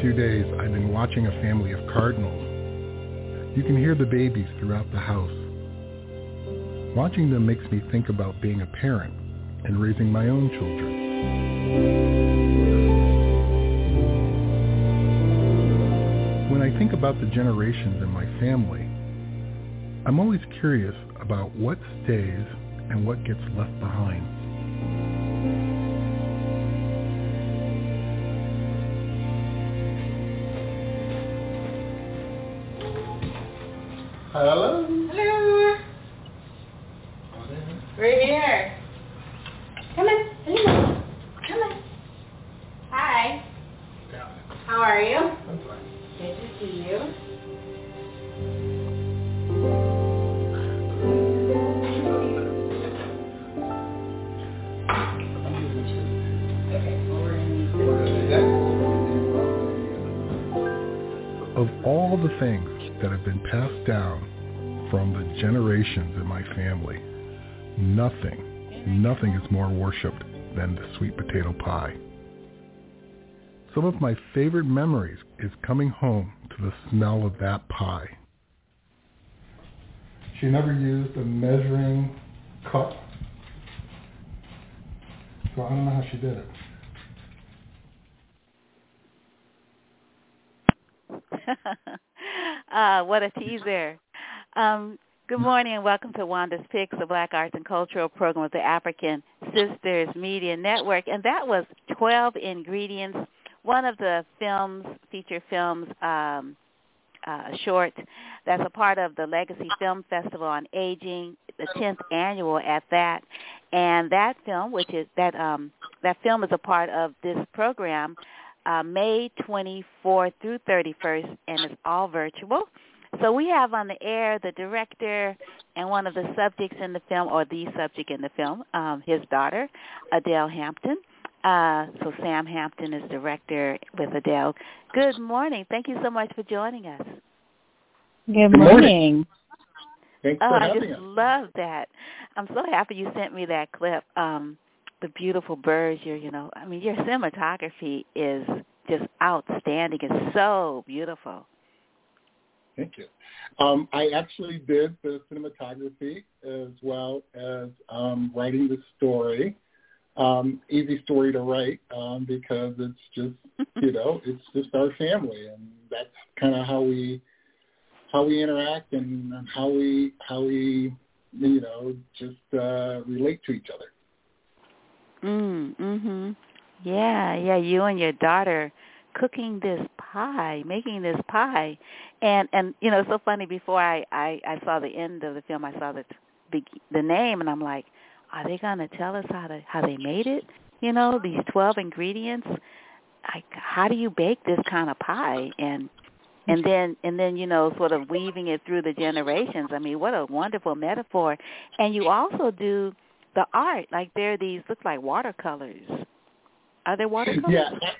few days, I've been watching a family of cardinals. You can hear the babies throughout the house. Watching them makes me think about being a parent and raising my own children. When I think about the generations in my family, I'm always curious about what stays and what gets left behind. Hello. Generations in my family, nothing, nothing is more worshipped than the sweet potato pie. Some of my favorite memories is coming home to the smell of that pie. She never used a measuring cup, so I don't know how she did it. uh, what a teaser. Um, good morning and welcome to Wanda's Picks, the Black Arts and Cultural Program of the African Sisters Media Network. And that was 12 Ingredients, one of the films, feature films, um, uh, short that's a part of the Legacy Film Festival on Aging, the 10th annual at that. And that film, which is that um, that film is a part of this program, uh, May 24th through 31st, and it's all virtual. So we have on the air the director and one of the subjects in the film, or the subject in the film, um, his daughter, Adele Hampton. Uh, so Sam Hampton is director with Adele. Good morning. Thank you so much for joining us. Good morning. morning. Thanks Oh, for I just us. love that. I'm so happy you sent me that clip. Um, the beautiful birds. Your, you know, I mean, your cinematography is just outstanding. It's so beautiful. Thank you. Um, I actually did the cinematography as well as um, writing the story. Um, easy story to write um, because it's just you know it's just our family and that's kind of how we how we interact and how we how we you know just uh, relate to each other. Mm, mhm. Yeah, yeah, you and your daughter cooking this pie, making this pie. And and you know, it's so funny before I I I saw the end of the film, I saw the the, the name and I'm like, are they going to tell us how to how they made it? You know, these 12 ingredients. Like how do you bake this kind of pie and and then and then you know sort of weaving it through the generations. I mean, what a wonderful metaphor. And you also do the art. Like there are these look like watercolors. Are there watercolors? Yeah.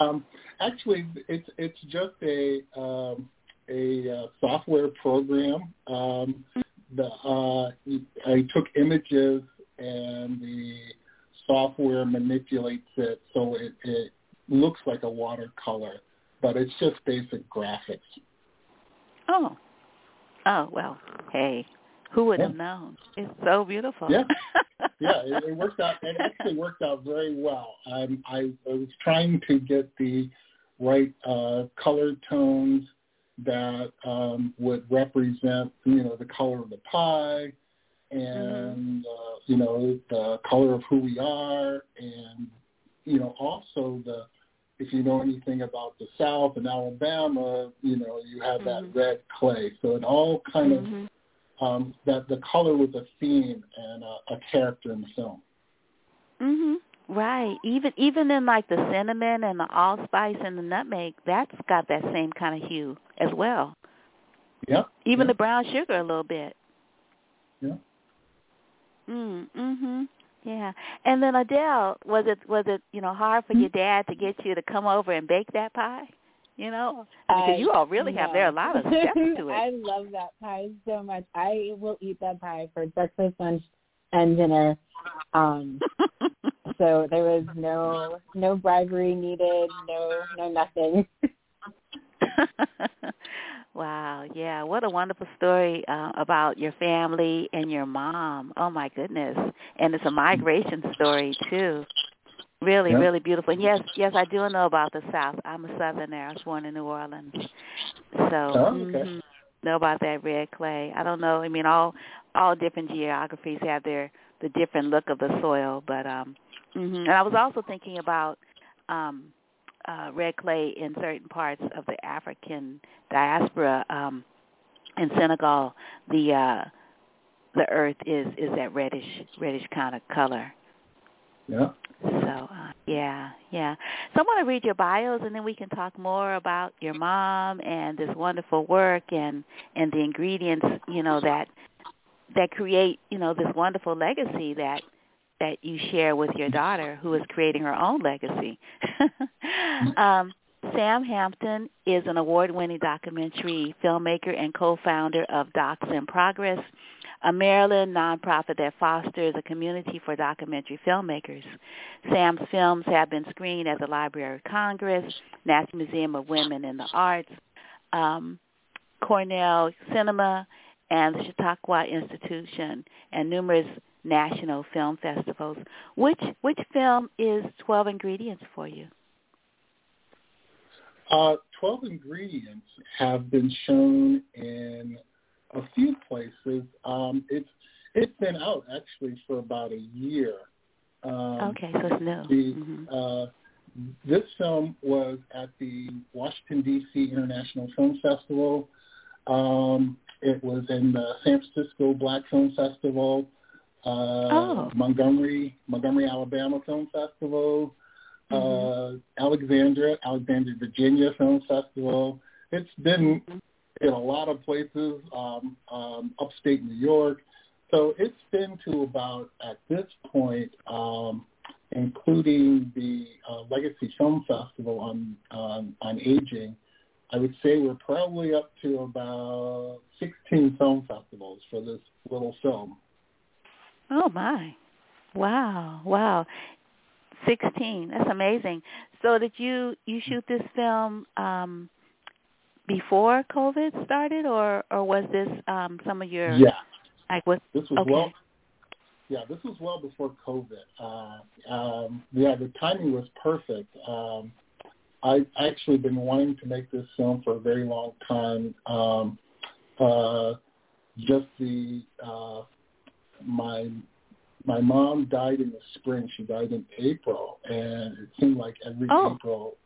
Um, actually, it's it's just a um, a uh, software program. Um, the uh, I took images and the software manipulates it so it, it looks like a watercolor, but it's just basic graphics. Oh. Oh well. Hey, who would Yeah. have known? It's so beautiful. Yeah. yeah, it, it worked out. It actually worked out very well. Um, I, I was trying to get the right uh, color tones that um, would represent, you know, the color of the pie, and uh, you know, the color of who we are, and you know, also the if you know anything about the South and Alabama, you know, you have that Mhm. red clay. So it all kind of Mhm. Um, that the color was a theme and a, a character in the film. Mhm. Right. Even even in like the cinnamon and the allspice and the nutmeg, that's got that same kind of hue as well. Yeah. Even yep, the brown sugar a little bit. Yeah. Mm, mhm. Yeah. And then Adele, was it was it, you know, hard for your dad to get you to come over and bake that pie? You know? Because I you all really have there are a lot of steps to it. I love that pie so much. I will eat that pie for breakfast, lunch, and dinner. Um, So there was no no bribery needed, no no nothing. wow, yeah, what a wonderful story uh, about your family and your mom. Oh my goodness. And it's a migration story too. Really, Yeah. really beautiful. And yes, yes, I do know about the South. I'm a Southerner. I was born in New Orleans, so Oh, okay. mhm, know about that red clay. I don't know. I mean, all all different geographies have their the different look of the soil, but um, mhm. and I was also thinking about um, uh, red clay in certain parts of the African diaspora. Um, in Senegal, the uh, the earth is is that reddish reddish kind of color. Yeah. So uh, yeah, yeah. So I want to read your bios, and then we can talk more about your mom and this wonderful work and and the ingredients, you know, that that create, you know, this wonderful legacy that that you share with your daughter, who is creating her own legacy. um, Sam Hampton is an award-winning documentary filmmaker and co-founder of Docs in Progress, a Maryland nonprofit that fosters a community for documentary filmmakers. Sam's films have been screened at the Library of Congress, National Museum of Women in the Arts, um, Cornell Cinema, and the Chautauqua Institution, and numerous national film festivals. Which which film is Twelve Ingredients for you? Uh, 12 ingredients have been shown in a few places. Um, it's it's been out actually for about a year. Um, okay, so it's new. The, Mhm. uh, this film was at the Washington D.C. International Film Festival. Um, it was in the San Francisco Black Film Festival, uh, Oh. Montgomery Montgomery Alabama Film Festival, Mhm. uh, Alexandria Alexandria Virginia Film Festival. It's been in a lot of places, um, um, upstate New York. So it's been to about at this point, um, including the uh, Legacy Film Festival on, on on aging. I would say we're probably up to about 16 film festivals for this little film. Oh my! Wow, wow! Sixteen. That's amazing. So did you you shoot this film um, before COVID started, or or was this um, some of your Yeah, like what? this was Okay. well. Yeah, this was well before COVID. Uh, um, yeah, the timing was perfect. Um, I've actually been wanting to make this film for a very long time. Um, uh, just the uh, my my mom died in the spring. She died in April, and it seemed like every Oh. April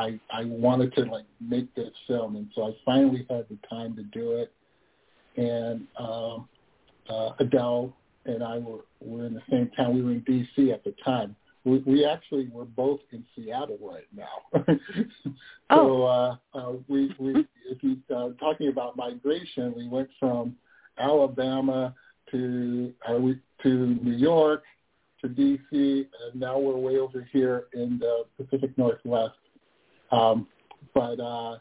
I I wanted to like make this film, and so I finally had the time to do it. And um, uh, Adele and I were were in the same town. We were in D.C. at the time. We, we actually were both in Seattle right now. so uh, uh, we we if you uh, talking about migration, we went from Alabama to uh, we, to New York to D.C. and now we're way over here in the Pacific Northwest. Um, but uh,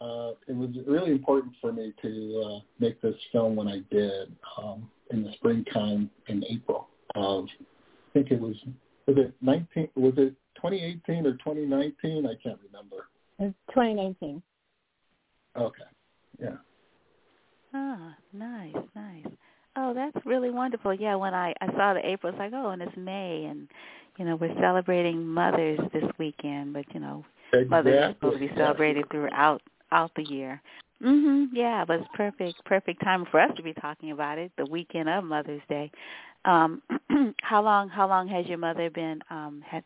uh, it was really important for me to uh, make this film when I did um, in the springtime in April of I think it was was it nineteen was it 2018 or 2019 I can't remember. It's 2019. Okay, yeah. Ah, nice, nice. Oh, that's really wonderful. Yeah, when I I saw the April, it's like, oh, and it's May, and you know we're celebrating mothers this weekend, but you know mothers are supposed to be celebrated throughout out the year. Mhm. Yeah, but it's perfect perfect time for us to be talking about it, the weekend of Mother's Day. Um how long how long has your mother been um had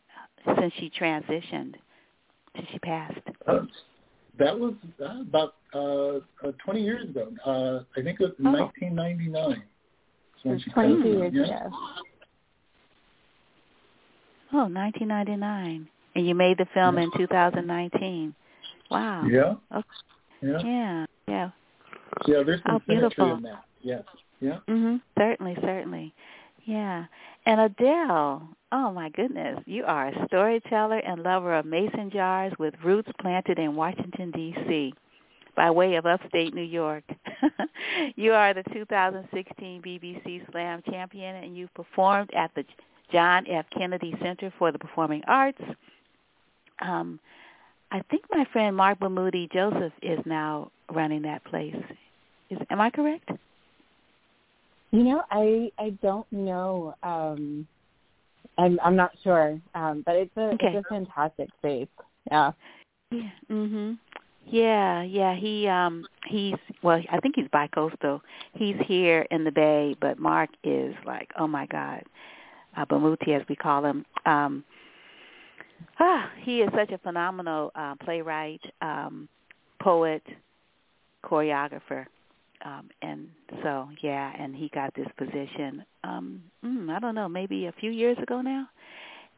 since she transitioned? Since she passed? Uh, that was uh, about uh, uh, 20 years ago. Uh, I think it was Oh. 1999. So when It's 22 years yeah. ago. Oh, 1999. And you made the film in 2019. Wow. Yeah. Okay. Yeah. Yeah. Yeah. Yeah. There's some Oh, beautiful. in that. Yes. Yeah. Mhm. Certainly, certainly. Yeah. And Adele, oh my goodness, you are a storyteller and lover of mason jars with roots planted in Washington D.C. by way of upstate New York. you are the 2016 BBC Slam champion and you've performed at the John F. Kennedy Center for the Performing Arts. Um, I think my friend Marc Bamuthi Joseph is now running that place. Is am I correct? You know, I I don't know. Um I'm I'm not sure. Um but it's a Okay. it's a fantastic space. Yeah. Yeah. Mhm. Yeah, yeah. He um he's well, I think he's bi-coastal. He's here in the Bay, but Marc is like, oh my God, uh, Bamuthi as we call him. Um, ah, he is such a phenomenal uh, playwright, um, poet, choreographer, um, and so yeah, and he got this position. Um, mm, I don't know, maybe a few years ago now,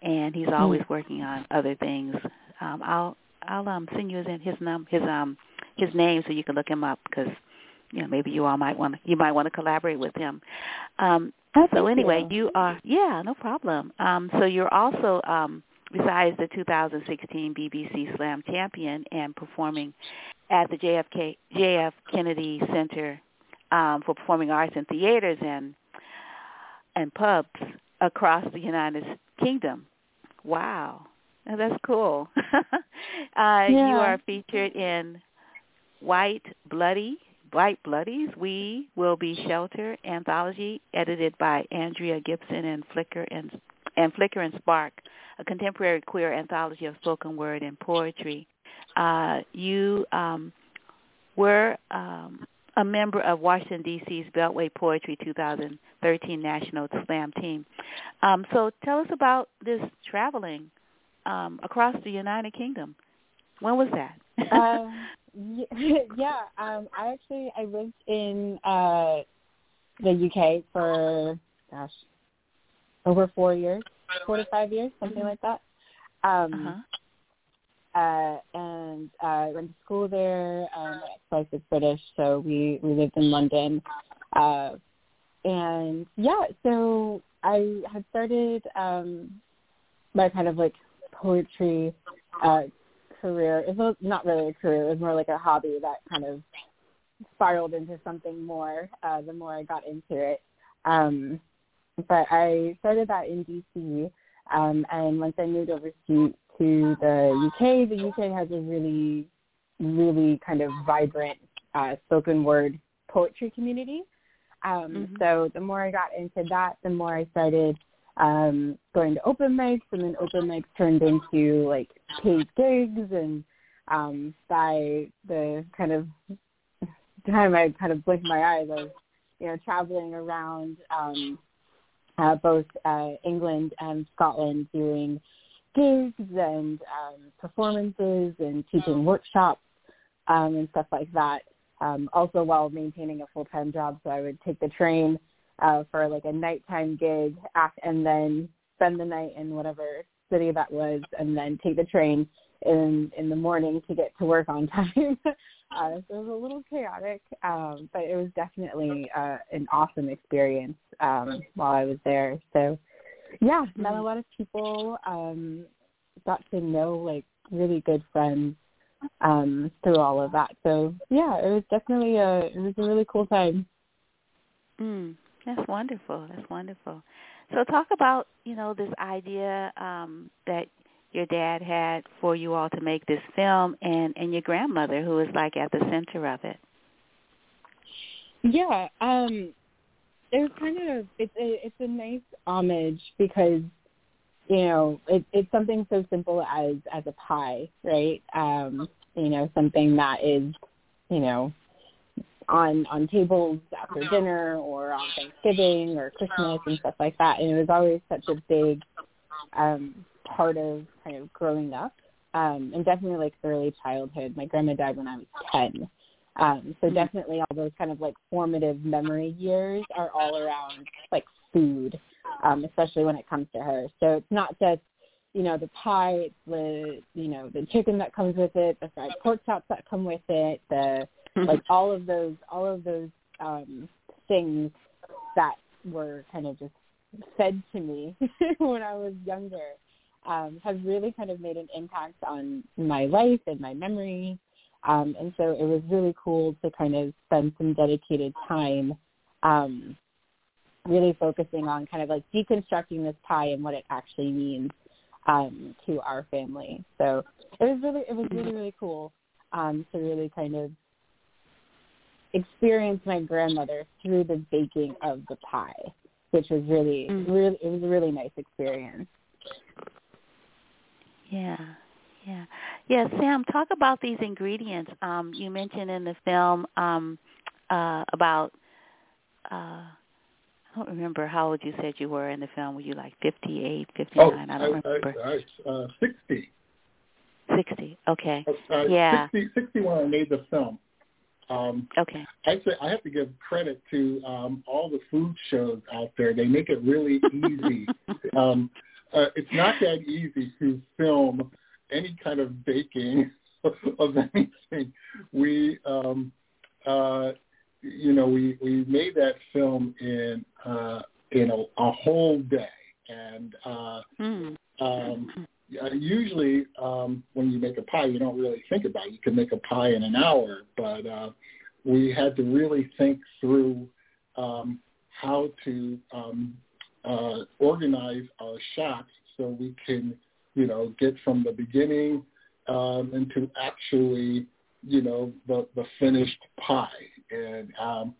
and he's always working on other things. Um, I'll I'll um send you his his num his um his name so you can look him up because you know maybe you all might want you might want to collaborate with him. Um, so anyway, you. you are yeah, no problem. Um, so you're also um, besides the 2016 BBC Slam champion and performing at the JFK JF Kennedy Center um, for Performing Arts and Theaters and and pubs across the United Kingdom. Wow, Now, that's cool. uh, You are featured in Write Bloody Write Bloody's, We Will Be Shelter anthology, edited by Andrea Gibson and Flicker and and Flicker and Spark, a contemporary queer anthology of spoken word and poetry. Uh, you um, were um, a member of Washington D.C.'s Beltway Poetry 2013 National Slam Team. Um, so tell us about this traveling um, across the United Kingdom. When was that? um, yeah, um, I actually I lived in uh, the UK for gosh over four years, four to five years, something like that. Um, uh-huh. uh, and uh, I went to school there. Um, my ex-wife is British, so we we lived in London. Uh, and yeah, so I had started um, my kind of like poetry uh, career. It was not really a career; it was more like a hobby that kind of spiraled into something more uh, the more I got into it. Um, but I started that in DC, um, and once I moved over to to the UK, the UK has a really, really kind of vibrant uh, spoken word poetry community. Um, Mhm. So the more I got into that, the more I started um, going to open mics, and then open mics turned into like paid gigs, and um, by the kind of time I kind of blinked my eyes, I was you know traveling around um, uh, both uh, England and Scotland doing gigs and um, performances and teaching workshops um, and stuff like that. Um, also, while maintaining a full time job, so I would take the train uh, for like a nighttime gig and then spend the night in whatever city that was, and then take the train in in the morning to get to work on time. Uh, so it was a little chaotic, um, but it was definitely uh, an awesome experience um, while I was there. So yeah, met a lot of people. Um, got to know like really good friends um, through all of that. So yeah, it was definitely a it was a really cool time. Mm, that's wonderful. That's wonderful. So talk about, you know, this idea um, that your dad had for you all to make this film and, and your grandmother who is like at the center of it. Yeah, um, it was kind of it's a it's a nice homage because you know it, it's something so simple as as a pie, right? Um, you know something that is you know on on tables after dinner or on Thanksgiving or Christmas and stuff like that. And it was always such a big um, part of kind of growing up, um, and definitely like early childhood. My grandma died when I was ten. Um, so Mhm. definitely all those kind of like formative memory years are all around like food, um, especially when it comes to her. So it's not just, you know, the pie, it's the, you know, the chicken that comes with it, the fried pork chops that come with it, the, like all of those, all of those, um, things that were kind of just fed to me when I was younger, um, have really kind of made an impact on my life and my memory um, and so it was really cool to kind of spend some dedicated time um, really focusing on kind of like deconstructing this pie and what it actually means um, to our family. So it was really it was really really cool um, to really kind of experience my grandmother through the baking of the pie, which was really mm-hmm. really it was a really nice experience. Yeah. Yeah. Yeah, Sam, talk about these ingredients. Um, you mentioned in the film um, uh, about uh, I don't remember how old you said you were in the film. Were you like 58, 59? Oh, I don't remember. I, I, uh, 60. 60. Okay. Uh, yeah. 60, 60 when I made the film. Um, okay. I say I have to give credit to um, all the food shows out there. They make it really easy. um, uh, it's not that easy to film any kind of baking of anything. We um, uh, you know, we we made that film in uh, in a, a whole day, and uh, mm. um, usually um, when you make a pie, you don't really think about it. You can make a pie in an hour, but uh, we had to really think through um, how to um, uh, organize our shots so we can, you know, get from the beginning um, into actually, you know, the the finished pie and um,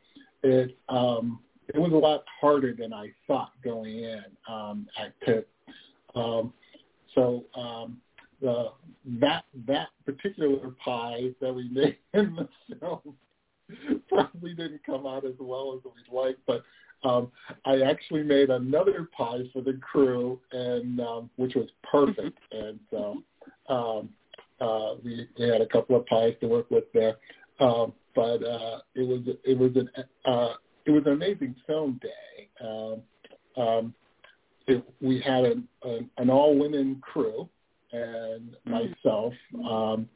it um, it was a lot harder than I thought going in um, at Pitt. Um, so um, the that that particular pie that we made in the film probably didn't come out as well as we'd like, but um, I actually made another pie for the crew, and um, which was perfect. and so um, uh, we, we had a couple of pies to work with there. Um, but uh, it was it was an uh, it was an amazing film day. Um, um, it, we had an, an, an all women crew and myself, um,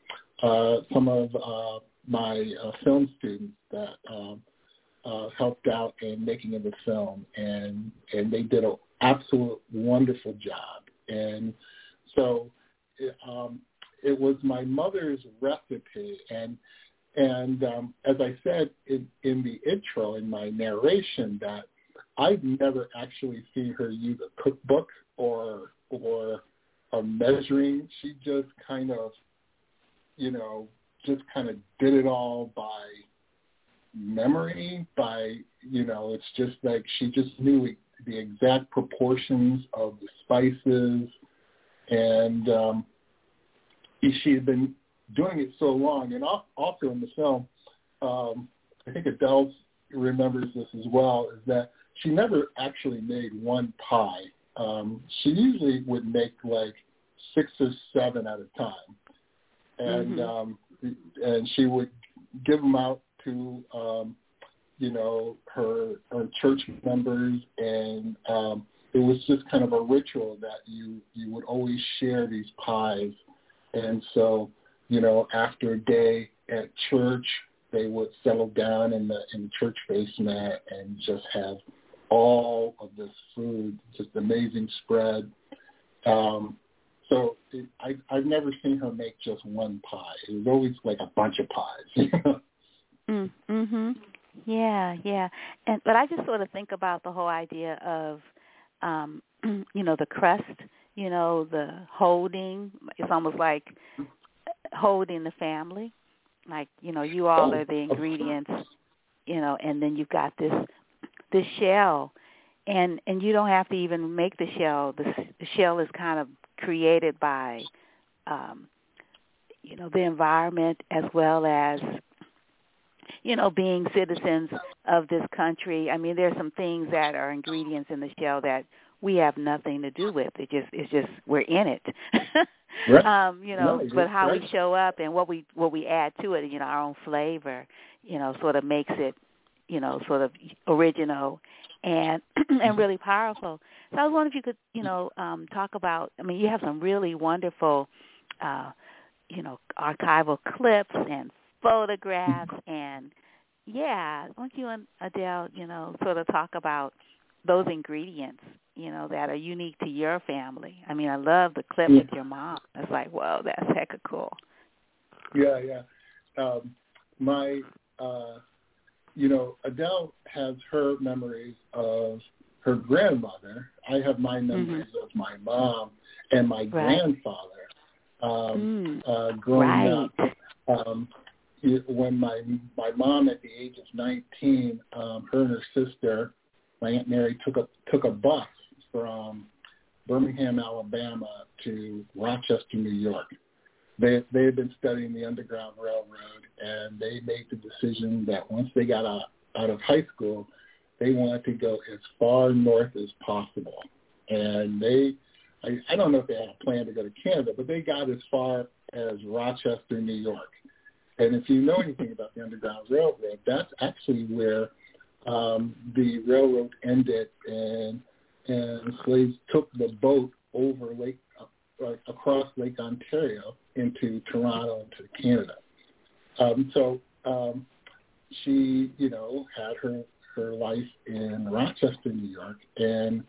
uh, some of uh, my uh, film students that um, uh, helped out in making of the film, and and they did an absolute wonderful job. And so it, um, it was my mother's recipe, and and um, as I said in, in the intro, in my narration, that I've never actually seen her use a cookbook or or a measuring. She just kind of, you know, just kind of did it all by memory. By you know, it's just like she just knew the exact proportions of the spices, and um, she had been doing it so long, and also in the film, um, I think Adele remembers this as well, is that she never actually made one pie. Um, she usually would make like six or seven at a time, and mm-hmm. um, and she would give them out to um, you know her her church members, and um, it was just kind of a ritual that you you would always share these pies, and so you know, after a day at church, they would settle down in the in the church basement and just have all of this food, just amazing spread. Um, so it, I, I've never seen her make just one pie. It was always like a bunch of pies. mm, mhm. Yeah, yeah. And but I just sort of think about the whole idea of, um, you know, the crust. You know, the holding. It's almost like holding the family. Like, you know, you all are the ingredients, you know, and then you've got this this shell and and you don't have to even make the shell. The, the shell is kind of created by um you know, the environment as well as you know, being citizens of this country. I mean, there's some things that are ingredients in the shell that we have nothing to do with. It just it's just we're in it. right. Um, you know, no, but how right. we show up and what we what we add to it, you know, our own flavor, you know, sort of makes it, you know, sort of original and and really powerful. So I was wondering if you could, you know, um, talk about. I mean, you have some really wonderful, uh, you know, archival clips and photographs and yeah. Why don't you and Adele, you know, sort of talk about those ingredients you know, that are unique to your family. I mean, I love the clip yeah. with your mom. It's like, whoa, that's heck of cool. Yeah, yeah. Um, my uh, you know, Adele has her memories of her grandmother. I have my memories Mhm. of my mom and my Right. grandfather. Um, Mm. uh, growing Right. up, um, when my my mom at the age of 19, um, her and her sister, my aunt Mary took a took a bus from Birmingham, Alabama to Rochester, New York. They they had been studying the Underground Railroad, and they made the decision that once they got out out of high school, they wanted to go as far north as possible. And they, I, I don't know if they had a plan to go to Canada, but they got as far as Rochester, New York. And if you know anything about the Underground Railroad, that's actually where um, the railroad ended, and and slaves took the boat over Lake uh, across Lake Ontario into Toronto into Canada. Um, so um, she, you know, had her her life in Rochester, New York, and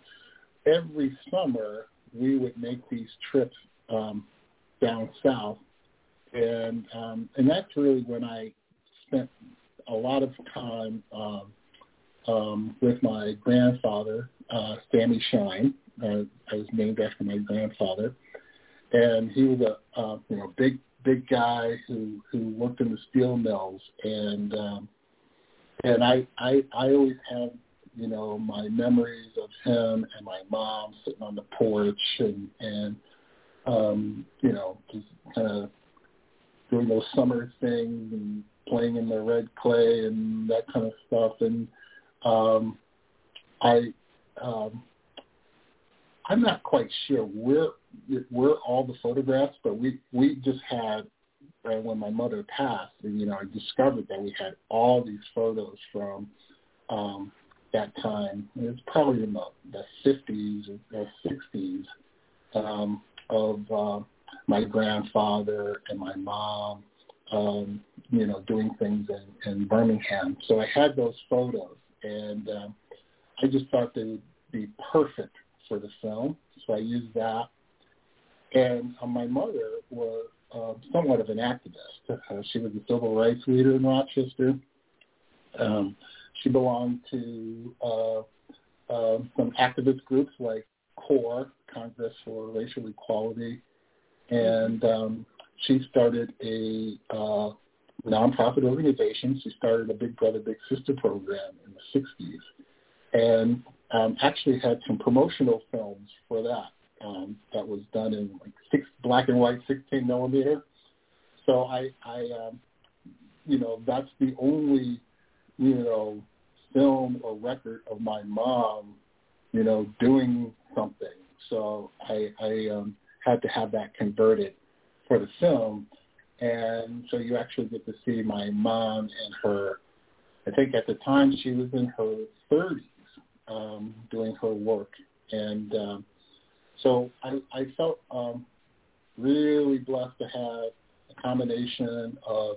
every summer we would make these trips um, down south, and um, and that's really when I spent a lot of time um, um, with my grandfather, uh, Sammy Shine. Uh, I was named after my grandfather, and he was a uh, you know big big guy who who worked in the steel mills, and um, and I I I always have you know my memories of him and my mom sitting on the porch and and um, you know just kind of doing those summer things and playing in the red clay and that kind of stuff and um, I um, I'm not quite sure where where all the photographs, but we we just had uh, when my mother passed, and you know, I discovered that we had all these photos from um, that time. It was probably in the, the 50s or 60s um, of uh, my grandfather and my mom, um, you know, doing things in, in Birmingham. So I had those photos, and um, I just thought they would be perfect for the film. So I used that. And uh, my mother was uh, somewhat of an activist. Uh, she was a civil rights leader in Rochester. Um, she belonged to uh, uh, some activist groups like CORE, Congress for Racial Equality, and um, she started a uh, nonprofit organization. She started a Big Brother Big Sister program in the 60s, and um, actually had some promotional films for that um, that was done in like six black and white 16 millimeter. So I, I, um, you know, that's the only, you know, film or record of my mom, you know, doing something. So I, I um, had to have that converted for the film, and so you actually get to see my mom and her. I think at the time she was in her 30s um, doing her work, and um, so I, I felt um, really blessed to have a combination of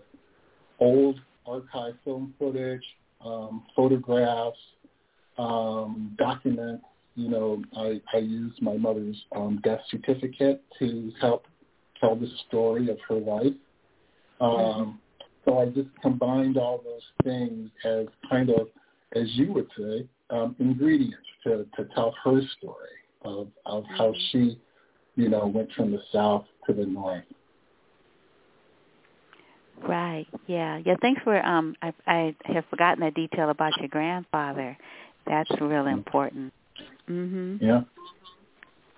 old archive film footage, um, photographs, um, documents. You know, I, I used my mother's um, death certificate to help tell the story of her life. Um, so I just combined all those things as kind of, as you would say, um, ingredients to, to tell her story of, of how she, you know, went from the south to the north. Right. Yeah. Yeah. Thanks for. Um. I I have forgotten that detail about your grandfather. That's really important. Mhm. Yeah.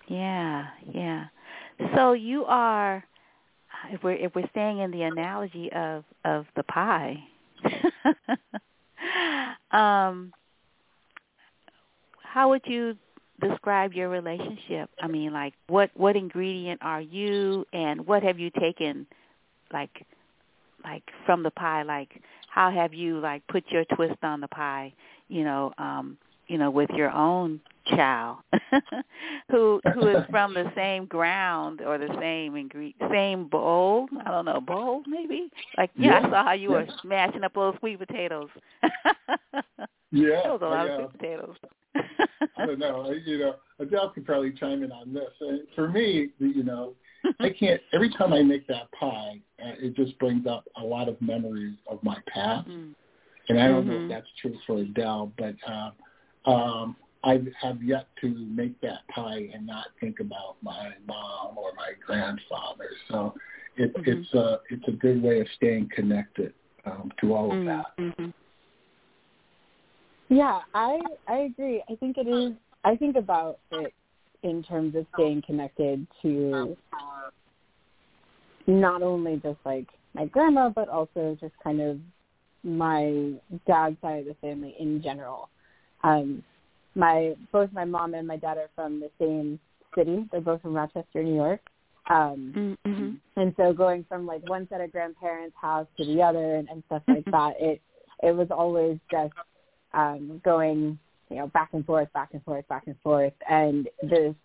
Yeah. Yeah. So you are. If we're if we're staying in the analogy of of the pie. um. How would you describe your relationship? I mean, like what what ingredient are you, and what have you taken, like like from the pie like how have you like put your twist on the pie you know um you know with your own child who who is from the same ground or the same ingredient same bowl i don't know bowl maybe like yeah, Yeah, i saw how you were yeah. smashing up those sweet potatoes Yeah. that was a lot yeah. of sweet potatoes I don't know. You know, Adele could probably chime in on this. Uh, For me, you know, I can't. Every time I make that pie, uh, it just brings up a lot of memories of my past. Mm. and I don't mm-hmm. know if mm-hmm. that's true for Adele, but uh, um, I have yet to make that pie and not think about my mom or my grandfather. So it, mm-hmm. it's a it's a good way of staying connected um, to all of mm-hmm. that. Mm-hmm. Yeah, I I agree. I think it is. I think about it in terms of staying connected to not only just like my grandma, but also just kind of my dad's side of the family in general. Um, my both my mom and my dad are from the same city. They're both from Rochester, New York. Um, mm-hmm. And so going from like one set of grandparents' house to the other and, and stuff like that, it it was always just um, going, you know, back and forth, back and forth, back and forth. And this,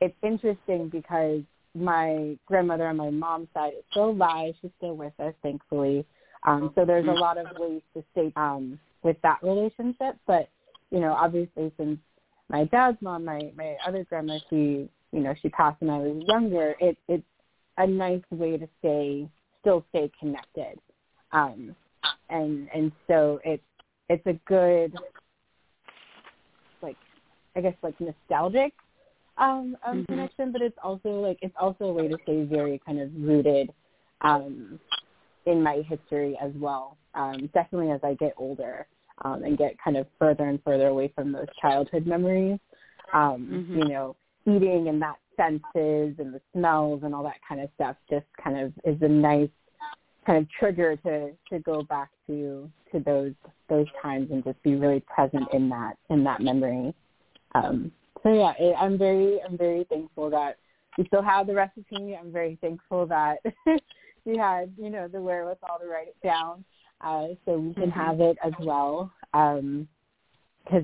it's interesting because my grandmother on my mom's side is still alive. She's still with us, thankfully. Um, so there's a lot of ways to stay um, with that relationship. But you know, obviously, since my dad's mom, my my other grandma, she you know she passed when I was younger. It it's a nice way to stay still stay connected. Um, and and so it's it's a good like I guess like nostalgic um, um mm-hmm. connection, but it's also like it's also a way to stay very kind of rooted um in my history as well. Um, definitely as I get older um, and get kind of further and further away from those childhood memories. Um, mm-hmm. You know, eating and that senses and the smells and all that kind of stuff just kind of is a nice kind of trigger to to go back to to those those times and just be really present in that in that memory. Um, so yeah, it, I'm very I'm very thankful that we still have the recipe. I'm very thankful that we had you know the wherewithal to write it down uh, so we can mm-hmm. have it as well. Because um,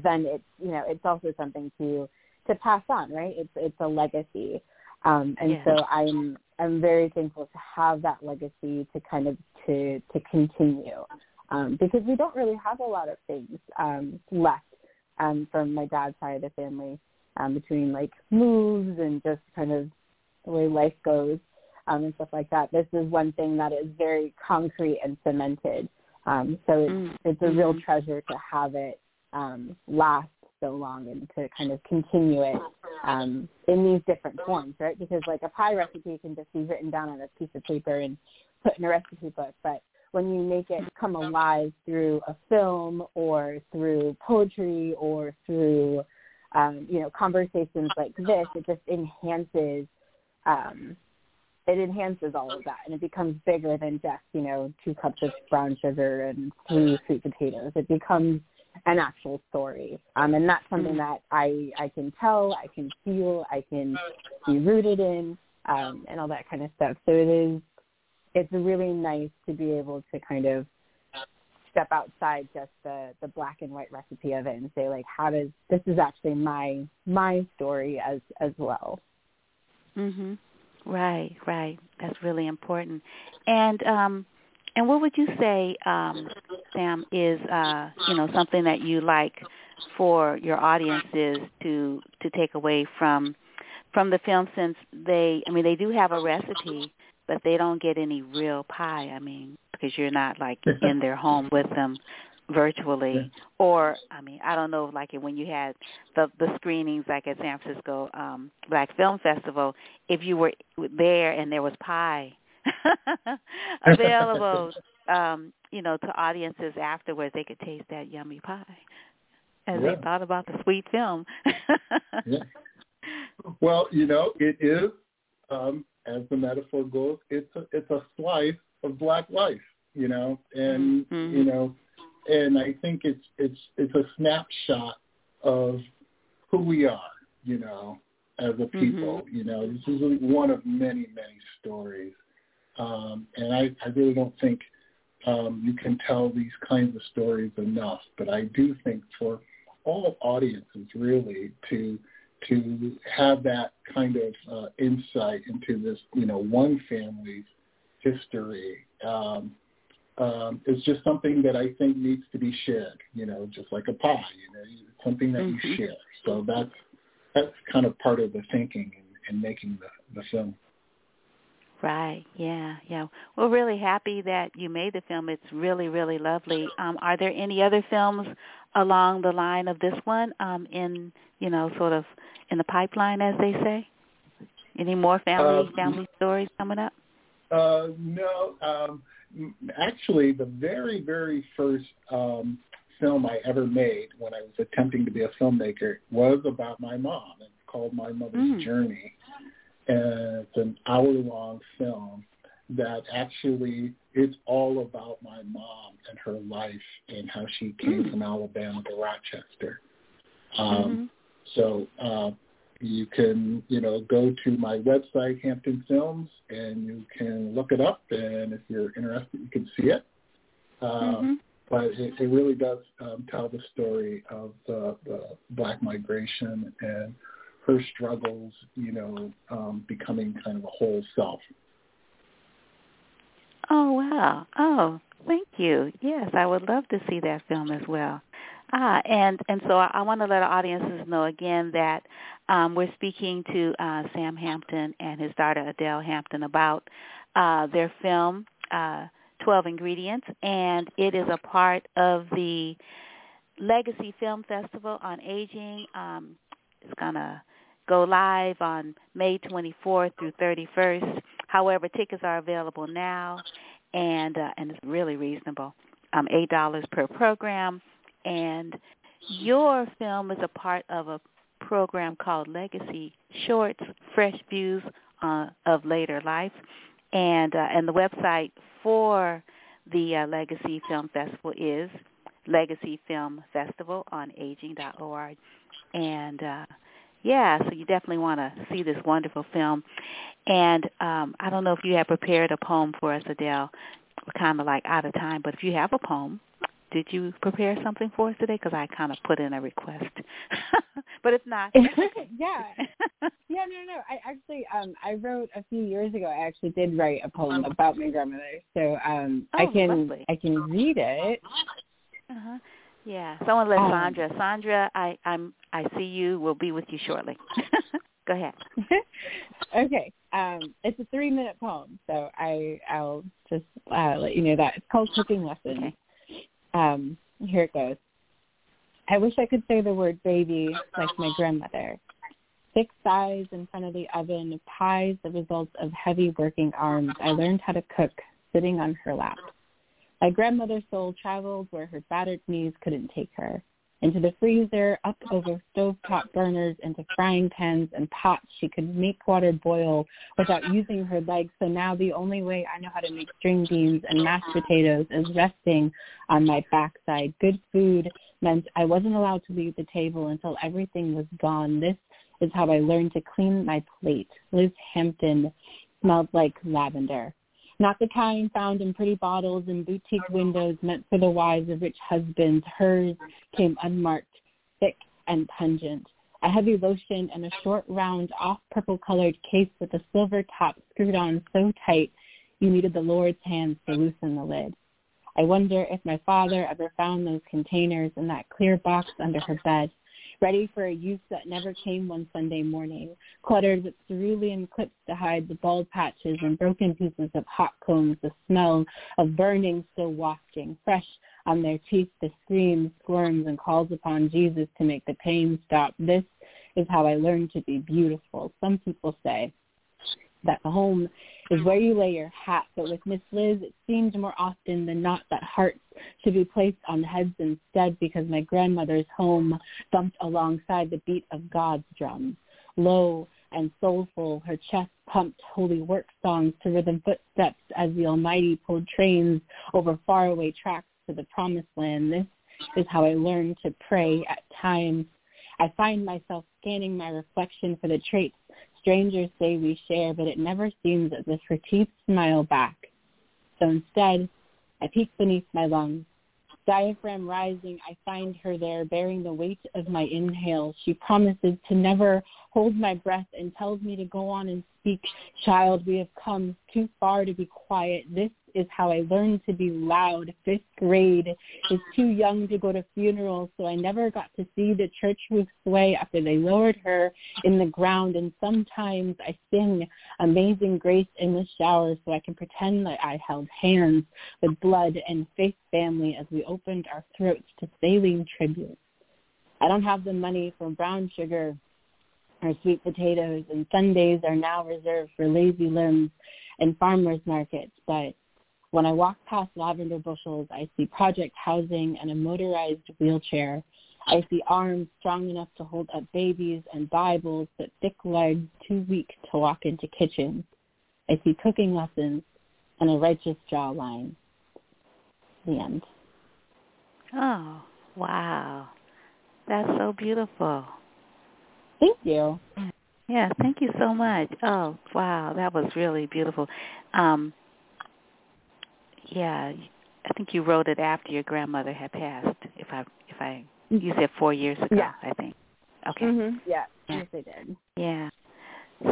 then it's you know it's also something to to pass on, right? It's it's a legacy, um, and yeah. so I'm I'm very thankful to have that legacy to kind of to to continue um, because we don't really have a lot of things um, left um, from my dad's side of the family um, between like moves and just kind of the way life goes um, and stuff like that. This is one thing that is very concrete and cemented. Um, so it's, mm-hmm. it's a real treasure to have it um, last so long and to kind of continue it um, in these different forms, right? Because like a pie recipe can just be written down on a piece of paper and put in a recipe book, but when you make it come alive through a film or through poetry or through um, you know conversations like this, it just enhances um, it enhances all of that and it becomes bigger than just you know two cups of brown sugar and three sweet potatoes. It becomes an actual story. Um, and that's something that I, I can tell, I can feel, I can be rooted in, um, and all that kind of stuff. So it is, it's really nice to be able to kind of step outside just the, the black and white recipe of it and say like, how does, this is actually my, my story as, as well. Mhm. Right, right. That's really important. And um and what would you say, um, Sam, is uh, you know something that you like for your audiences to to take away from from the film? Since they, I mean, they do have a recipe, but they don't get any real pie. I mean, because you're not like in their home with them virtually yeah. or i mean i don't know like when you had the the screenings like at san francisco um black film festival if you were there and there was pie available um you know to audiences afterwards they could taste that yummy pie as yeah. they thought about the sweet film yeah. well you know it is um as the metaphor goes it's a it's a slice of black life you know and mm-hmm. you know and i think it's it's it's a snapshot of who we are you know as a people mm-hmm. you know this is one of many many stories um, and I, I really don't think um, you can tell these kinds of stories enough. But I do think for all audiences really to to have that kind of uh, insight into this, you know, one family's history um, um, is just something that I think needs to be shared. You know, just like a pie. You know, something that mm-hmm. you share. So that's that's kind of part of the thinking in, in making the, the film. Right. Yeah. Yeah. We're really happy that you made the film. It's really, really lovely. Um, are there any other films along the line of this one um, in, you know, sort of in the pipeline, as they say? Any more family Uh, family stories coming up? Uh, no, um, actually, the very, very first um, film I ever made when I was attempting to be a filmmaker was about my mom. It's called My Mother's Mm. Journey, and it's an hour-long film that actually it's all about my mom and her life and how she came Mm. from Alabama to Rochester. Um, Mhm. So uh, you can, you know, go to my website, Hampton Films, and you can look it up. And if you're interested, you can see it. Uh, Mhm. But it, it really does um, tell the story of the, the black migration and her struggles, you know, um, becoming kind of a whole self. Oh wow! Oh, thank you. Yes, I would love to see that film as well. Ah, and and so I, I want to let our audiences know again that um, we're speaking to uh, Sam Hampton and his daughter Adele Hampton about uh, their film uh, Twelve Ingredients, and it is a part of the Legacy Film Festival on Aging. Um, it's gonna go live on May 24th through 31st. However, tickets are available now, and uh, and it's really reasonable. Um, eight dollars per program, and your film is a part of a program called Legacy Shorts: Fresh Views uh, of Later Life, and uh, and the website for the uh, Legacy Film Festival is Legacy Film Festival on Aging.org, and uh, yeah, so you definitely want to see this wonderful film. And um, I don't know if you have prepared a poem for us, Adele. We're kind of like out of time, but if you have a poem, did you prepare something for us today? Because I kind of put in a request. but it's not, yeah. Yeah, no, no. I actually, um, I wrote a few years ago. I actually did write a poem about my grandmother, so um, I Oh, can lovely. I can read it. Uh-huh. Yeah. Someone let Um, Sandra. Sandra, I I'm I see you. We'll be with you shortly. Go ahead. okay. Um, it's a three minute poem, so I I'll just uh, let you know that it's called Cooking Lessons. Okay. Um, here it goes. I wish I could say the word baby like my grandmother. Thick thighs in front of the oven, pies the result of heavy working arms. I learned how to cook sitting on her lap. My grandmother's soul traveled where her battered knees couldn't take her. Into the freezer, up over stovetop burners, into frying pans and pots. She could make water boil without using her legs. So now the only way I know how to make string beans and mashed potatoes is resting on my backside. Good food meant I wasn't allowed to leave the table until everything was gone. This is how I learned to clean my plate. Liz Hampton smelled like lavender. Not the kind found in pretty bottles and boutique windows meant for the wives of rich husbands. Hers came unmarked, thick and pungent. A heavy lotion and a short, round, off-purple colored case with a silver top screwed on so tight you needed the Lord's hands to loosen the lid. I wonder if my father ever found those containers in that clear box under her bed, ready for a use that never came one Sunday morning, cluttered with cerulean clips to hide the bald patches and broken pieces of hot combs, the smell of burning still wafting, fresh on their teeth, the screams, squirms, and calls upon Jesus to make the pain stop. This is how I learned to be beautiful. Some people say that the home is where you lay your hat, but with Miss Liz, it seemed more often than not that hearts should be placed on heads instead because my grandmother's home thumped alongside the beat of God's drums. Low and soulful, her chest pumped holy work songs to rhythm footsteps as the Almighty pulled trains over faraway tracks to the promised land. This is how I learned to pray at times. I find myself scanning my reflection for the traits strangers say we share, but it never seems as if her teeth smile back. So instead, I peek beneath my lungs. Diaphragm rising, I find her there bearing the weight of my inhale. She promises to never holds my breath and tells me to go on and speak. Child, we have come too far to be quiet. This is how I learned to be loud. Fifth grade is too young to go to funerals, so I never got to see the church roof sway after they lowered her in the ground. And sometimes I sing Amazing Grace in the shower so I can pretend that I held hands with blood and faith family as we opened our throats to saline tribute. I don't have the money for brown sugar or sweet potatoes, and Sundays are now reserved for lazy limbs and farmers markets, but when I walk past lavender bushels, I see project housing and a motorized wheelchair. I see arms strong enough to hold up babies and Bibles, but thick legs too weak to walk into kitchens. I see cooking lessons and a righteous jawline. The end. Oh, wow. That's so beautiful. Thank you. Yeah, thank you so much. Oh, wow, that was really beautiful. Um, yeah, I think you wrote it after your grandmother had passed. If I if I you said four years ago, yeah. I think. Okay. Mm-hmm. Yeah. Yes, I did. Yeah.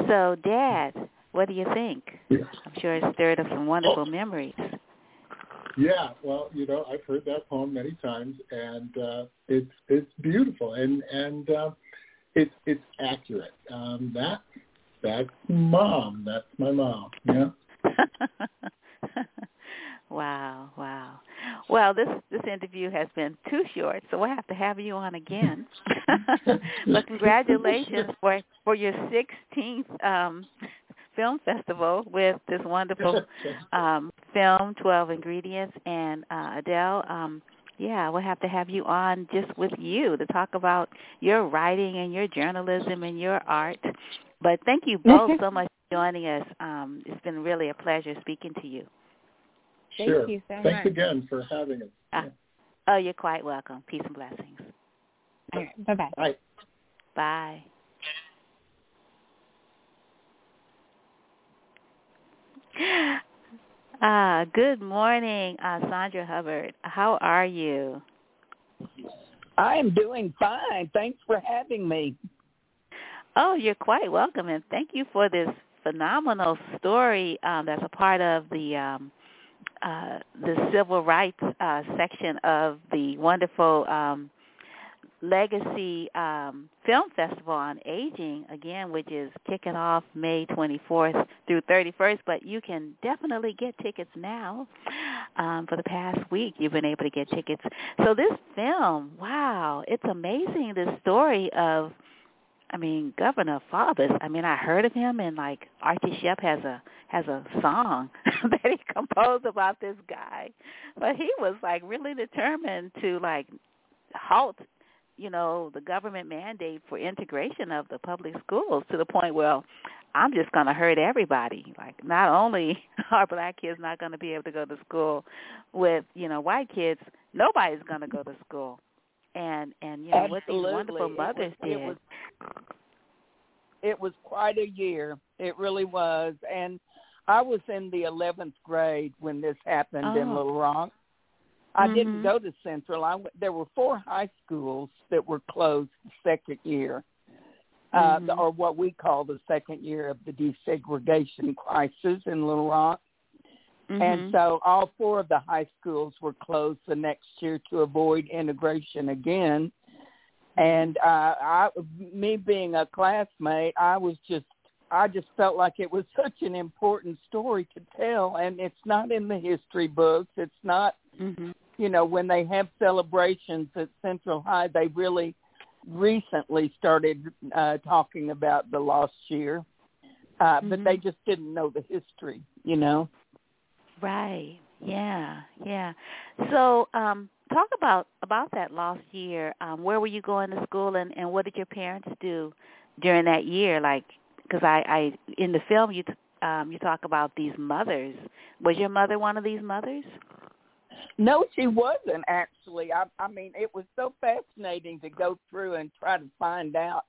So, Dad, what do you think? Yeah. I'm sure it stirred up some wonderful memories. Yeah, well, you know, I've heard that poem many times, and uh, it's it's beautiful, and and uh, it's it's accurate. Um, that that's mom. That's my mom. Yeah. Wow, wow. Well, this this interview has been too short, so we'll have to have you on again. but congratulations for for your 16th um, film festival with this wonderful um, film, 12 Ingredients, and uh, Adele. Um, yeah, we'll have to have you on just with you to talk about your writing and your journalism and your art. But thank you both so much for joining us. Um, it's been really a pleasure speaking to you. Thank sure. you so Thanks much. again for having us. Uh, oh, you're quite welcome. Peace and blessings. All right. Bye-bye. Bye. Bye. Ah, good morning, uh, Sandra Hubbard. How are you? I am doing fine. Thanks for having me. Oh, you're quite welcome, and thank you for this phenomenal story um, that's a part of the um, uh, the civil rights uh, section of the wonderful um, Legacy um, Film Festival on Aging, again, which is kicking off May 24th through 31st. But you can definitely get tickets now. Um, for the past week, you've been able to get tickets. So this film, wow, it's amazing. this story of I mean, Governor Faubus. I mean, I heard of him, and like Archie Shepp has a has a song that he composed about this guy, but he was like really determined to like halt, you know, the government mandate for integration of the public schools to the point where I'm just going to hurt everybody. Like, not only are black kids not going to be able to go to school with you know white kids, nobody's going to go to school and and you know what these Absolutely. wonderful It mothers was- did. It was, it was quite a year. It really was. And I was in the 11th grade when this happened in Oh. Little Rock. I didn't Mhm. go to Central. I went, there were four high schools that were closed the second year, uh, Mhm. the, or what we call the second year of the desegregation crisis in Little Rock. And Mhm. so all four of the high schools were closed the next year to avoid integration again. And uh, I, me being a classmate, I was just, I just felt like it was such an important story to tell. And it's not in the history books. It's not, Mhm. you know, when they have celebrations at Central High, they really recently started uh, talking about the lost year. Uh, But Mhm. they just didn't know the history, you know. Right. Yeah. Yeah. So, um, talk about about that lost year. Um, where were you going to school, and and what did your parents do during that year? Like, because I, I in the film you t- um you talk about these mothers. Was your mother one of these mothers? No, she wasn't actually. I I mean, it was so fascinating to go through and try to find out.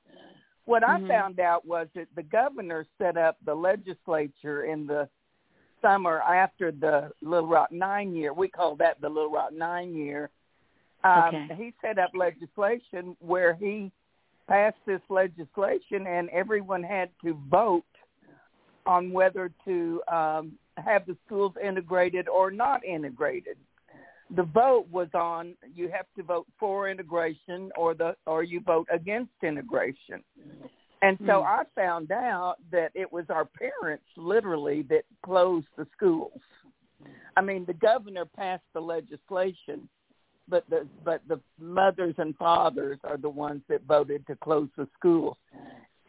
What I Mhm. found out was that the governor set up the legislature in the summer after the Little Rock Nine year. We call that the Little Rock Nine year. Um, Okay. He set up legislation where he passed this legislation, and everyone had to vote on whether to um, have the schools integrated or not integrated. The vote was on you have to vote for integration or the or you vote against integration. And so mm. I found out that it was our parents literally that closed the schools. I mean, the governor passed the legislation, but the but the mothers and fathers are the ones that voted to close the schools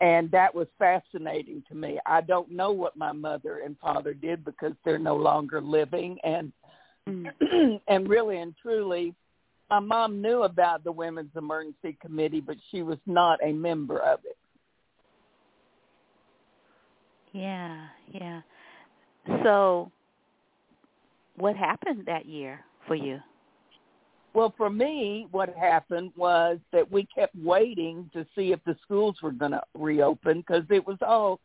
and that was fascinating to me. I don't know what my mother and father did because they're no longer living, and mm. and really and truly, my mom knew about the Women's Emergency Committee, but she was not a member of it. Yeah, yeah. So, what happened that year for you? Well, for me, what happened was that we kept waiting to see if the schools were going to reopen because it was all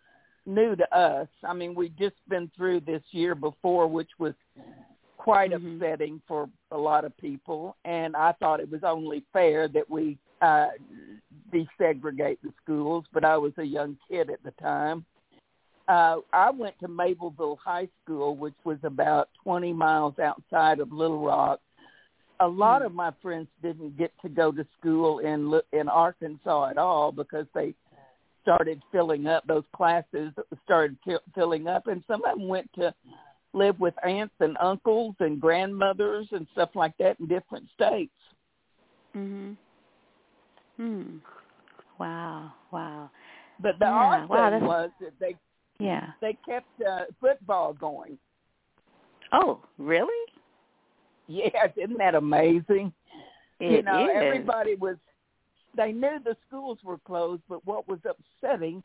new to us. I mean, we'd just been through this year before, which was quite mm-hmm. upsetting for a lot of people, and I thought it was only fair that we uh desegregate the schools, but I was a young kid at the time. Uh I went to Mabelvale High School, which was about 20 miles outside of Little Rock, a lot hmm. of my friends didn't get to go to school in in Arkansas at all because they started filling up those classes started filling up and some of them went to live with aunts and uncles and grandmothers and stuff like that in different states. Mhm. Hmm. Wow. Wow. But the yeah. odd wow, thing was that they yeah they kept uh, football going. Oh, really? Yes, isn't that amazing? It you know, is. everybody was they knew the schools were closed, but what was upsetting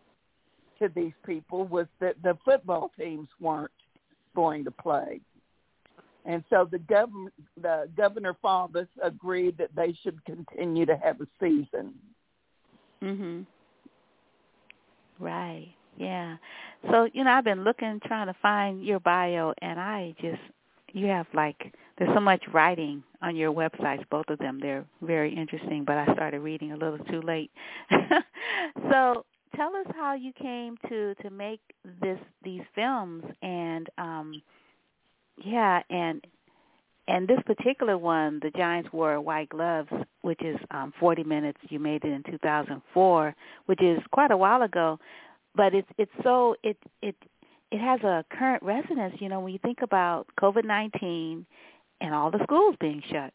to these people was that the football teams weren't going to play. And so the governor, the governor Faubus agreed that they should continue to have a season. Mhm. Right. Yeah. So, you know, I've been looking trying to find your bio and I just you have like there's so much writing on your websites, both of them. They're very interesting, but I started reading a little too late. so tell us how you came to to make this these films and um yeah and and this particular one the giants wore white gloves which is um 40 minutes you made it in 2004 which is quite a while ago but it's it's so it it it has a current resonance you know when you think about covid-19 and all the schools being shut.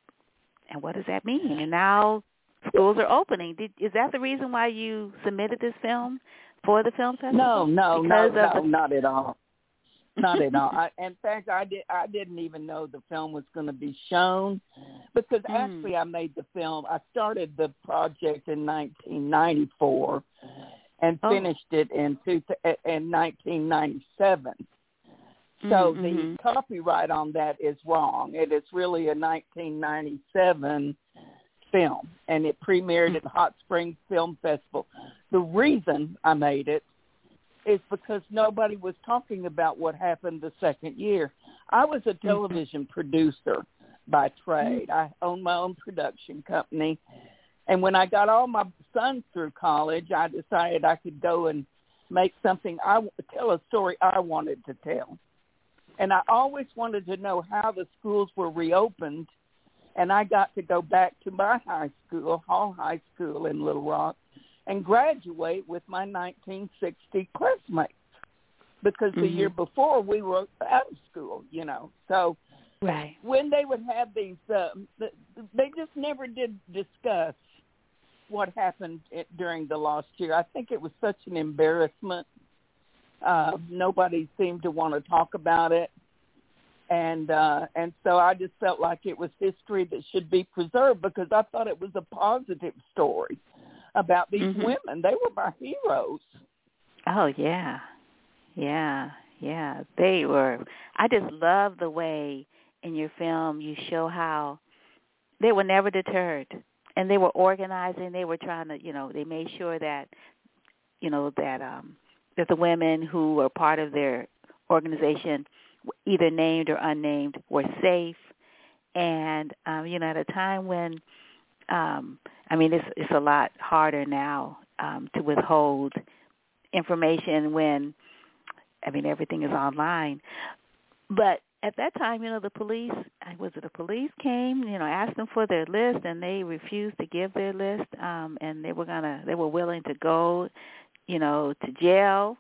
And what does that mean? And now schools are opening. Did, is that the reason why you submitted this film for the film festival? No, no, because no, no, the... not at all. Not at all. I, in fact, I did. I didn't even know the film was going to be shown because mm. actually, I made the film. I started the project in 1994 and oh. finished it in two, in 1997. So mm-hmm. the mm-hmm. copyright on that is wrong. It is really a 1997 film, and it premiered at the Hot Springs Film Festival. The reason I made it is because nobody was talking about what happened the second year. I was a mm-hmm. television mm-hmm. producer by trade. Mm-hmm. I owned my own production company. And when I got all my sons through college, I decided I could go and make something I tell a story I wanted to tell. And I always wanted to know how the schools were reopened. And I got to go back to my high school, Hall High School in Little Rock, and graduate with my 1960 classmates because the mm-hmm. year before we were out of school, you know. So right. when they would have these, uh, they just never did discuss what happened during the last year. I think it was such an embarrassment uh, nobody seemed to want to talk about it, and uh, and so I just felt like it was history that should be preserved because I thought it was a positive story about these mm-hmm. women. They were my heroes. Oh yeah, yeah, yeah. They were. I just love the way in your film you show how they were never deterred and they were organizing they were trying to you know they made sure that you know that um that the women who were part of their organization, either named or unnamed, were safe. And um, you know, at a time when um I mean it's it's a lot harder now um to withhold information when I mean everything is online. But at that time, you know, the police was it the police came, you know, asked them for their list and they refused to give their list um and they were to they were willing to go, you know, to jail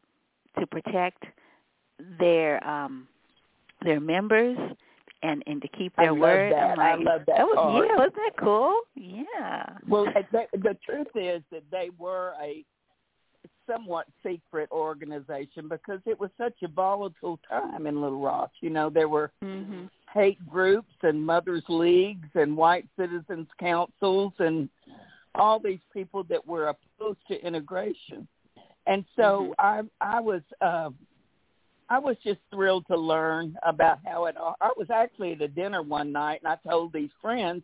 to protect their um their members and and to keep their I love word. That. Like, I love that. that was, part. yeah, wasn't that cool? Yeah. Well, the, the truth is that they were a somewhat secret organization because it was such a volatile time in Little Rock. You know, there were hmm hate groups and mothers leagues and white citizens councils and all these people that were opposed to integration. And so I I was uh I was just thrilled to learn about how it all I was actually at a dinner one night and I told these friends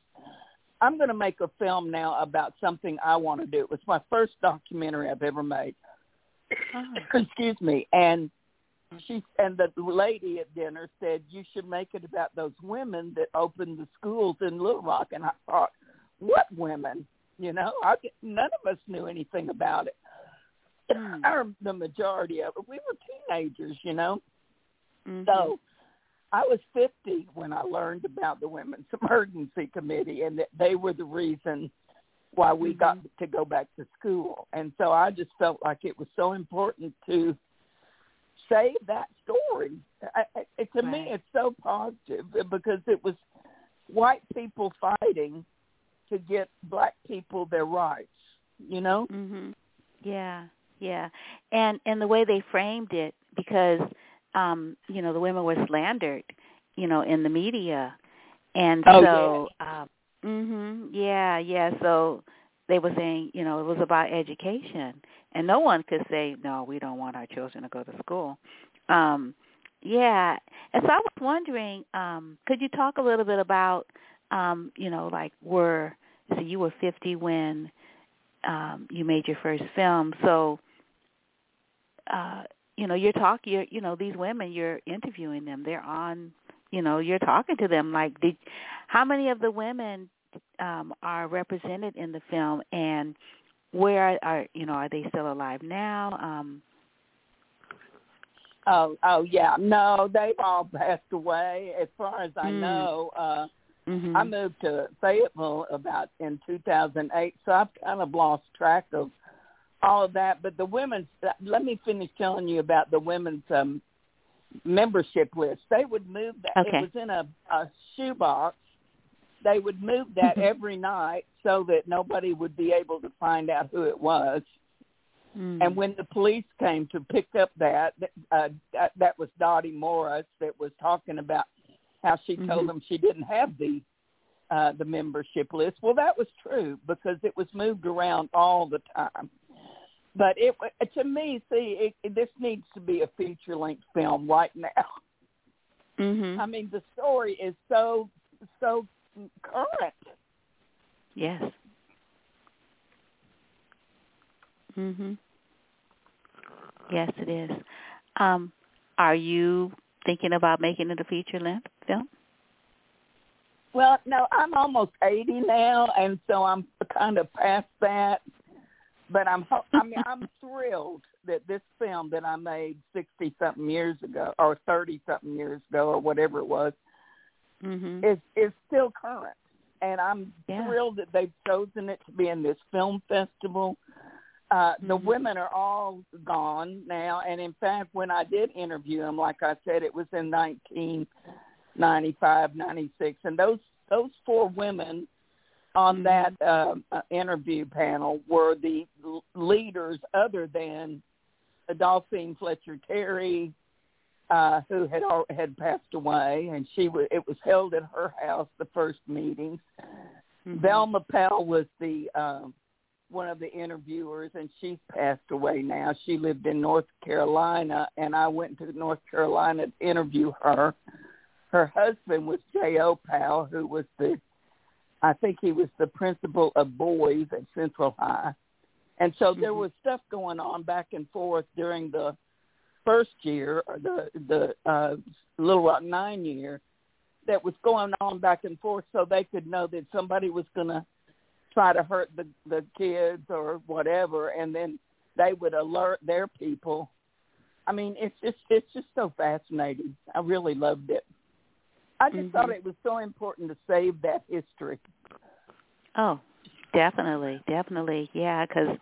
I'm going to make a film now about something I want to do. It was my first documentary I've ever made. Oh. Excuse me. And she and the lady at dinner said you should make it about those women that opened the schools in Little Rock. And I thought, what women? You know, I none of us knew anything about it. Hmm. Or the majority of it, we were teenagers. You know, Mhm. so I was 50 when I learned about the Women's Emergency Committee and that they were the reason why we Mhm. got to go back to school. And so I just felt like it was so important to save that story. I, I, to me, it's so positive because it was white people fighting to get black people their rights, you know? Mhm. Yeah. Yeah. And and the way they framed it because um you know the women were slandered, you know, in the media. And Oh, so um mhm yeah, yeah, so they were saying, you know, it was about education and no one could say no, we don't want our children to go to school. Um yeah. And so I was wondering um could you talk a little bit about um you know like were so you were 50 when um you made your first film so uh you know you're talking you're you know these women you're interviewing them they're on you know you're talking to them like did how many of the women um are represented in the film and where are, you know are they still alive now um Oh, oh yeah. No, they've all passed away. As far as I Mm. know, uh mhm I moved to Fayetteville about in 2008, so I've kind of lost track of all of that. But the women's, let me finish telling you about the women's um, membership list. They would move that. Okay. It was in a, a shoebox. They would move that every night so that nobody would be able to find out who it was. Mm. And when the police came to pick up that, uh, that, that was Dottie Morris that was talking about how she told Mhm. them she didn't have the uh, the membership list. Well, that was true because it was moved around all the time. But it to me, see, it, this needs to be a feature length film right now. mhm I mean, the story is so so current. yes mhm yes it is um are you thinking about making it a feature length film Well, no, I'm almost 80 now, and so I'm kind of past that. But I'm, I mean, I'm thrilled that this film that I made 60 something years ago, or 30 something years ago, or whatever it was, mhm is is still current. And I'm Yeah. thrilled that they've chosen it to be in this film festival. Uh, the Mhm. women are all gone now, and in fact, when I did interview them, like I said, it was in 1995, 96, and those those four women on Mhm. that uh, uh, interview panel were the leaders, other than Adolphine Fletcher Terry, uh, who had had passed away, and she was. It was held at her house the first meetings. Mhm. Velma Powell was the um, one of the interviewers, and she's passed away now. She lived in North Carolina, and I went to North Carolina to interview her. Her husband was J.O. Powell, who was the, I think he was the principal of boys at Central High. And so there Mhm. was stuff going on back and forth during the first year, or the the uh, Little Rock Nine year, that was going on back and forth, so they could know that somebody was going to try to hurt the the kids or whatever, and then they would alert their people. I mean, it's just it's just so fascinating. I really loved it. I just Mm-hmm. thought it was so important to save that history. Oh, definitely, definitely, yeah. Because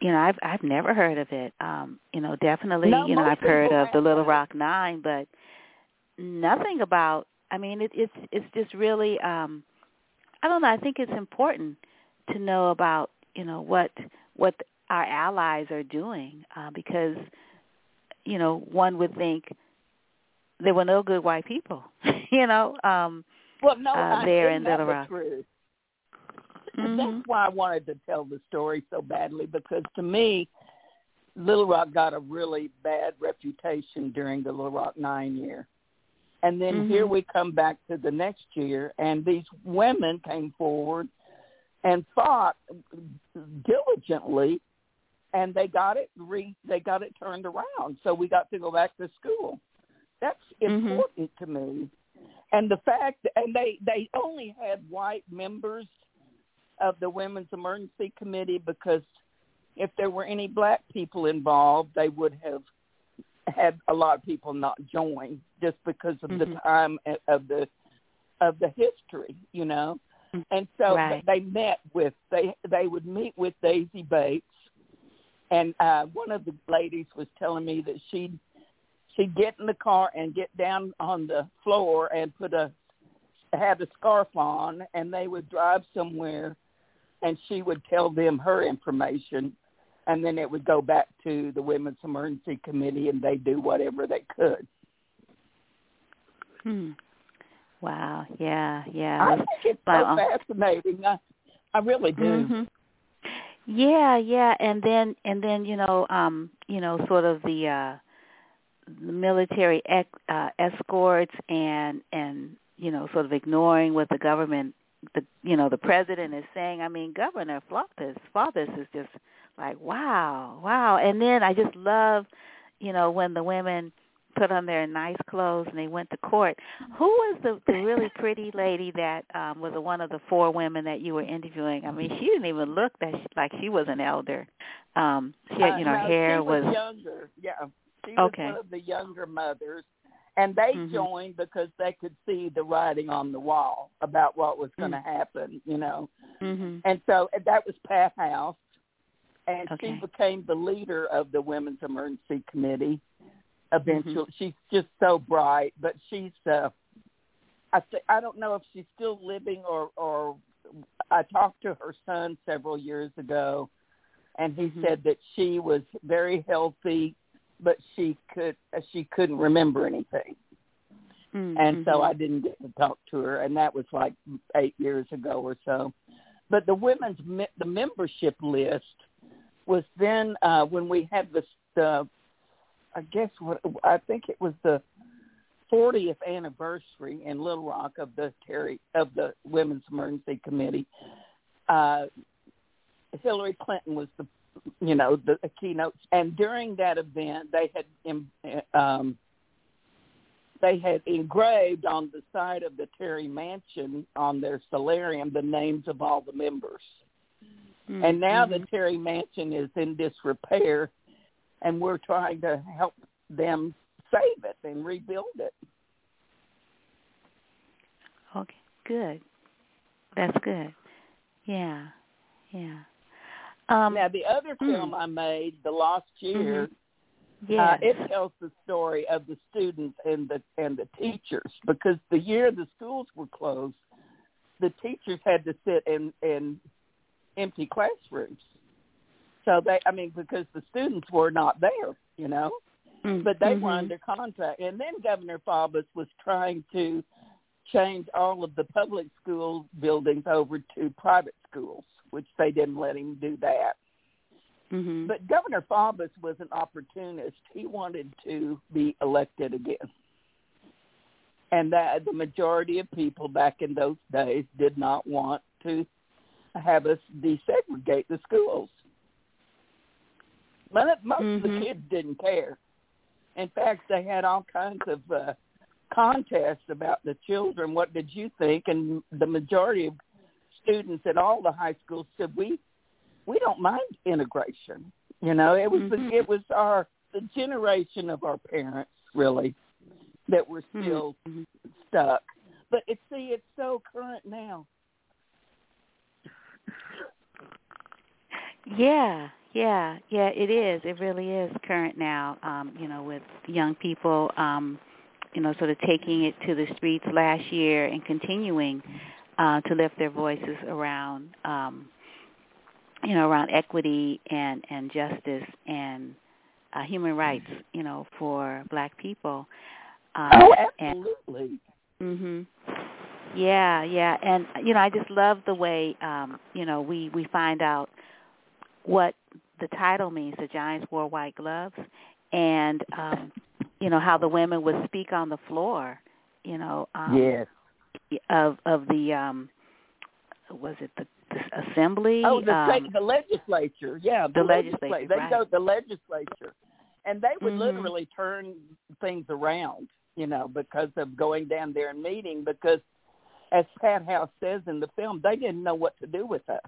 you know, I've I've never heard of it. Um, you know, definitely, No, you know, I've heard of the Little. Rock Nine, but nothing about. I mean, it, it's it's just really. um I don't know. I think it's important to know about you know what what our allies are doing uh, because you know one would think there were no good white people. you know. um Well, no, Uh, there in Little Rock. true. Mhm. That's why I wanted to tell the story so badly because to me, Little Rock got a really bad reputation during the Little Rock nine year. And then Mhm. here we come back to the next year, and these women came forward and fought diligently, and they got it re they got it turned around. So we got to go back to school. That's Mhm. important to me. And the fact, and they they only had white members of the Women's Emergency Committee because if there were any black people involved, they would have had a lot of people not join just because of the Mhm. time of the of the history, you know. And so Right. they met with they they would meet with Daisy Bates, and uh, one of the ladies was telling me that she'd she'd get in the car and get down on the floor and put a had a scarf on, and they would drive somewhere, and she would tell them her information, and then it would go back to the Women's Emergency Committee, and they do whatever they could. Hmm. Wow. Yeah. Yeah. I think it's so fascinating. I, I really do. Mhm. Yeah, yeah, and then and then you know, um, you know, sort of the uh the military ec- uh escorts and and you know, sort of ignoring what the government the you know, the president is saying. I mean, Governor Flautas, Flautas is just like, wow, wow. And then I just love, you know, when the women put on their nice clothes and they went to court. Who was the the really pretty lady that um was one of the four women that you were interviewing? I mean, she didn't even look that she, like she was an elder. Um she had, you know, Uh, no, hair she was, was younger. Yeah, she was Okay. one of the younger mothers, and they Mhm. joined because they could see the writing on the wall about what was going to Mm. happen. You know, mhm. and so and that was Pat House, and Okay. she became the leader of the Women's Emergency Committee. Eventually, Mm-hmm. she's just so bright, but she's. uh I th- I don't know if she's still living or or I talked to her son several years ago, and he Mhm. said that she was very healthy, but she could she couldn't remember anything, Mm, and so mhm. I didn't get to talk to her, and that was like eight years ago or so. But the women's the membership list was then uh when we had this the I guess what I think it was the 40th anniversary in Little Rock of the Terry of the Women's Emergency Committee. Uh, Hillary Clinton was the you know the, the keynote, and during that event, they had um, they had engraved on the side of the Terry Mansion on their solarium the names of all the members. Mm, And now the mhm. Terry Mansion is in disrepair, and we're trying to help them save it and rebuild it. Okay, good. That's good. Yeah, yeah. Um, now, the other mm. film I made, The Lost Year, yes. uh, it tells the story of the students and the and the teachers because the year the schools were closed, the teachers had to sit in in empty classrooms. So they, I mean, because the students were not there, you know. Mm, but they were under contract. And then Governor Faubus was trying to change all of the public school buildings over to private schools, which they didn't let him do that. Mhm. But Governor Faubus was an opportunist. He wanted to be elected again. And that the majority of people back in those days did not want to have us desegregate the schools. Most most of the Mhm. kids didn't care. In fact, they had all kinds of uh, contests about the children. What did you think? And the majority of students at all the high schools said we we don't mind integration. You know, it was Mhm. it was our the generation of our parents really that were Mhm. still Mhm. stuck. But it see it's so current now. Yeah, yeah, yeah, it is. It really is current now, um, you know, with young people, um, you know, sort of taking it to the streets last year and continuing uh, to lift their voices around, um, you know, around equity and, and justice and uh, human rights, you know, for black people. Um, oh, and- absolutely. Mhm. Yeah, yeah, and you know, I just love the way um, you know we we find out what the title means. The Giants wore white gloves, and um, you know how the women would speak on the floor. You know, um, yes. Of of the um, was it the, the assembly? Oh, the um, the legislature. Yeah, the legislature, They right. go the legislature, and they would Mhm. literally turn things around. You know, because of going down there and meeting. Because, as Pat House says in the film, they didn't know what to do with us.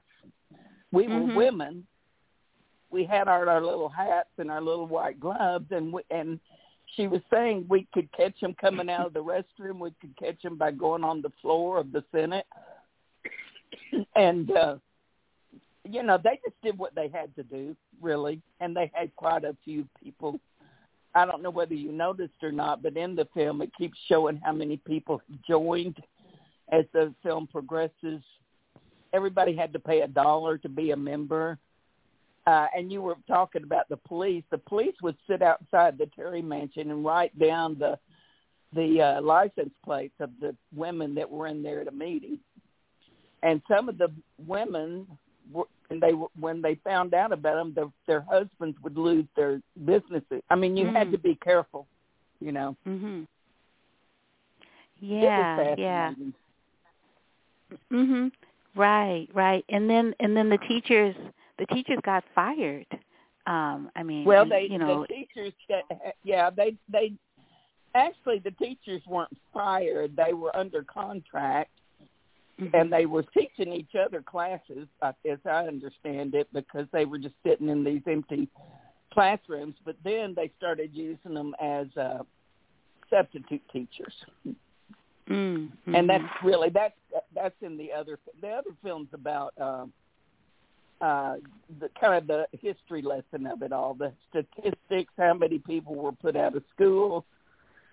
We Mhm. were women. We had our, our little hats and our little white gloves, and we, and she was saying we could catch them coming out of the restroom. We could catch them by going on the floor of the Senate, and uh, you know they just did what they had to do, really. And they had quite a few people. I don't know whether you noticed or not, but in the film it keeps showing how many people joined as the film progresses. Everybody had to pay a dollar to be a member. Uh, and you were talking about the police. The police would sit outside the Terry Mansion and write down the the uh, license plates of the women that were in there at a meeting. And some of the women, were, and they were, when they found out about them, their, their husbands would lose their businesses. I mean, you had Mm. to be careful, you know. Mhm. Yeah, yeah. Mhm. Right, right. And then and then the teachers the teachers got fired. Um I mean, Well, they you know, the teachers, yeah, they they actually the teachers weren't fired; they were under contract, mhm. and they were teaching each other classes, uh, as I understand it, because they were just sitting in these empty classrooms. But then they started using them as uh, substitute teachers, Mm, and that's really that's that's in the other the other films about. Um, uh the kind of the history lesson of it all the statistics how many people were put out of school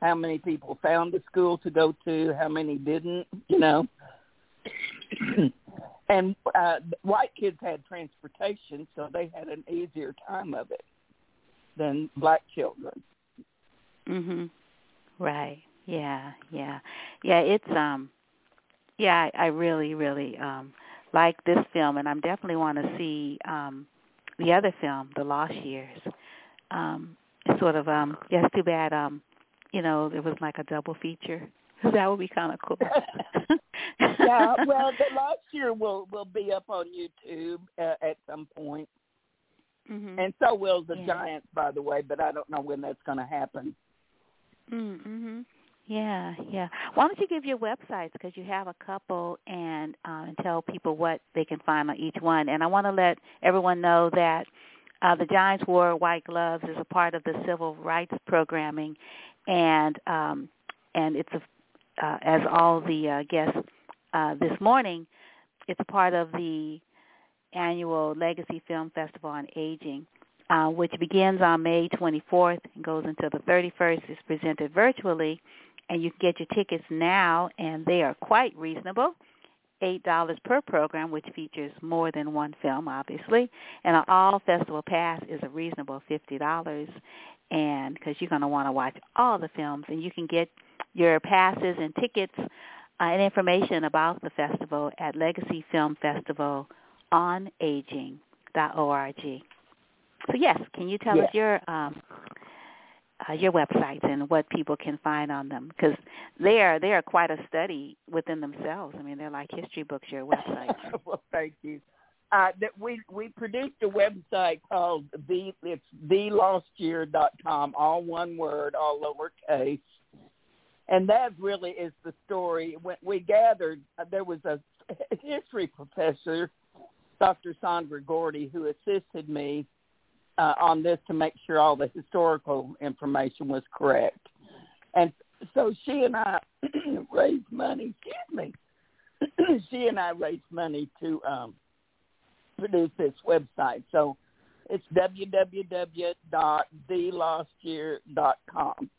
how many people found a school to go to how many didn't you know and uh white kids had transportation so they had an easier time of it than black children Mhm. Right. Yeah, yeah. Yeah, it's um yeah, I, I really, really um like this film and I'm definitely want to see um the other film, The Lost Years. Um sort of um yeah, too bad um you know, it was like a double feature. That would be kind of cool. yeah well the lost year will will be up on youtube uh, at some point Mhm. and so will the Yeah. giants by the way but i don't know when that's going to happen Mm, Mhm. Yeah, yeah. Why don't you give your websites because you have a couple and uh, and tell people what they can find on each one. And I want to let everyone know that uh, the Giants Wore White Gloves is a part of the civil rights programming, and um, and it's a, uh, as all the uh, guests uh, this morning, it's a part of the annual Legacy Film Festival on Aging uh, which begins on May 24th and goes until the 31st. It's presented virtually, and you can get your tickets now, and they are quite reasonable. $8 per program, which features more than one film, obviously. And an all festival pass is a reasonable $50, and because you're going to want to watch all the films, and you can get your passes and tickets uh, and information about the festival at Legacy Film Festival on Aging.org. So yes, can you tell us your um, uh, your websites and what people can find on them? Because they are they are quite a study within themselves. I mean, they're like history books. Your website. well, thank you. Uh, that we we produced a website called the it's thelostyear.com, all one word, all lowercase, and that really is the story. When we gathered, uh, there was a history professor, Dr. Sandra Gordy, who assisted me uh, on this to make sure all the historical information was correct. And so she and I raised money. Excuse me. she and I raised money to um, produce this website. So it's www.thelostyear.com.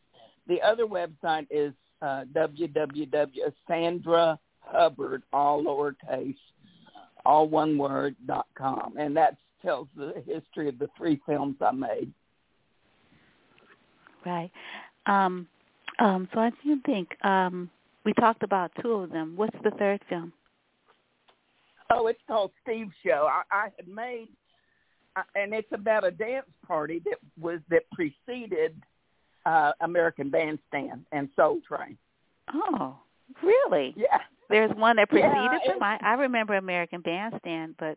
The other website is uh, www.sandrahubbard, all lowercase, all one word, dot com. And that tells the history of the three films I made. Right. Um, um, so I do think um, we talked about two of them. What's the third film? Oh, it's called Steve's Show. I, I had made, uh, and it's about a dance party that was that preceded uh, American Bandstand and Soul Train. Oh, really? Yeah. There's one that preceded yeah, them. I, I remember American Bandstand, but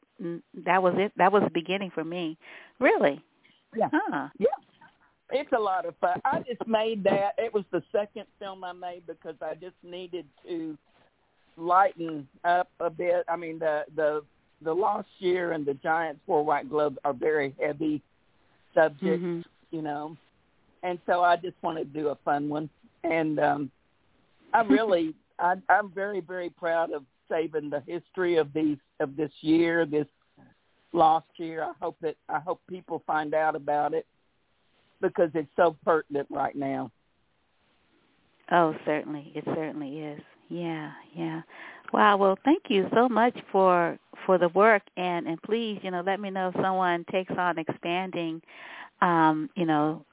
that was it. That was the beginning for me. Really? Yeah. Huh. Yeah. It's a lot of fun. I just made that. It was the second film I made because I just needed to lighten up a bit. I mean, the the the Lost Year and the Giants Wore White Gloves are very heavy subjects, mm-hmm. you know, and so I just wanted to do a fun one. And um I really, I, I'm very very proud of saving the history of these of this year, this Lost Year. I hope that I hope people find out about it because it's so pertinent right now. Oh, certainly. It certainly is. Yeah, yeah. Wow. Well, thank you so much for for the work, and and please, you know, let me know if someone takes on expanding, um, you know,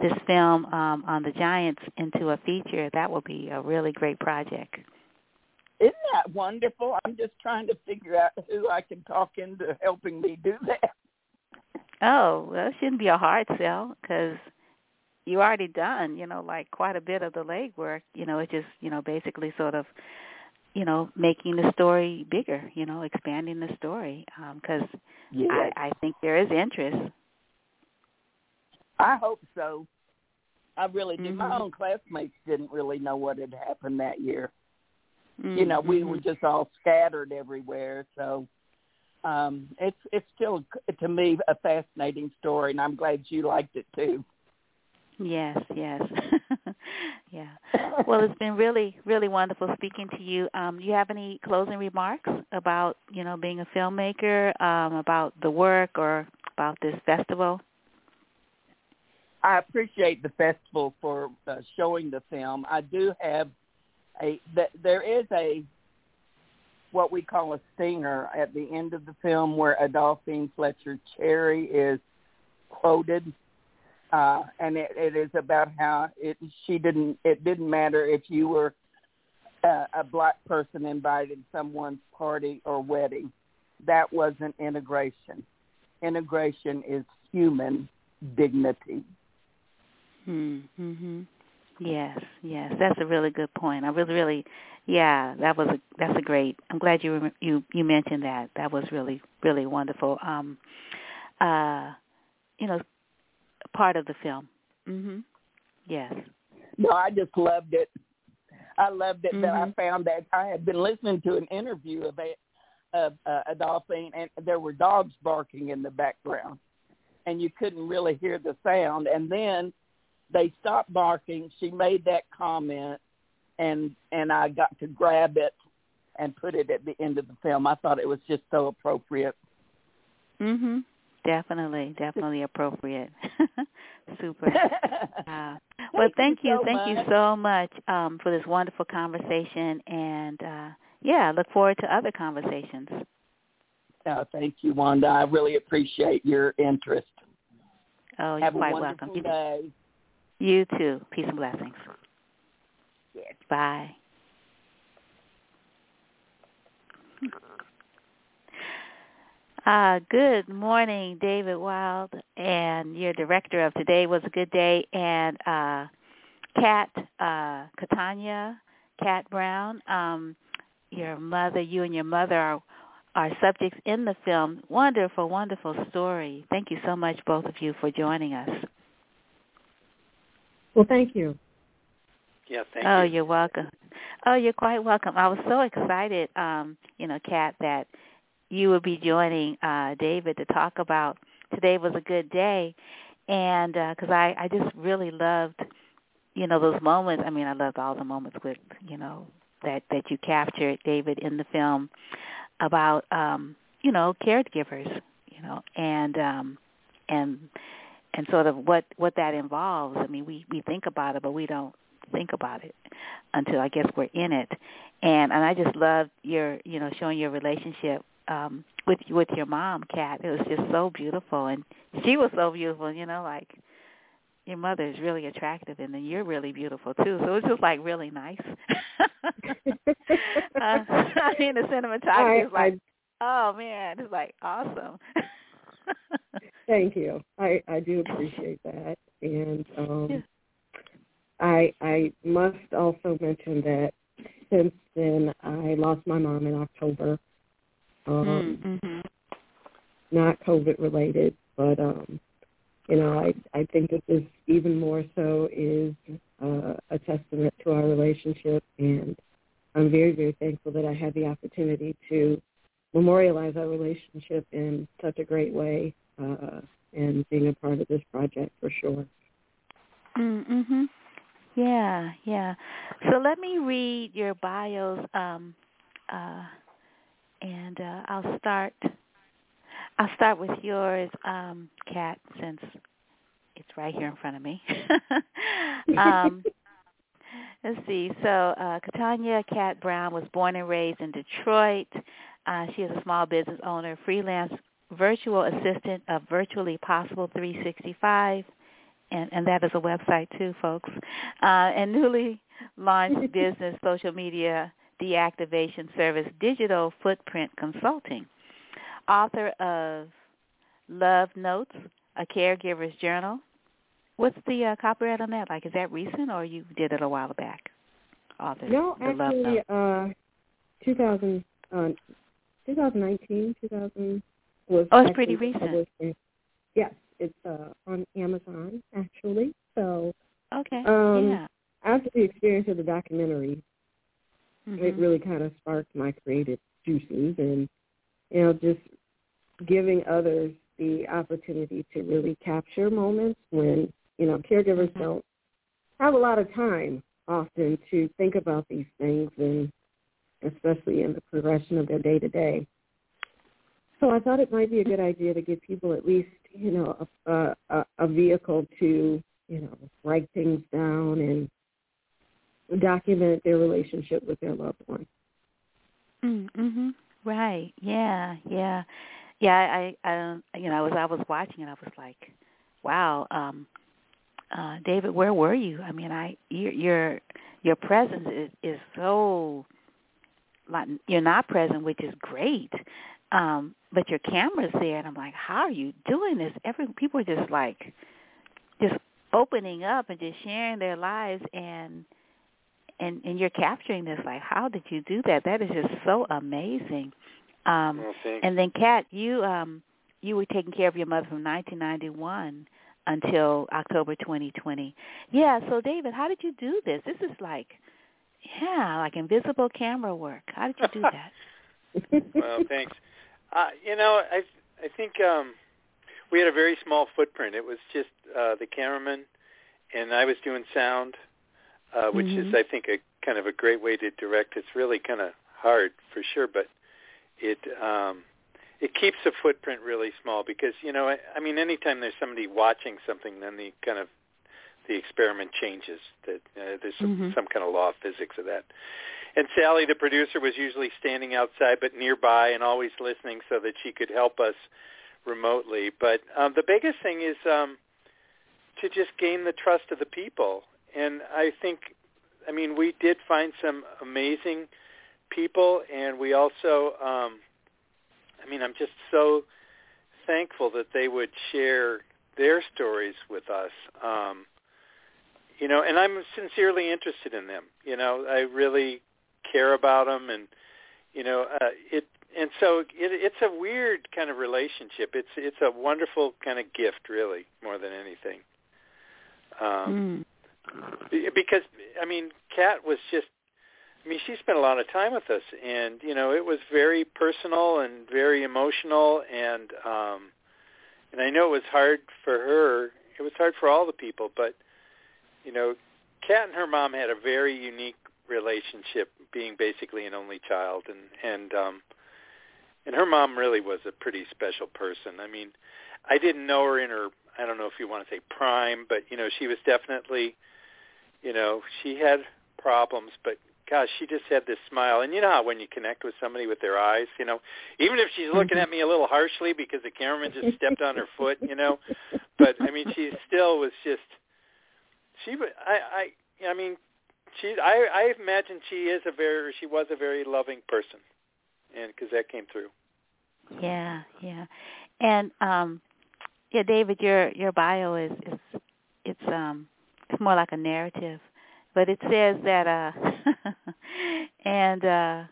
this film um, on the Giants into a feature. That will be a really great project. Isn't that wonderful? I'm just trying to figure out who I can talk into helping me do that. Oh, well, it shouldn't be a hard sell because you already done, you know, like quite a bit of the legwork. You know, it's just, you know, basically sort of, you know, making the story bigger. You know, expanding the story because um, yes. I, I think there is interest. I hope so. I really did. Mm-hmm. My own classmates didn't really know what had happened that year. Mm-hmm. You know, we were just all scattered everywhere. So um it's it's still to me a fascinating story, and I'm glad you liked it too. Yes, yes. yeah. Well, it's been really, really wonderful speaking to you. Um, do you have any closing remarks about, you know, being a filmmaker, um, about the work or about this festival? I appreciate the festival for uh, showing the film. I do have a that there is a what we call a stinger at the end of the film where Adolphine Fletcher Terry is quoted. Uh, and it, it is about how it she didn't it didn't matter if you were uh, a black person invited someone's party or wedding. That wasn't integration. Integration is human dignity mhm yes yes that's a really good point i really really yeah that was a that's a great i'm glad you you you mentioned that that was really really wonderful um uh you know part of the film. Mhm. Yes. No, I just loved it. I loved it mm-hmm. that I found that I had been listening to an interview of a of uh, Adolphine, and there were dogs barking in the background, and you couldn't really hear the sound. And then they stopped barking. She made that comment, and and I got to grab it and put it at the end of the film. I thought it was just so appropriate. Mhm. Definitely, definitely appropriate. Super. Uh, well, thank you, you, so thank much. you so much um, for this wonderful conversation, and uh, yeah, look forward to other conversations. Oh, thank you, Wanda. I really appreciate your interest. Oh, you're Have quite a welcome. day. You too. Peace and blessings. Yes. Bye. Uh, good morning, David Wild, and your director of Today Was a Good Day, and uh, Kat uh, KaTania, Kat Brown. Um, your mother, you and your mother are, are subjects in the film. Wonderful, wonderful story. Thank you so much, both of you, for joining us. Well, thank you. Yeah, thank oh, you. you're welcome. Oh, you're quite welcome. I was so excited, um, you know, Kat, that you would be joining uh, David to talk about today was a good day, and because uh, I I just really loved, you know, those moments. I mean, I loved all the moments with you know that that you captured, David, in the film about um, you know caregivers, you know, and um, and and sort of what what that involves. I mean, we we think about it, but we don't think about it until I guess we're in it. And and I just loved your you know showing your relationship um with with your mom, Kat. It was just so beautiful, and she was so beautiful. You know, like your mother is really attractive, and then you're really beautiful too. So it's just like really nice. uh, I mean, the cinematography is like, oh man, it's like awesome. Thank you. I I do appreciate that, and um, yeah. I I must also mention that since then I lost my mom in October. Um, mm-hmm. Not COVID related, but um, you know I I think that this even more so is uh, a testament to our relationship, and I'm very very thankful that I had the opportunity to memorialize our relationship in such a great way uh, and being a part of this project for sure. Mm-hmm. Yeah, yeah. So let me read your bios, um, uh, and uh, I'll start. I'll start with yours, um, Kat, since it's right here in front of me. um, let's see. So uh, KaTania Kat Brown was born and raised in Detroit. Uh, she is a small business owner, freelance virtual assistant of Virtually Possible 365 and, and that is a website too, folks. Uh, and newly launched business social media deactivation service Digital Footprint Consulting. Author of Love Notes, a caregiver's journal. What's the uh, copyright on that? Like, is that recent or you did it a while back? Author, no, actually, uh, 2000, uh, 2019, 2000 was. Oh, it's pretty recent. Yes, it's uh, on Amazon actually. So okay, um, yeah. After the experience of the documentary, mm-hmm. it really kind of sparked my creative juices, and you know, just giving others the opportunity to really capture moments when you know caregivers mm-hmm. don't have a lot of time often to think about these things, and especially in the progression of their day to day. So I thought it might be a good idea to give people at least, you know, a, a, a vehicle to, you know, write things down and document their relationship with their loved one. Mhm. Right. Yeah. Yeah. Yeah. I. I. You know. As I was watching it, I was like, "Wow, um, uh, David, where were you? I mean, I your your your presence is, is so. You're not present, which is great um but your camera's there and i'm like how are you doing this? Every people are just like just opening up and just sharing their lives and and and you're capturing this like how did you do that? That is just so amazing. Um and then kat you um you were taking care of your mother from 1991 until october 2020 yeah so david how did you do this? This is like yeah like invisible camera work how did you do that well thanks uh, you know, I I think um, we had a very small footprint. It was just uh, the cameraman, and I was doing sound, uh, which mm-hmm. is I think a kind of a great way to direct. It's really kind of hard for sure, but it um, it keeps the footprint really small because you know I, I mean anytime there's somebody watching something, then the kind of the experiment changes. That uh, there's some, mm-hmm. some kind of law of physics of that and Sally, the producer, was usually standing outside but nearby and always listening so that she could help us remotely. But um, the biggest thing is um, to just gain the trust of the people. And I think, I mean, we did find some amazing people, and we also, um, I mean, I'm just so thankful that they would share their stories with us. Um, you know, and I'm sincerely interested in them. You know, I really care about them and you know uh, it and so it, it's a weird kind of relationship it's it's a wonderful kind of gift really more than anything um mm. because i mean kat was just I mean, she spent a lot of time with us, and you know, it was very personal and very emotional, and um, and I know it was hard for her. It was hard for all the people, but you know, Kat and her mom had a very unique relationship, being basically an only child, and and um, and her mom really was a pretty special person. I mean, I didn't know her in her I don't know if you want to say prime, but you know, she was definitely, you know, she had problems, but gosh, she just had this smile. And you know how when you connect with somebody with their eyes, you know, even if she's looking at me a little harshly because the cameraman just stepped on her foot, you know, but I mean, she still was just, she, I, I, I mean, she, I, I imagine she is a very, she was a very loving person, and because that came through. Yeah, yeah, and um, yeah, David, your your bio is is it's um it's more like a narrative, but it says that uh and uh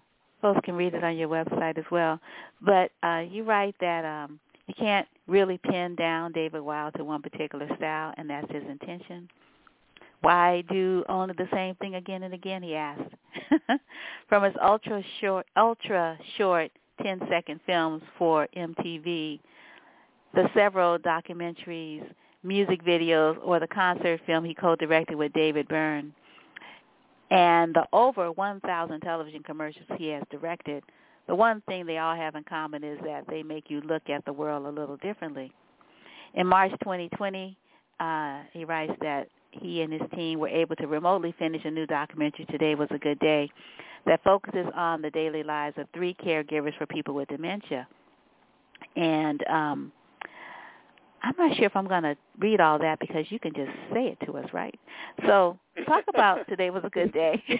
folks can read it on your website as well. But uh you write that um you can't really pin down David Wild to one particular style, and that's his intention. Why do only the same thing again and again? He asked. From his ultra short, ultra short, ten second films for MTV the several documentaries, music videos, or the concert film he co-directed with David Byrne, and the over 1,000 television commercials he has directed, the one thing they all have in common is that they make you look at the world a little differently. In March 2020, uh, he writes that he and his team were able to remotely finish a new documentary, Today Was a Good Day, that focuses on the daily lives of three caregivers for people with dementia. And um, I'm not sure if I'm going to read all that because you can just say it to us, right? So talk about today was a good day,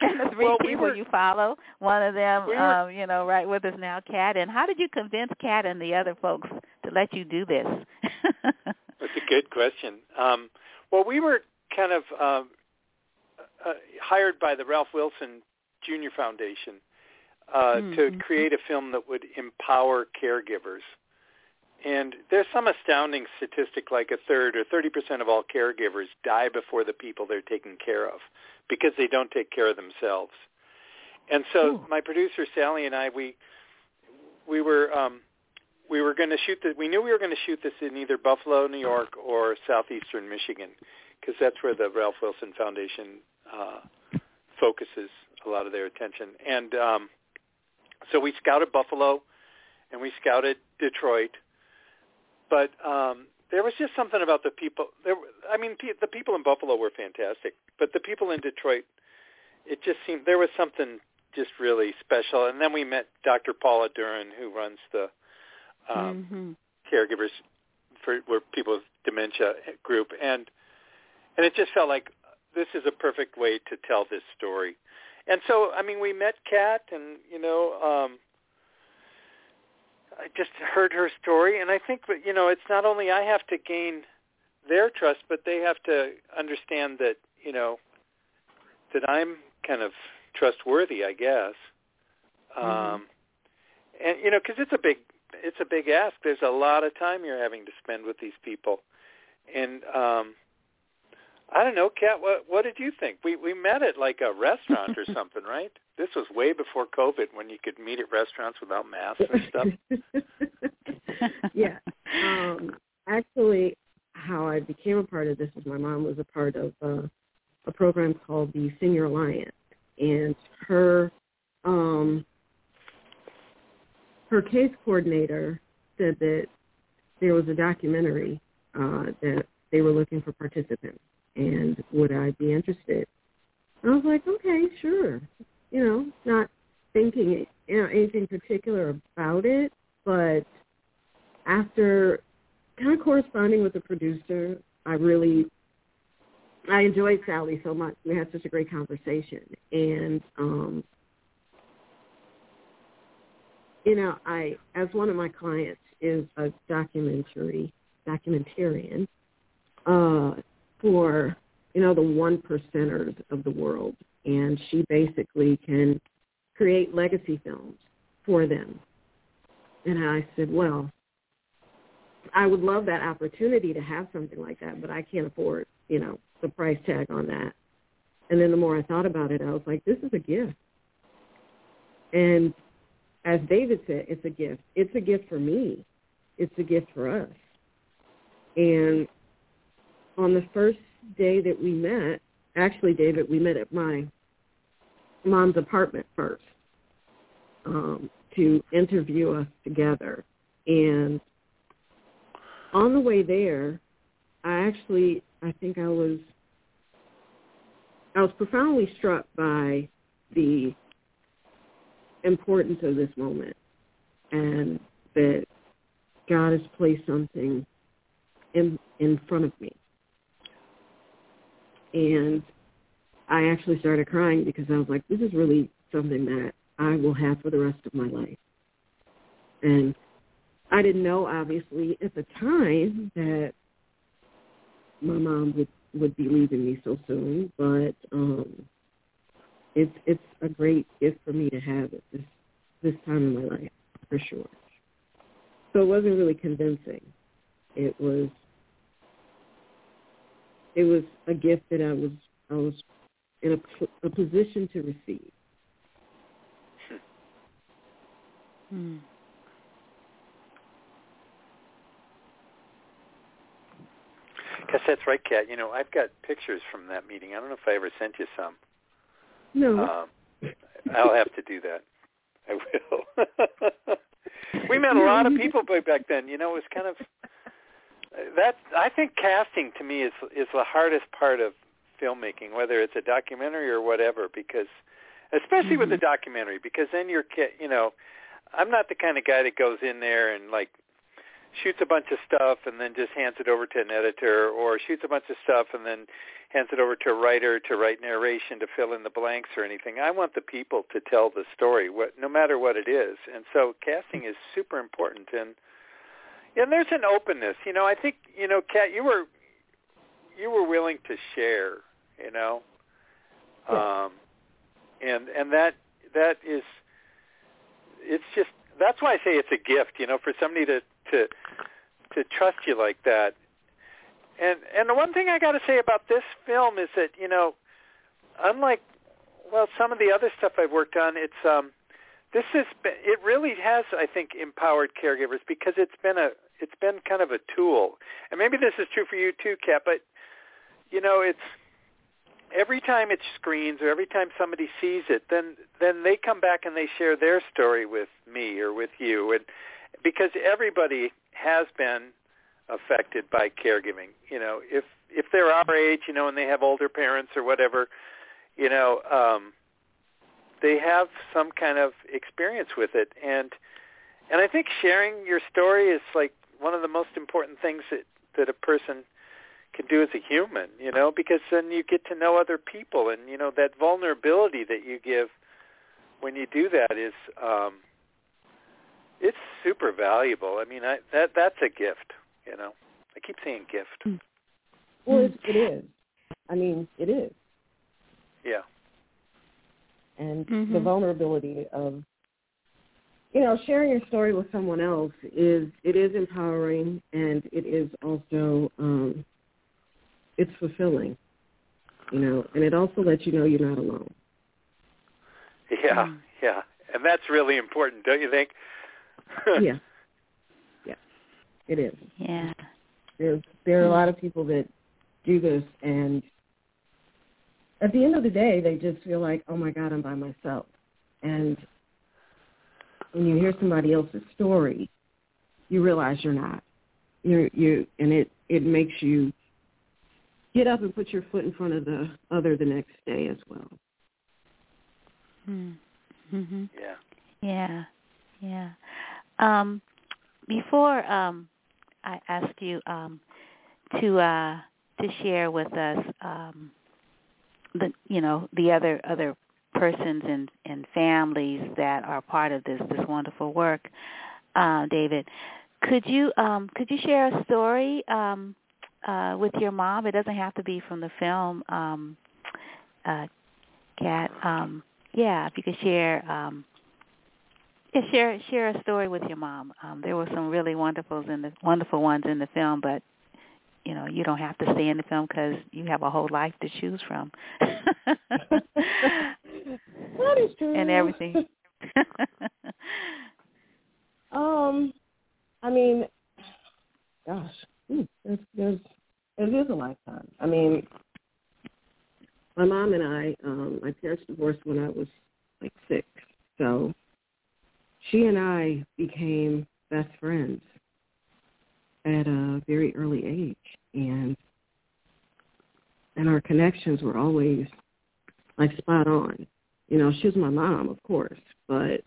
and the three well, people were, you follow. One of them, we were, um, you know, right with us now, Kat. And how did you convince Kat and the other folks to let you do this? That's a good question. Um, well, we were kind of um, uh, hired by the Ralph Wilson Jr. Foundation uh, mm-hmm. to create a film that would empower caregivers and there's some astounding statistic like a third or 30% of all caregivers die before the people they're taking care of because they don't take care of themselves. And so Ooh. my producer Sally and I we we were um we were going to shoot this we knew we were going to shoot this in either Buffalo, New York or southeastern Michigan because that's where the Ralph Wilson Foundation uh focuses a lot of their attention. And um so we scouted Buffalo and we scouted Detroit but um, there was just something about the people. There, I mean, the people in Buffalo were fantastic, but the people in Detroit, it just seemed there was something just really special. And then we met Dr. Paula Duran, who runs the um, mm-hmm. caregivers for people with dementia group, and and it just felt like this is a perfect way to tell this story. And so, I mean, we met Kat, and you know, um, I just heard her story, and I think that you know it's not only I have to gain their trust, but they have to understand that you know that I'm kind of trustworthy, I guess. Mm-hmm. Um, and you know, because it's a big it's a big ask. There's a lot of time you're having to spend with these people, and um, I don't know, Kat. What what did you think? We we met at like a restaurant or something, right? This was way before COVID, when you could meet at restaurants without masks and stuff. yeah. Um, actually, how I became a part of this is my mom was a part of uh, a program called the Senior Alliance, and her um, her case coordinator said that there was a documentary uh, that they were looking for participants and would I be interested? And I was like, okay, sure. You know, not thinking you know, anything particular about it, but after kind of corresponding with the producer, I really I enjoyed Sally so much. We had such a great conversation, and um, you know, I as one of my clients is a documentary documentarian. Uh, for you know the one percenters of the world, and she basically can create legacy films for them. And I said, well, I would love that opportunity to have something like that, but I can't afford you know the price tag on that. And then the more I thought about it, I was like, this is a gift. And as David said, it's a gift. It's a gift for me. It's a gift for us. And on the first day that we met, actually, David, we met at my mom's apartment first um, to interview us together. And on the way there, I actually, I think I was, I was profoundly struck by the importance of this moment and that God has placed something in in front of me. And I actually started crying because I was like, this is really something that I will have for the rest of my life. And I didn't know, obviously, at the time that my mom would would be leaving me so soon, but um it's it's a great gift for me to have at this this time in my life for sure. So it wasn't really convincing. It was it was a gift that I was I was in a, a position to receive. Hmm. Guess that's right, Kat. You know, I've got pictures from that meeting. I don't know if I ever sent you some. No. Um, I'll have to do that. I will. we met a lot of people back then. You know, it was kind of that. I think casting to me is is the hardest part of filmmaking, whether it's a documentary or whatever, because especially mm-hmm. with a documentary, because then you're, you know, I'm not the kind of guy that goes in there and like shoots a bunch of stuff and then just hands it over to an editor or shoots a bunch of stuff and then hands it over to a writer to write narration to fill in the blanks or anything. I want the people to tell the story, what, no matter what it is. And so casting is super important. And and there's an openness. You know, I think you know, Kat, you were you were willing to share. You know, yeah. um, and and that that is it's just that's why I say it's a gift. You know, for somebody to to to trust you like that and and the one thing I got to say about this film is that you know, unlike well some of the other stuff I've worked on, it's um this is it really has I think empowered caregivers because it's been a it's been kind of a tool, and maybe this is true for you too, Kat. But you know, it's every time it screens or every time somebody sees it, then then they come back and they share their story with me or with you, and because everybody has been affected by caregiving. You know, if if they're our age, you know, and they have older parents or whatever, you know, um, they have some kind of experience with it, and and I think sharing your story is like one of the most important things that that a person can do as a human, you know, because then you get to know other people, and you know that vulnerability that you give when you do that is um, it's super valuable. I mean, I, that that's a gift. You know, I keep saying gift. Hmm. Well, it, it is. I mean, it is. Yeah. And mm-hmm. the vulnerability of, you know, sharing your story with someone else is it is empowering and it is also um, it's fulfilling. You know, and it also lets you know you're not alone. Yeah, mm. yeah, and that's really important, don't you think? yeah. Yeah. It is. Yeah. There's there are a lot of people that do this and at the end of the day they just feel like, Oh my God, I'm by myself and when you hear somebody else's story, you realize you're not. You're you and it, it makes you get up and put your foot in front of the other the next day as well. Hmm. Mm-hmm. Yeah. Yeah. Yeah. Um, before um, I ask you um, to uh, to share with us um, the you know the other other persons and, and families that are part of this this wonderful work, uh, David. Could you um, could you share a story um, uh, with your mom? It doesn't have to be from the film, um, uh, Kat. Um, yeah, if you could share um, yeah, share share a story with your mom. Um, there were some really wonderful in the wonderful ones in the film, but you know you don't have to stay in the film because you have a whole life to choose from. that is true. And everything. um, I mean, gosh, there's, there's, it is a lifetime. I mean, my mom and I, um, my parents divorced when I was like six, so she and I became best friends at a very early age, and and our connections were always like spot on. You know, she was my mom, of course, but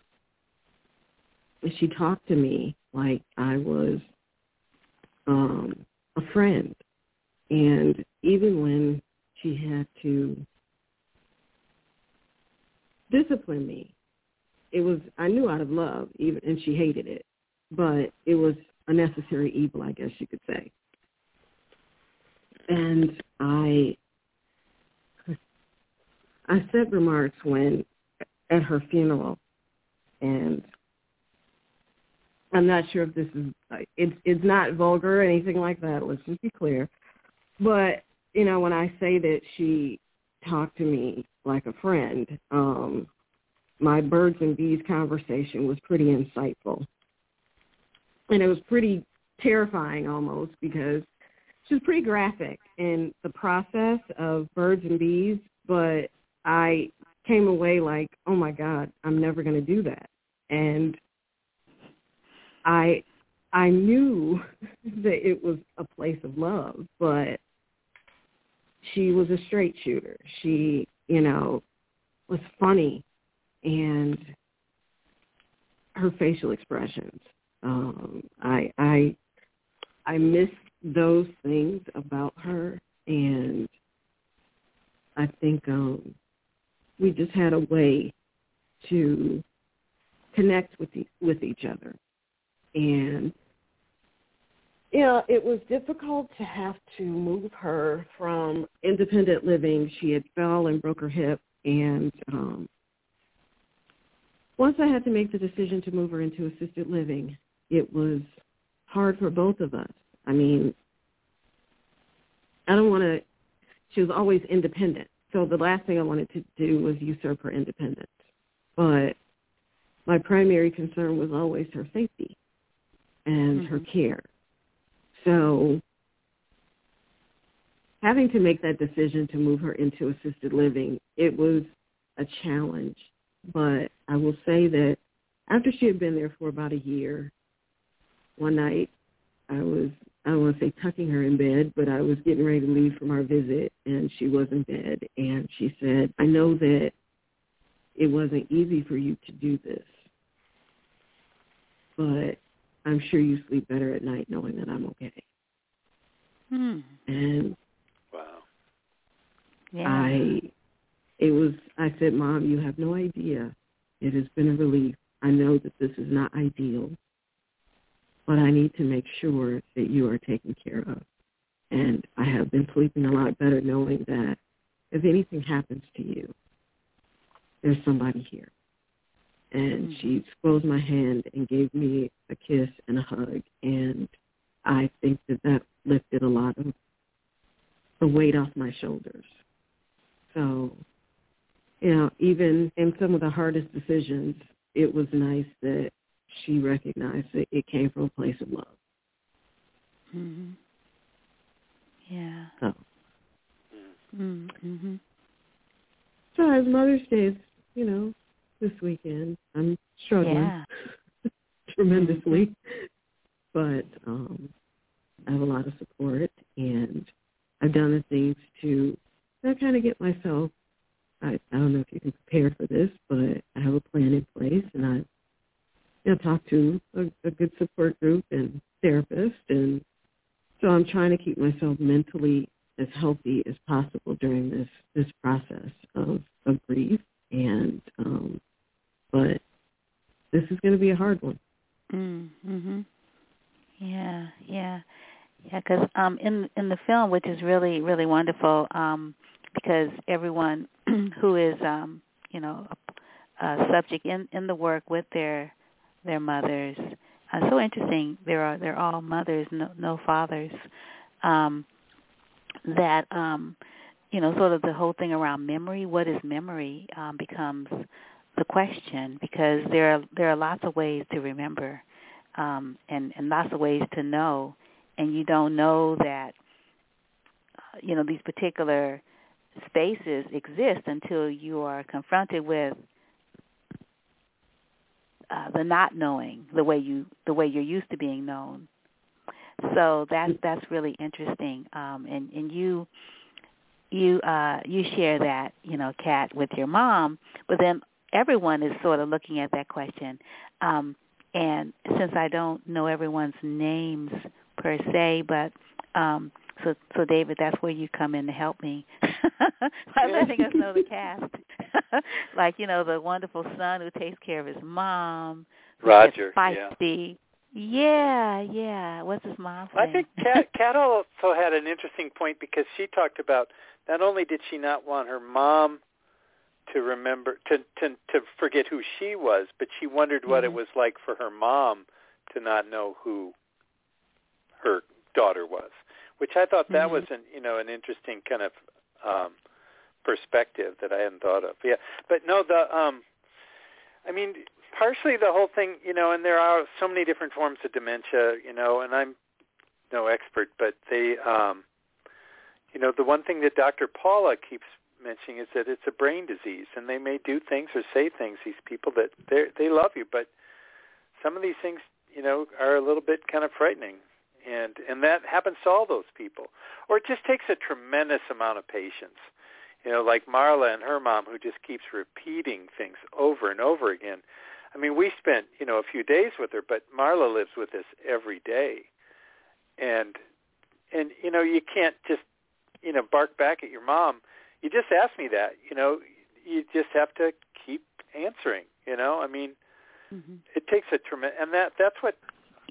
she talked to me like I was um a friend. And even when she had to discipline me, it was I knew out of love, even and she hated it. But it was a necessary evil, I guess you could say. And I I said remarks when at her funeral and I'm not sure if this is it's it's not vulgar or anything like that. Let's just be clear. But you know, when I say that she talked to me like a friend, um, my birds and bees conversation was pretty insightful, and it was pretty terrifying almost because she was pretty graphic in the process of birds and bees. But I came away like, oh my god, I'm never going to do that, and I I knew that it was a place of love, but she was a straight shooter. She, you know, was funny and her facial expressions. Um, I I I miss those things about her and I think um we just had a way to connect with the, with each other and you know, it was difficult to have to move her from independent living. She had fell and broke her hip, and um, once I had to make the decision to move her into assisted living, it was hard for both of us. I mean, I don't want to. She was always independent, so the last thing I wanted to do was usurp her independence. But my primary concern was always her safety and mm-hmm. her care. So having to make that decision to move her into assisted living, it was a challenge. But I will say that after she had been there for about a year, one night I was I don't want to say tucking her in bed, but I was getting ready to leave from our visit and she was in bed and she said, I know that it wasn't easy for you to do this, but I'm sure you sleep better at night knowing that I'm okay. Hmm. And wow. Yeah. I it was I said, Mom, you have no idea. It has been a relief. I know that this is not ideal, but I need to make sure that you are taken care of. And I have been sleeping a lot better knowing that if anything happens to you, there's somebody here and mm-hmm. she squeezed my hand and gave me a kiss and a hug and I think that that lifted a lot of the weight off my shoulders. So, you know, even in some of the hardest decisions, it was nice that she recognized that it came from a place of love. Mhm. Yeah. So. Mhm. So as Mother's Day is, you know, this weekend. I'm struggling yeah. tremendously, but um, I have a lot of support, and I've done the things to I kind of get myself. I, I don't know if you can prepare for this, but I have a plan in place, and I you know talk to a, a good support group and therapist, and so I'm trying to keep myself mentally as healthy as possible during this this process of of grief and um but this is going to be a hard one. Mm, mhm. Yeah, yeah, yeah. Because um, in in the film, which is really really wonderful, um, because everyone who is um, you know a, a subject in in the work with their their mothers, uh, so interesting. There are they're all mothers, no no fathers. Um, that um, you know, sort of the whole thing around memory. What is memory um, becomes the question because there are there are lots of ways to remember, um, and and lots of ways to know, and you don't know that uh, you know these particular spaces exist until you are confronted with uh, the not knowing the way you the way you're used to being known. So that's that's really interesting, um, and and you you uh, you share that you know Kat with your mom, but then everyone is sort of looking at that question. Um, and since I don't know everyone's names per se, but um, so so David, that's where you come in to help me by letting us know the cast. like you know the wonderful son who takes care of his mom. Roger. Feisty. Yeah. yeah, yeah. What's his mom's name? I think Kat, Kat also had an interesting point because she talked about not only did she not want her mom to remember to to to forget who she was, but she wondered what mm-hmm. it was like for her mom to not know who her daughter was, which I thought that mm-hmm. was an you know an interesting kind of um perspective that I hadn't thought of. Yeah, but no, the um, I mean, partially the whole thing, you know, and there are so many different forms of dementia, you know, and I'm no expert, but they, um, you know, the one thing that Dr. Paula keeps mentioning is that it's a brain disease, and they may do things or say things. These people that they they love you, but some of these things, you know, are a little bit kind of frightening, and and that happens to all those people. Or it just takes a tremendous amount of patience. You know, like Marla and her mom, who just keeps repeating things over and over again. I mean, we spent you know a few days with her, but Marla lives with us every day, and and you know you can't just you know bark back at your mom you just asked me that. You know, you just have to keep answering. You know, I mean, mm-hmm. it takes a tremendous, and that that's what.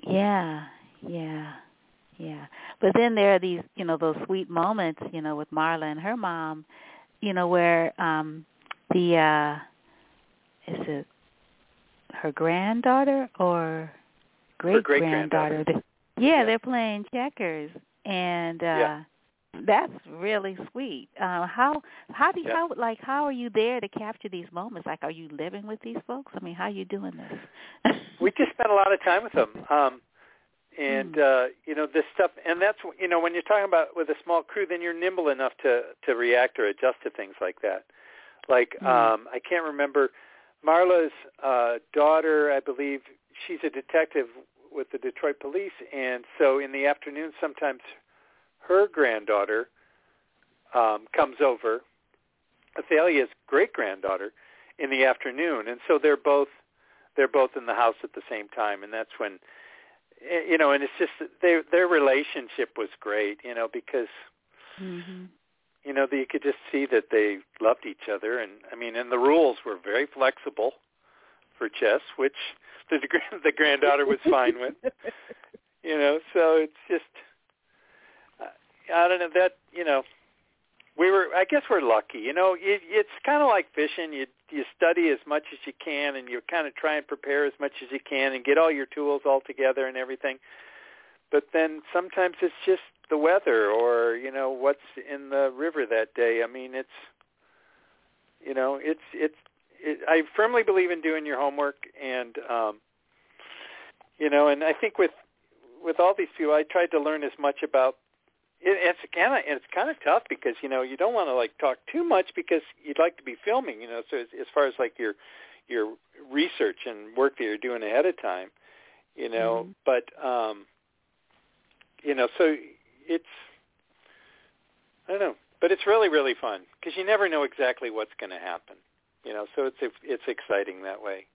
Yeah, yeah, yeah. But then there are these, you know, those sweet moments, you know, with Marla and her mom, you know, where um the uh is it her granddaughter or great granddaughter? Yeah, yeah, they're playing checkers, and uh yeah. That's really sweet. Uh, how how do you, yeah. how like how are you there to capture these moments? Like, are you living with these folks? I mean, how are you doing this? we just spent a lot of time with them, um, and mm. uh, you know this stuff. And that's you know when you're talking about with a small crew, then you're nimble enough to to react or adjust to things like that. Like mm. um, I can't remember Marla's uh, daughter, I believe she's a detective with the Detroit Police, and so in the afternoon sometimes her granddaughter um, comes over, Athalia's great granddaughter, in the afternoon, and so they're both they're both in the house at the same time, and that's when you know, and it's just their their relationship was great, you know, because mm-hmm. you know you could just see that they loved each other, and I mean, and the rules were very flexible for chess, which the the granddaughter was fine with, you know. So it's just I don't know that you know we were I guess we're lucky. You know, it, it's kind of like fishing. You you study as much as you can, and you kind of try and prepare as much as you can, and get all your tools all together and everything. But then sometimes it's just the weather, or you know what's in the river that day. I mean, it's you know it's it's it, I firmly believe in doing your homework, and um, you know, and I think with with all these people, I tried to learn as much about it, it's kind of it's kind of tough because you know you don't want to like talk too much because you'd like to be filming, you know. So as, as far as like your your research and work that you're doing ahead of time, you know. Mm-hmm. But um, you know, so it's I don't know, but it's really really fun because you never know exactly what's going to happen, you know. So it's it's exciting that way,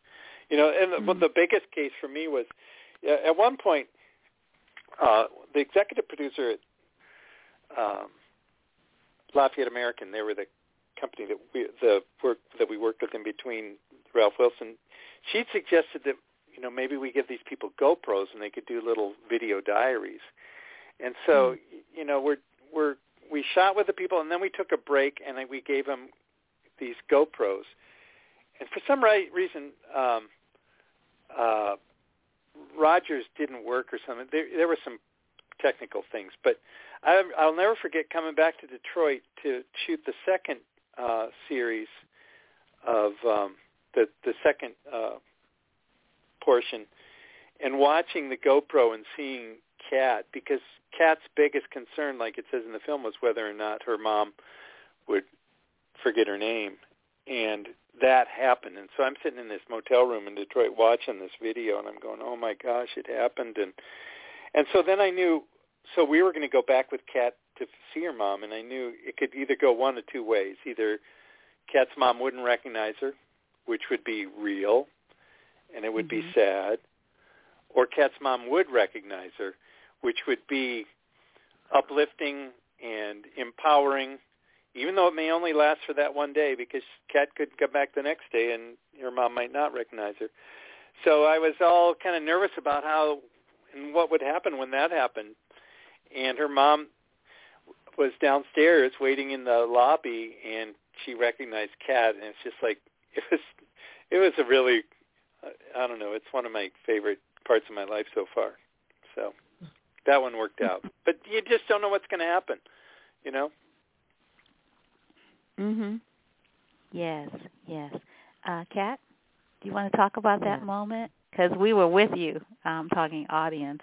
you know. And mm-hmm. the, the biggest case for me was at one point uh, the executive producer at um, Lafayette American. They were the company that we the work that we worked with in between Ralph Wilson. She'd suggested that you know maybe we give these people GoPros and they could do little video diaries. And so mm. you know we're we're we shot with the people and then we took a break and we gave them these GoPros. And for some right reason, um, uh, Rogers didn't work or something. There, there were some technical things, but I, I'll never forget coming back to Detroit to shoot the second uh, series of um, the the second uh, portion, and watching the GoPro and seeing Kat because Kat's biggest concern, like it says in the film, was whether or not her mom would forget her name, and that happened. And so I'm sitting in this motel room in Detroit watching this video, and I'm going, "Oh my gosh, it happened!" And and so then I knew. So we were going to go back with Kat to see her mom, and I knew it could either go one of two ways. Either Kat's mom wouldn't recognize her, which would be real, and it would mm-hmm. be sad, or Kat's mom would recognize her, which would be uplifting and empowering, even though it may only last for that one day because Kat could come back the next day and her mom might not recognize her. So I was all kind of nervous about how and what would happen when that happened. And her mom was downstairs waiting in the lobby and she recognized Kat and it's just like it was it was a really I don't know, it's one of my favorite parts of my life so far. So that one worked out. But you just don't know what's going to happen, you know. Mhm. Yes, yes. Uh Kat, do you want to talk about that moment? Because we were with you, um, talking audience.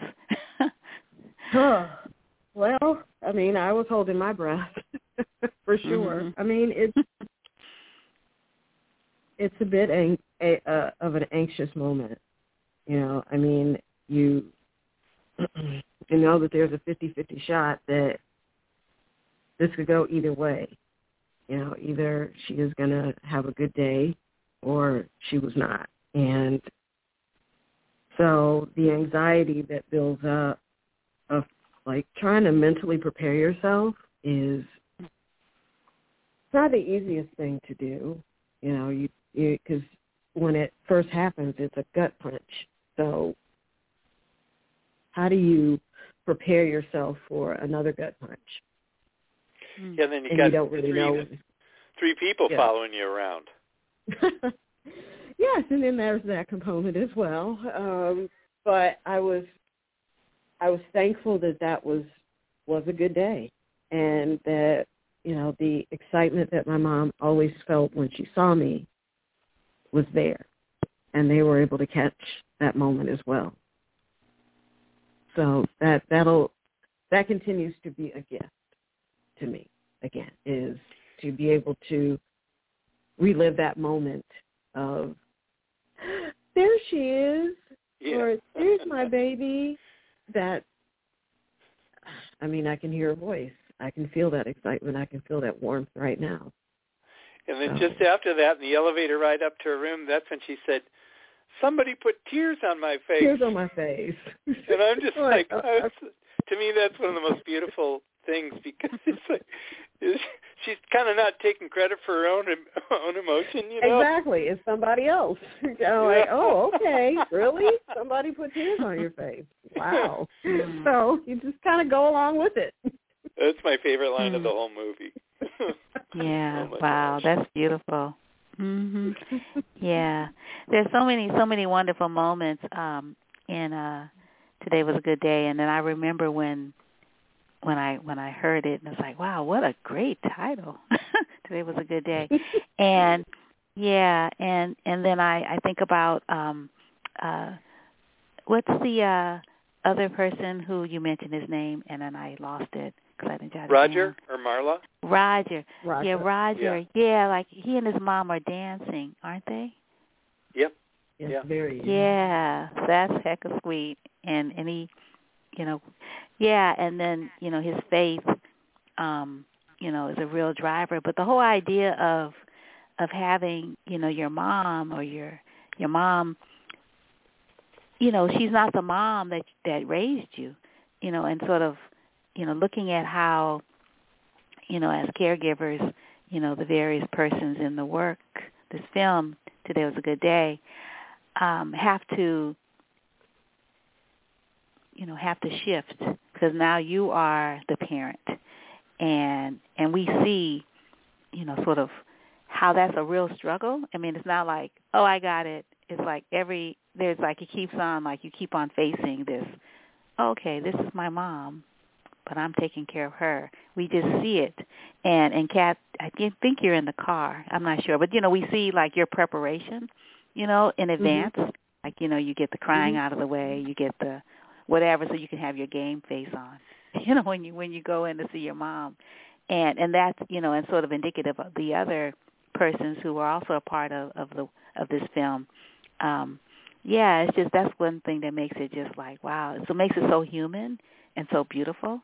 well, I mean, I was holding my breath for sure. Mm-hmm. I mean, it's it's a bit ang- a, uh, of an anxious moment. You know, I mean, you you know that there's a fifty-fifty shot that this could go either way. You know, either she is going to have a good day or she was not. And so the anxiety that builds up of like trying to mentally prepare yourself is not the easiest thing to do. You know, you because when it first happens, it's a gut punch. So how do you prepare yourself for another gut punch? Yeah, then you and got you don't really three, know. three people Yeah. following you around. yes, and then there's that component as well. Um, but I was, I was thankful that that was was a good day, and that you know the excitement that my mom always felt when she saw me was there, and they were able to catch that moment as well. So that that'll that continues to be a gift to me. Again, is to be able to relive that moment of there she is Yeah. or there's my baby that I mean I can hear her voice. I can feel that excitement. I can feel that warmth right now. And then So- just after that, in the elevator ride up to her room, that's when she said, "Somebody put tears on my face." Tears on my face. and I'm just Oh, like, I was, to me, that's one of the most beautiful things because it's like it's, she's kind of not taking credit for her own own emotion, you know. Exactly. It's somebody else. You know, like, oh, okay, really? Somebody put tears on your face. Wow. so you just kind of go along with it. That's my favorite line Hmm. of the whole movie. Yeah. Oh wow, gosh. that's beautiful. Mhm. Yeah. There's so many so many wonderful moments um in uh Today was a good day and then I remember when when I when I heard it and it's like, wow, what a great title. Today was a good day. and yeah, and and then I I think about um uh what's the uh other person who you mentioned his name and then I lost it cuz I didn't jot it Roger down. or Marla? Roger. Roger. Yeah, Roger. Yeah. like he and his mom are dancing, aren't they? Yep. Yes, Yeah. very. Yeah, that's heck of sweet. And and he, you know, yeah, and then you know his faith, um, you know, is a real driver. But the whole idea of of having you know your mom or your your mom, you know, she's not the mom that that raised you, you know, and sort of, you know, looking at how, you know, as caregivers, you know, the various persons in the work, this film, today was a good day, um, have to, you know, have to shift because now you are the parent, and and we see, you know, sort of how that's a real struggle. I mean, it's not like, oh, I got it. It's like every there's like it keeps on like you keep on facing this. Okay, this is my mom, but I'm taking care of her. We just see it. And and Kat, I think you're in the car. I'm not sure, but you know, we see like your preparation, you know, in Mm-hmm. advance. Mm-hmm. Like you know, you get the crying Mhm. out of the way, you get the whatever, so you can have your game face on. You know, when you when you go in to see your mom, and and that's you know, and sort of indicative of the other persons who are also a part of of the of this film. Um, yeah, it's just that's one thing that makes it just like wow. So it makes it so human and so beautiful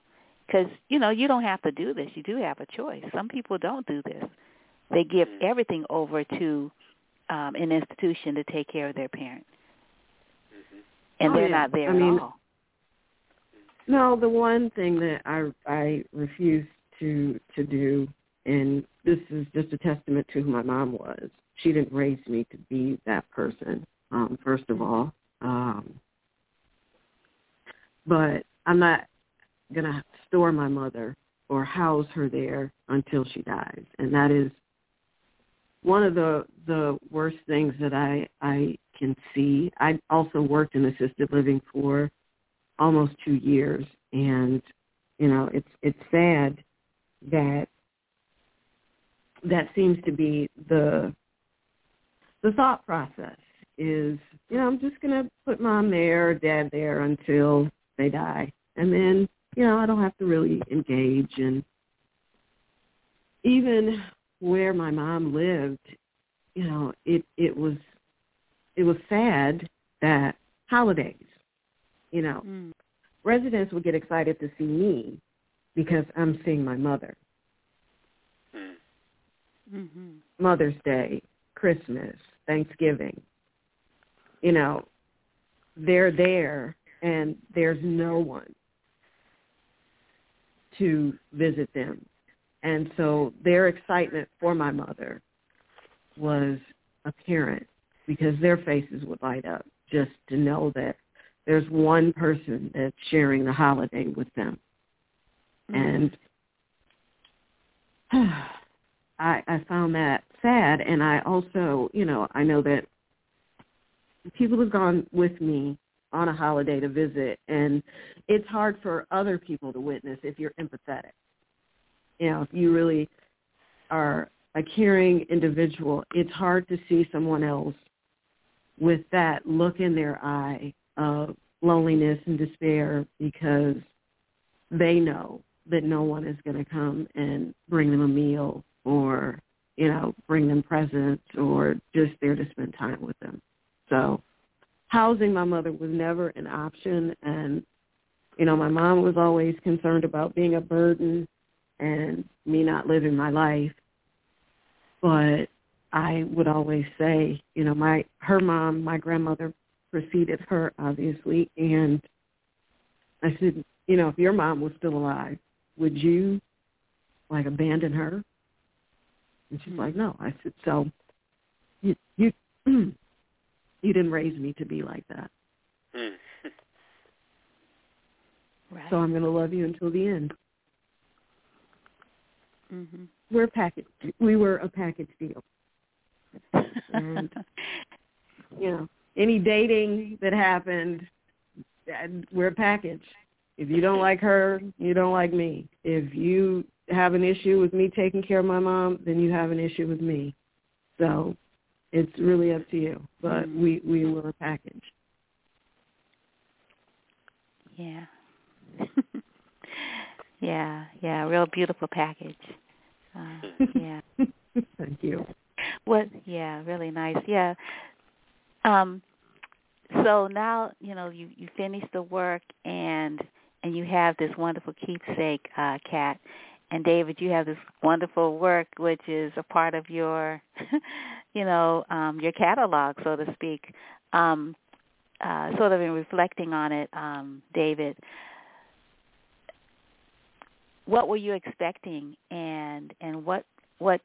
because you know you don't have to do this. You do have a choice. Some people don't do this. They give everything over to um, an institution to take care of their parent, and Oh, they're yeah. not there I at mean, all. No, the one thing that I I refuse to to do, and this is just a testament to who my mom was. She didn't raise me to be that person. Um, first of all, um, but I'm not gonna store my mother or house her there until she dies, and that is one of the the worst things that I I can see. I also worked in assisted living for almost two years. And you know it's it's sad that that seems to be the the thought process is you know i'm just to put mom there or dad there until they die. And then you know i don't have to really engage. And even where my mom lived you know it it was it was sad that holidays you know Mm. residents would get excited to see me because I'm seeing my mother. Mm. Mhm. Mother's Day, Christmas, Thanksgiving. You know, they're there and there's no one to visit them. And so their excitement for my mother was apparent because their faces would light up just to know that there's one person that's sharing the holiday with them. Mm-hmm. And I I found that sad and I also, you know, I know that people have gone with me on a holiday to visit and it's hard for other people to witness if you're empathetic. You know, if you really are a caring individual, it's hard to see someone else with that look in their eye of loneliness and despair because they know that no one is going to come and bring them a meal or, you know, bring them presents or just there to spend time with them. So housing my mother was never an option and you know, my mom was always concerned about being a burden and me not living my life. But I would always say, you know, my her mom, my grandmother preceded her obviously and I said, you know, if your mom was still alive, would you like abandon her? And she's like, no. I said, so you you you didn't raise me to be like that. Mm. Right. So I'm going to love you until the end. mhm. We're a package. We were a package deal. And- You know, any dating that happened, we're a package. If you don't like her, you don't like me. If you have an issue with me taking care of my mom, then you have an issue with me. So it's really up to you. But we we were a package. Yeah. yeah, yeah, real beautiful package. Uh, yeah. Thank you. What yeah, really nice. Yeah. Um so now, you know, you you finished the work and and you have this wonderful keepsake uh Kat and David, you have this wonderful work which is a part of your you know, um your catalog so to speak. Um uh sort of in reflecting on it, um David, what were you expecting and and what what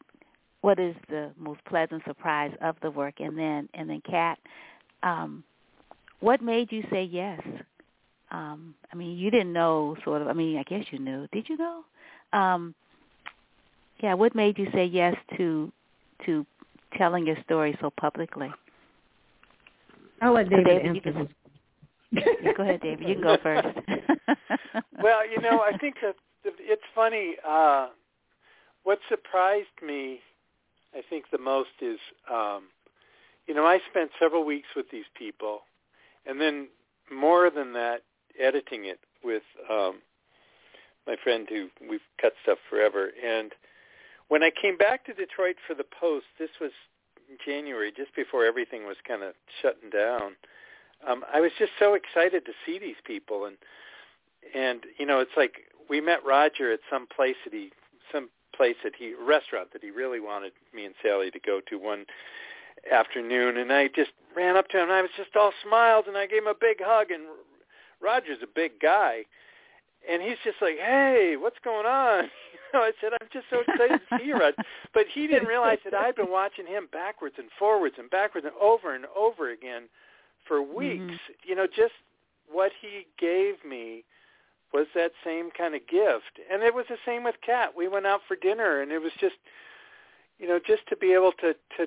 what is the most pleasant surprise of the work and then and then kat um what made you say yes um i mean you didn't know sort of i mean i guess you knew did you know um yeah what made you say yes to to telling your story so publicly I'll let So David David, answer can- this. go ahead, David. You can go first. well, you know, I think that it's funny. Uh, what surprised me, I think, the most is, um, you know, I spent several weeks with these people, and then more than that, editing it with um, my friend who we've cut stuff forever. And when I came back to Detroit for the Post, this was January, just before everything was kind of shutting down. Um, I was just so excited to see these people, and and you know, it's like we met Roger at some place that he some place that he restaurant that he really wanted me and Sally to go to one afternoon, and I just ran up to him, and I was just all smiles, and I gave him a big hug, and Roger's a big guy, and he's just like, "Hey, what's going on?" You know, I said, "I'm just so excited to see you, Rod." But he didn't realize that I'd been watching him backwards and forwards and backwards and over and over again for weeks. Mm-hmm. You know, just what he gave me was that same kind of gift, and it was the same with Kat. We went out for dinner, and it was just, you know, just to be able to to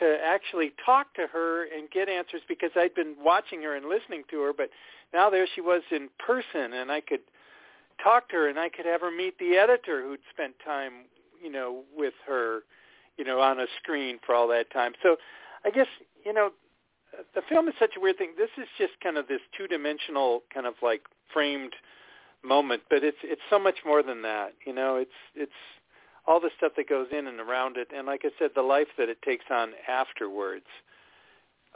to actually talk to her and get answers because I'd been watching her and listening to her, but now there she was in person, and I could talk to her and I could have her meet the editor who'd spent time, you know, with her, you know, on a screen for all that time. So I guess, you know, the film is such a weird thing. This is just kind of this two-dimensional kind of like framed moment, but it's it's so much more than that. You know, it's it's all the stuff that goes in and around it, and like I said, the life that it takes on afterwards.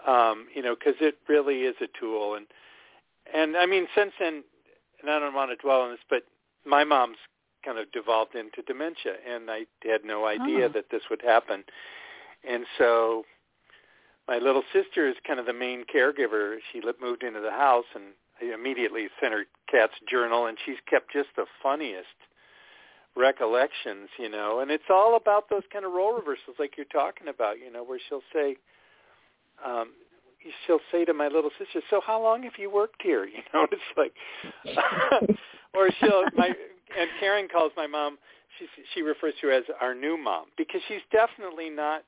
Um, you know, because it really is a tool, and and I mean, since then, and I don't want to dwell on this, but my mom's kind of devolved into dementia, and I had no idea oh. that this would happen. And so my little sister is kind of the main caregiver. She moved into the house, and Immediately sent her Kat's journal, and she's kept just the funniest recollections, you know. And it's all about those kind of role reversals, like you're talking about, you know, where she'll say, um, she'll say to my little sister, "So how long have you worked here?" You know, it's like, or she'll my and Karen calls my mom. She she refers to her as our new mom because she's definitely not.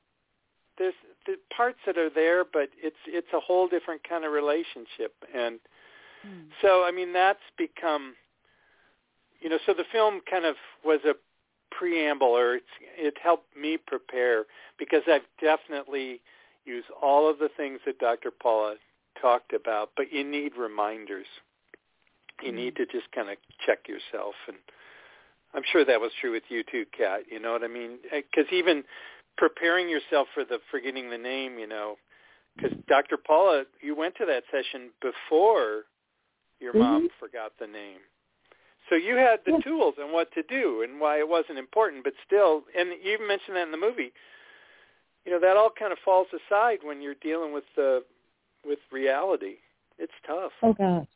There's the parts that are there, but it's it's a whole different kind of relationship, and mm. so I mean that's become, you know, so the film kind of was a preamble, or it's, it helped me prepare because I've definitely use all of the things that Dr. Paula talked about, but you need reminders. You mm-hmm. need to just kind of check yourself, and I'm sure that was true with you too, Kat. You know what I mean? Because eh, even preparing yourself for the forgetting the name, you know, because Dr. Paula, you went to that session before your mm-hmm. mom forgot the name. So you had the yeah. tools and what to do and why it wasn't important, but still, and you even mentioned that in the movie you know that all kind of falls aside when you're dealing with the with reality. It's tough. Oh gosh,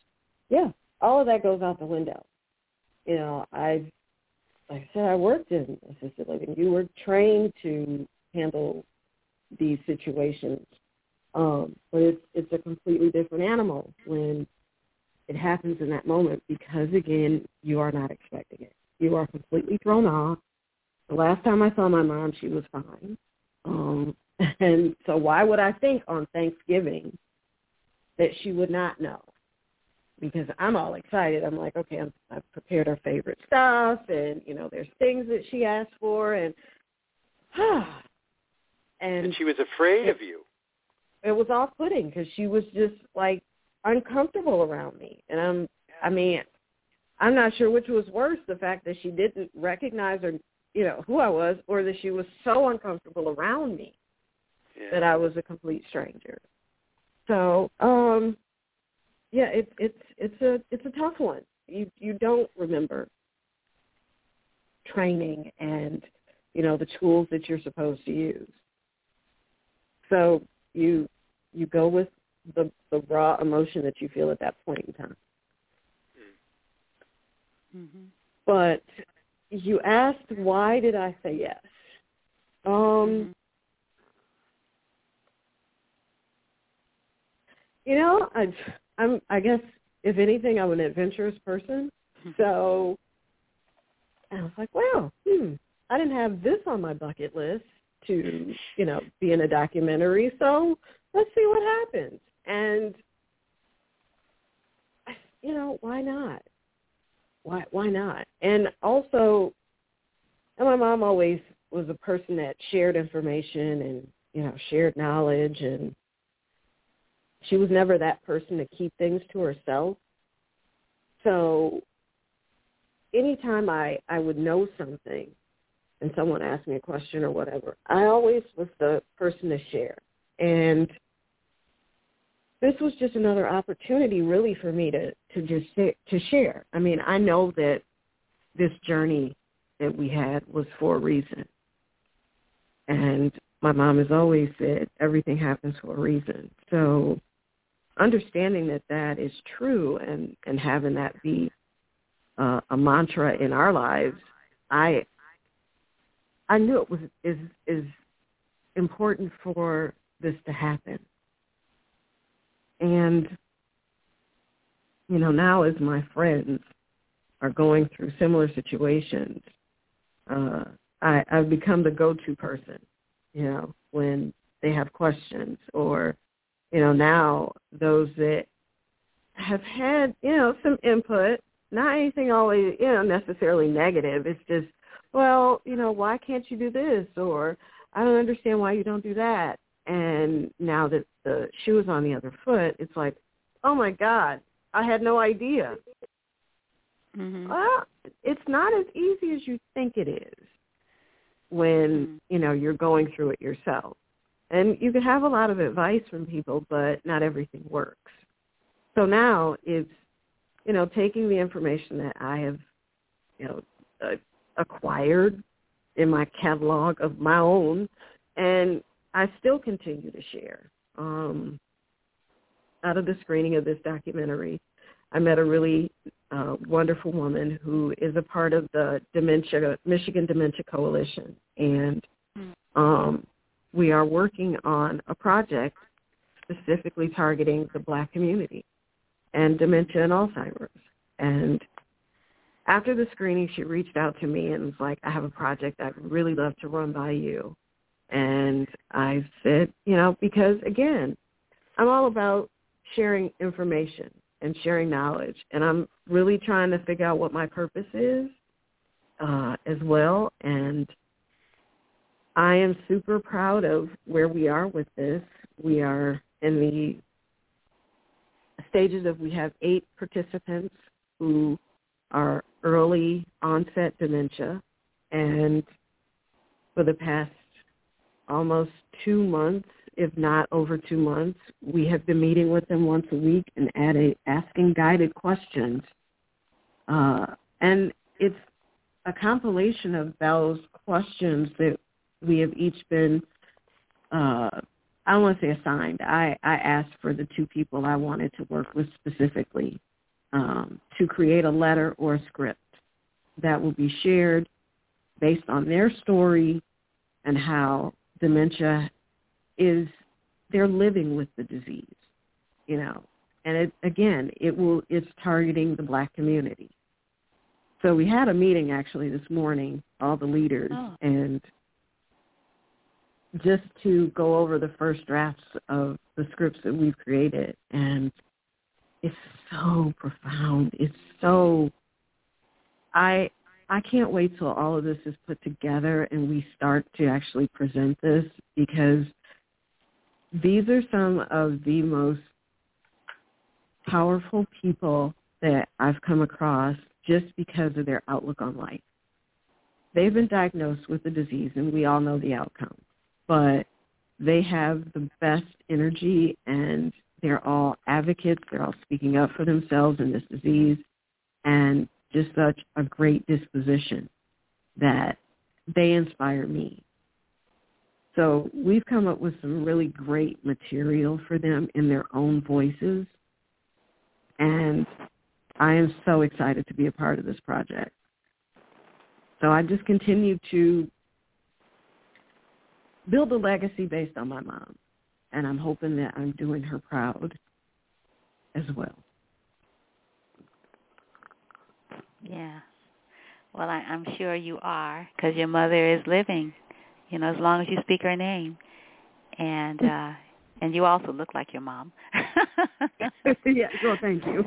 yeah, all of that goes out the window. You know, I like I said, I worked in assisted living. You were trained to handle these situations, um, but it's it's a completely different animal when it happens in that moment because again, you are not expecting it. You are completely thrown off. The last time I saw my mom, she was fine. Um, and so why would I think on Thanksgiving that she would not know? Because I'm all excited. I'm like, okay, I'm, I've prepared her favorite stuff, and you know, there's things that she asked for, and and, and she was afraid it, of you. It was off-putting because she was just like uncomfortable around me, and I'm, I mean, I'm not sure which was worse, the fact that she didn't recognize or you know, who I was or that she was so uncomfortable around me yeah. that I was a complete stranger. So, um yeah, it's it's it's a it's a tough one. You you don't remember training and you know the tools that you're supposed to use. So you you go with the the raw emotion that you feel at that point in time. Mm-hmm. But you asked why did I say yes? Um, mm-hmm. you know, I, I'm. I guess if anything, I'm an adventurous person. So I was like, well, hmm, I didn't have this on my bucket list to, you know, be in a documentary. So let's see what happens. And you know, why not? Why why not? And also, and my mom always was a person that shared information and you know shared knowledge, and she was never that person to keep things to herself. So, anytime I I would know something, and someone asked me a question or whatever, I always was the person to share. And this was just another opportunity really for me to to just to share. I mean, I know that this journey that we had was for a reason. And my mom has always said everything happens for a reason. So understanding that that is true and and having that be uh, a mantra in our lives, I I knew it was is is important for this to happen. And you know, now as my friends are going through similar situations, uh, I, I've become the go-to person. You know, when they have questions, or you know, now those that have had you know some input, not anything always you know necessarily negative. It's just, well, you know, why can't you do this, or I don't understand why you don't do that. And now that the shoe is on the other foot, it's like, oh my God, I had no idea. Mm-hmm. Well, it's not as easy as you think it is when, mm-hmm. you know, you're going through it yourself. And you can have a lot of advice from people, but not everything works. So now it's, you know, taking the information that I have, you know, uh, acquired in my catalog of my own and I still continue to share. Um, out of the screening of this documentary, I met a really uh, wonderful woman who is a part of the Dementia Michigan Dementia Coalition, and um, we are working on a project specifically targeting the Black community and dementia and Alzheimer's. And after the screening, she reached out to me and was like, "I have a project I'd really love to run by you." And I said, you know, because again, I'm all about sharing information and sharing knowledge. And I'm really trying to figure out what my purpose is uh, as well. And I am super proud of where we are with this. We are in the stages of we have eight participants who are early onset dementia. And for the past almost two months, if not over two months. We have been meeting with them once a week and a, asking guided questions. Uh, and it's a compilation of those questions that we have each been, uh, I don't want to say assigned. I, I asked for the two people I wanted to work with specifically um, to create a letter or a script that will be shared based on their story and how dementia is they're living with the disease, you know. And it, again, it will it's targeting the black community. So we had a meeting actually this morning, all the leaders, oh. and just to go over the first drafts of the scripts that we've created, and it's so profound. It's so I I can't wait till all of this is put together and we start to actually present this because these are some of the most powerful people that I've come across just because of their outlook on life. They've been diagnosed with the disease and we all know the outcome, but they have the best energy and they're all advocates. They're all speaking up for themselves in this disease. And just such a great disposition that they inspire me. So we've come up with some really great material for them in their own voices. And I am so excited to be a part of this project. So I just continue to build a legacy based on my mom. And I'm hoping that I'm doing her proud as well. Yeah. Well, I, I'm sure you are because your mother is living. You know, as long as you speak her name, and uh and you also look like your mom. yeah. Well, thank you.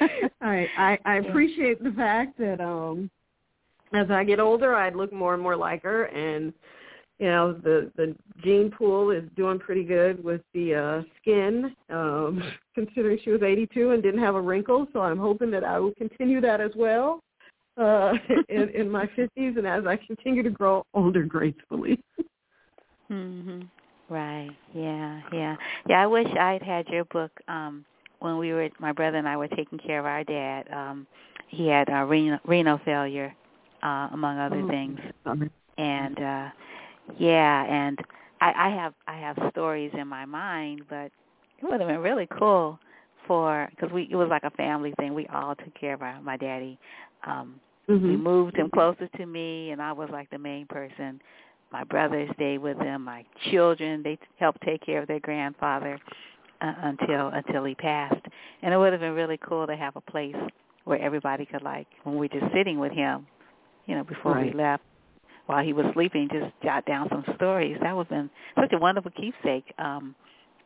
I, I I appreciate the fact that um as I get older I'd look more and more like her and you know the the gene pool is doing pretty good with the uh skin um considering she was 82 and didn't have a wrinkle so I'm hoping that I will continue that as well uh in in my 50s and as I continue to grow older gracefully. mhm. Right. Yeah, yeah. Yeah, I wish I'd had your book um when we were my brother and I were taking care of our dad. Um he had uh, renal renal failure uh among other Oh, things. sorry. And uh yeah, and I I have I have stories in my mind, but it would have been really cool for because we it was like a family thing. We all took care of our my daddy. Um we Mhm. moved him closer to me and I was like the main person. My brothers stayed with him. My children they helped take care of their grandfather uh, until until he passed. And it would have been really cool to have a place where everybody could like when we're just sitting with him, you know, before Right. we left while he was sleeping, just jot down some stories. That would have been such a wonderful keepsake. Um,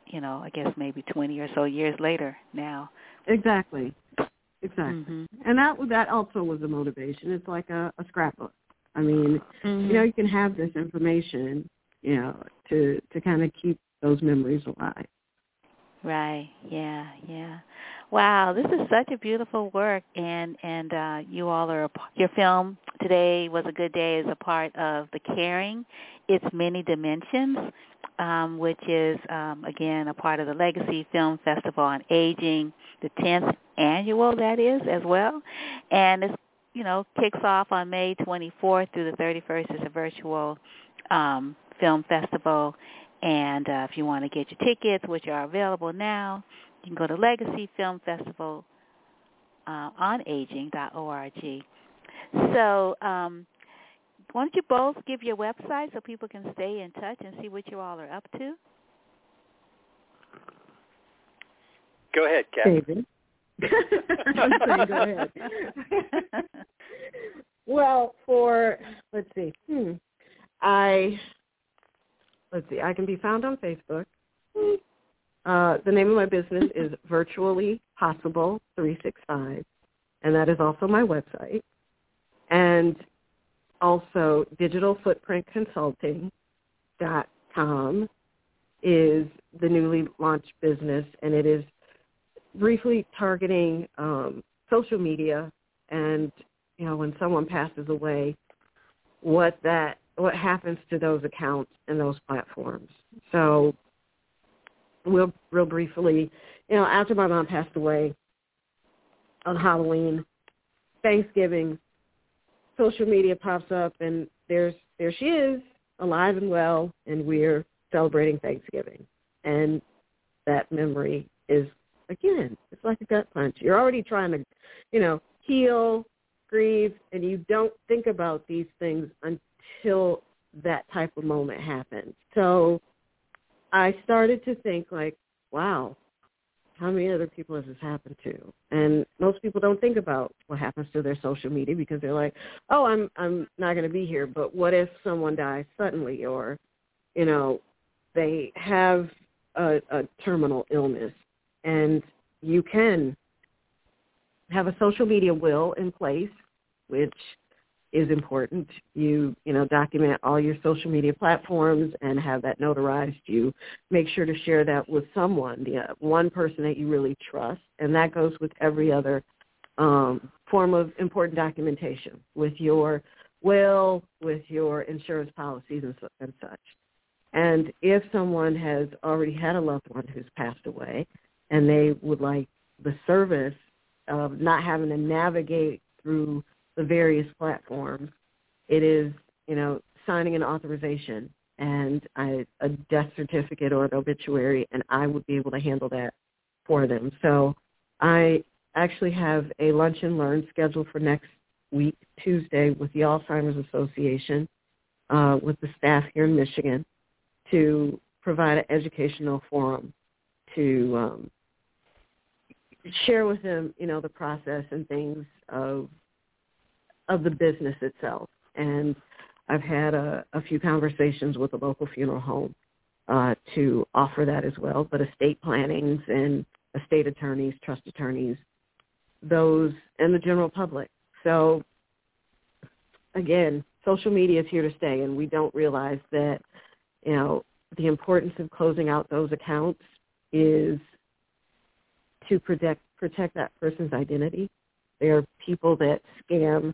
you know, I guess maybe twenty or so years later now. Exactly. Exactly. Mhm. And that that also was a motivation. It's like a, a scrapbook. I mean, Mhm. you know, you can have this information, you know, to to kind of keep those memories alive. Right. Yeah. Yeah. Wow. This is such a beautiful work, and and uh, you all are a, your film today was a good day is a part of the caring, its many dimensions, um, which is um, again a part of the Legacy Film Festival on Aging, the tenth annual that is as well, and it's you know kicks off on May 24th through the 31st. It's a virtual um, film festival and uh, if you want to get your tickets, which are available now, you can go to Legacy Film Festival uh, on aging.org. So um, why don't you both give your website so people can stay in touch and see what you all are up to? Go ahead, Kathy. David. I'm saying go ahead. well, for let's see, hmm, I let's see, I can be found on Facebook. Uh, the name of my business is Virtually Possible Three Six Five, and that is also my website. And also, Digital Footprint Consulting dot com is the newly launched business, and it is briefly targeting um, social media and you know when someone passes away, what that what happens to those accounts and those platforms. So real real briefly, you know, after my mom passed away on Halloween, Thanksgiving, social media pops up and there's there she is, alive and well, and we're celebrating Thanksgiving. And that memory is again, it's like a gut punch. You're already trying to, you know, heal, grieve, and you don't think about these things until that type of moment happens. So I started to think like, wow, how many other people has this happened to? And most people don't think about what happens to their social media because they're like, oh, I'm I'm not going to be here. But what if someone dies suddenly, or you know, they have a, a terminal illness, and you can have a social media will in place, which is important. You, you know, document all your social media platforms and have that notarized. You make sure to share that with someone, the uh, one person that you really trust, and that goes with every other um, form of important documentation, with your will, with your insurance policies and, and such. And if someone has already had a loved one who's passed away, and they would like the service of not having to navigate through the various platforms, it is, you know, signing an authorization and a death certificate or an obituary, and I would be able to handle that for them. So I actually have a lunch and learn scheduled for next week, Tuesday, with the Alzheimer's Association, uh, with the staff here in Michigan, to provide an educational forum to um, share with them, you know, the process and things of of the business itself. And I've had a, a few conversations with a local funeral home uh, to offer that as well. But estate plannings and estate attorneys, trust attorneys, those and the general public. So again, social media is here to stay, and we don't realize that you know the importance of closing out those accounts is to protect protect that person's identity. There are people that scam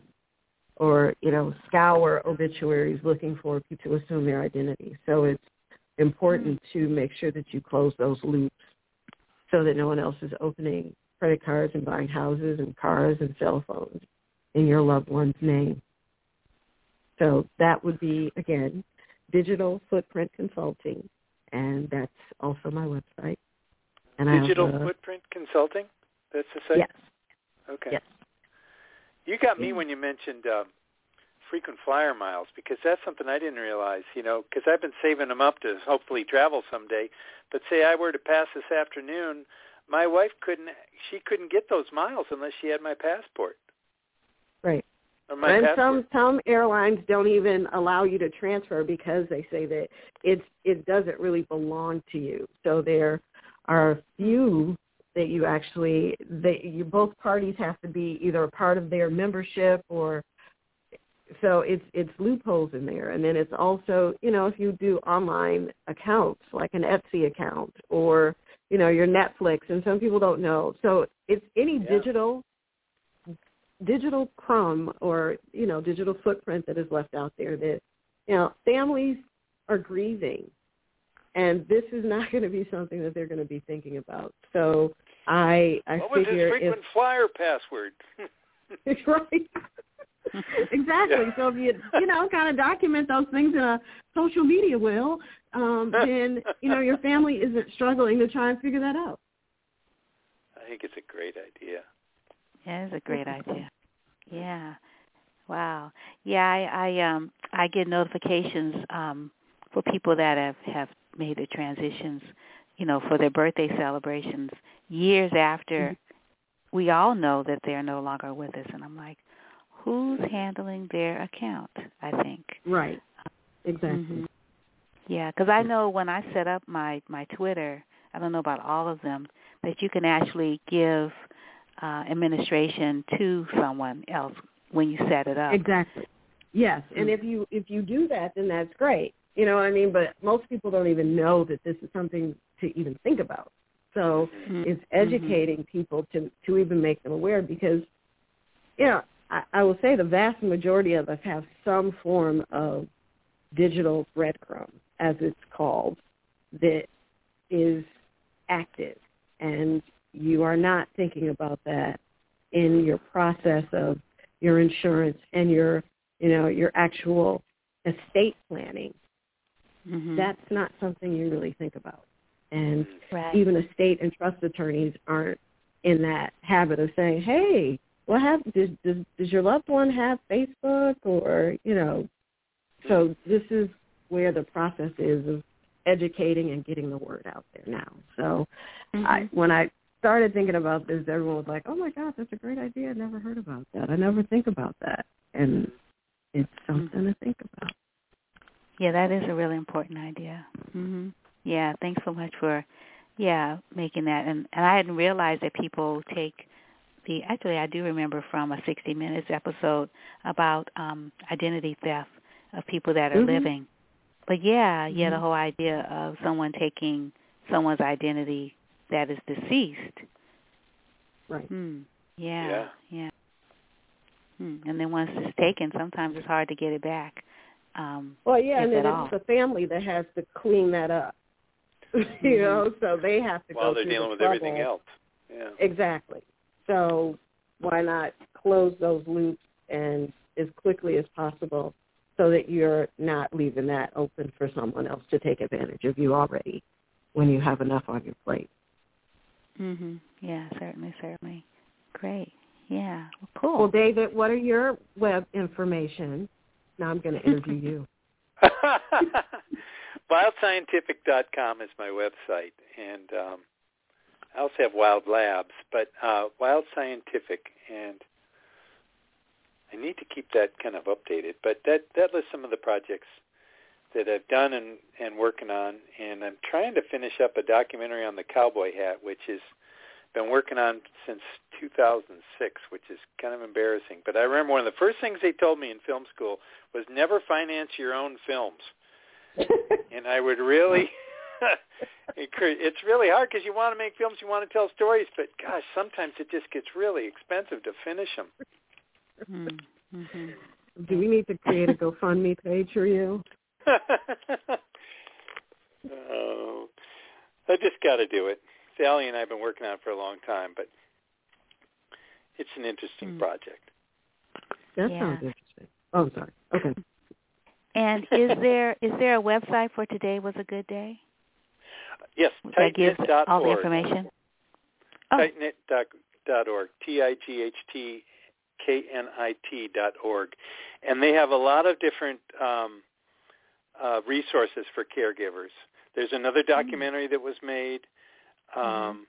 or you know scour obituaries looking for people to assume their identity. So it's important mm-hmm. to make sure that you close those loops so that no one else is opening credit cards and buying houses and cars and cell phones in your loved one's name. So that would be, again, Digital Footprint Consulting, and that's also my website. And Digital have, Footprint Consulting? That's the site? Yes. Okay. Yes. You got me when you mentioned um, frequent flyer miles because that's something I didn't realize, you know, because I've been saving them up to hopefully travel someday. But say I were to pass this afternoon, my wife couldn't, she couldn't get those miles unless she had my passport. Right. Or my and passport. some some airlines don't even allow you to transfer because they say that it's it doesn't really belong to you. So there are a few that you actually that you both parties have to be either a part of their membership or so it's it's loopholes in there and then it's also you know if you do online accounts like an Etsy account or you know your Netflix and some people don't know so it's any Yeah. digital digital crumb or you know digital footprint that is left out there that you know families are grieving and this is not going to be something that they're going to be thinking about so i i what was his frequent if flyer password? right exactly Yeah. so if you you know kind of document those things in a social media will um then you know your family isn't struggling to try and figure that out I think it's a great idea. Yeah, it's a great idea. Yeah. Wow. Yeah, I, I um I get notifications um for people that have have made the transitions, you know, for their birthday celebrations years after we all know that they're no longer with us and I'm like, who's handling their account? I think. right exactly Mhm. Yeah, because I know when I set up my my Twitter, I don't know about all of them, that you can actually give uh, administration to someone else when you set it up. Exactly. Yes, and Mm. if you if you do that, then that's great. You know what I mean? But most people don't even know that this is something to even think about. So Mhm. it's educating people to to even make them aware because, you know, I, I will say the vast majority of us have some form of digital breadcrumb, as it's called, that is active, and you are not thinking about that in your process of your insurance and your you know your actual estate planning Mhm. that's not something you really think about and right. even estate and trust attorneys aren't in that habit of saying hey what have does, does does your loved one have facebook or you know so this is where the process is of educating and getting the word out there now so I, Mhm. when I started thinking about this, everyone was like, "Oh my God, that's a great idea! I never heard about that. I never think about that." And it's something to think about. Yeah, that is a really important idea. Mhm. Yeah, thanks so much for yeah, making that and and I hadn't realized that people take the actually I do remember from a 60 minutes episode about um identity theft of people that are Mhm. living. But yeah, yeah, the Mhm. whole idea of someone taking someone's identity that is deceased. Right. Hmm. Yeah. Yeah. Yeah. Hmm. And then once it's taken, sometimes it's hard to get it back. Um Well, yeah, and then it's the family that has to clean that up. you Mhm. know, so they have to While go they're dealing the with everything else. Yeah. Exactly. So why not close those loops and as quickly as possible so that you're not leaving that open for someone else to take advantage of you already when you have enough on your plate. Mhm. Yeah, certainly, certainly. Great. Yeah. Well, cool. Well, David, what are your web information? Now I'm going to interview you. WildScientific.com is my website, and um, I also have Wild Labs, but uh, Wild Scientific, and I need to keep that kind of updated. But that that lists some of the projects that I've done and and working on, and I'm trying to finish up a documentary on the cowboy hat, which is been working on since 2006, which is kind of embarrassing. But I remember one of the first things they told me in film school was never finance your own films. and I would really, it's really hard because you want to make films, you want to tell stories, but gosh, sometimes it just gets really expensive to finish them. Mm-hmm. Do we need to create a GoFundMe page for you? oh, I just got to do it. Sally and I have been working on it for a long time, but it's an interesting Mm. project. That Yeah. sounds interesting. Oh, I'm sorry. Okay. And is there is there a website for today was a good day Yes, that gives tightknit.org. all the information? Oh, Tightknit.org, T-I-G-H-T-K-N-I-T dot org. And they have a lot of different um, uh, resources for caregivers. There's another documentary that was made, um,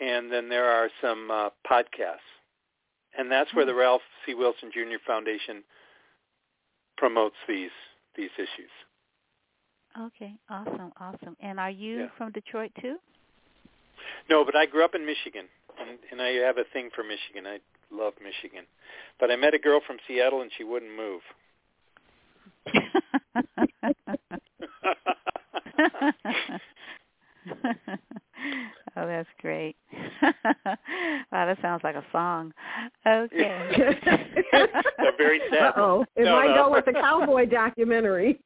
and then there are some uh, podcasts. And that's where the Ralph C. Wilson Jr. Foundation promotes these these issues. okay, awesome, awesome. And are you Yeah. from Detroit too? No, but I grew up in Michigan, and, and I have a thing for Michigan. I love Michigan. But I met a girl from Seattle, and she wouldn't move. oh, that's great. wow, that sounds like a song. Okay. No, very sad. Uh-oh. It No, might no. go with the cowboy documentary.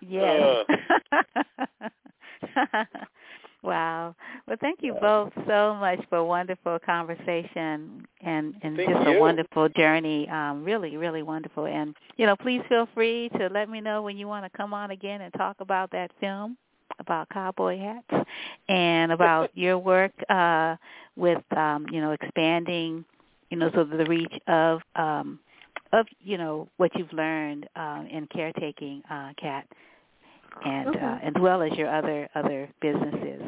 yes. wow. Well, thank you both so much for a wonderful conversation and and Thank just a wonderful journey. Um, really, really wonderful. And you know, please feel free to let me know when you want to come on again and talk about that film about cowboy hats and about your work uh with um you know expanding you know so the reach of um of you know what you've learned um in caretaking uh Kat and Okay. uh as well as your other other businesses.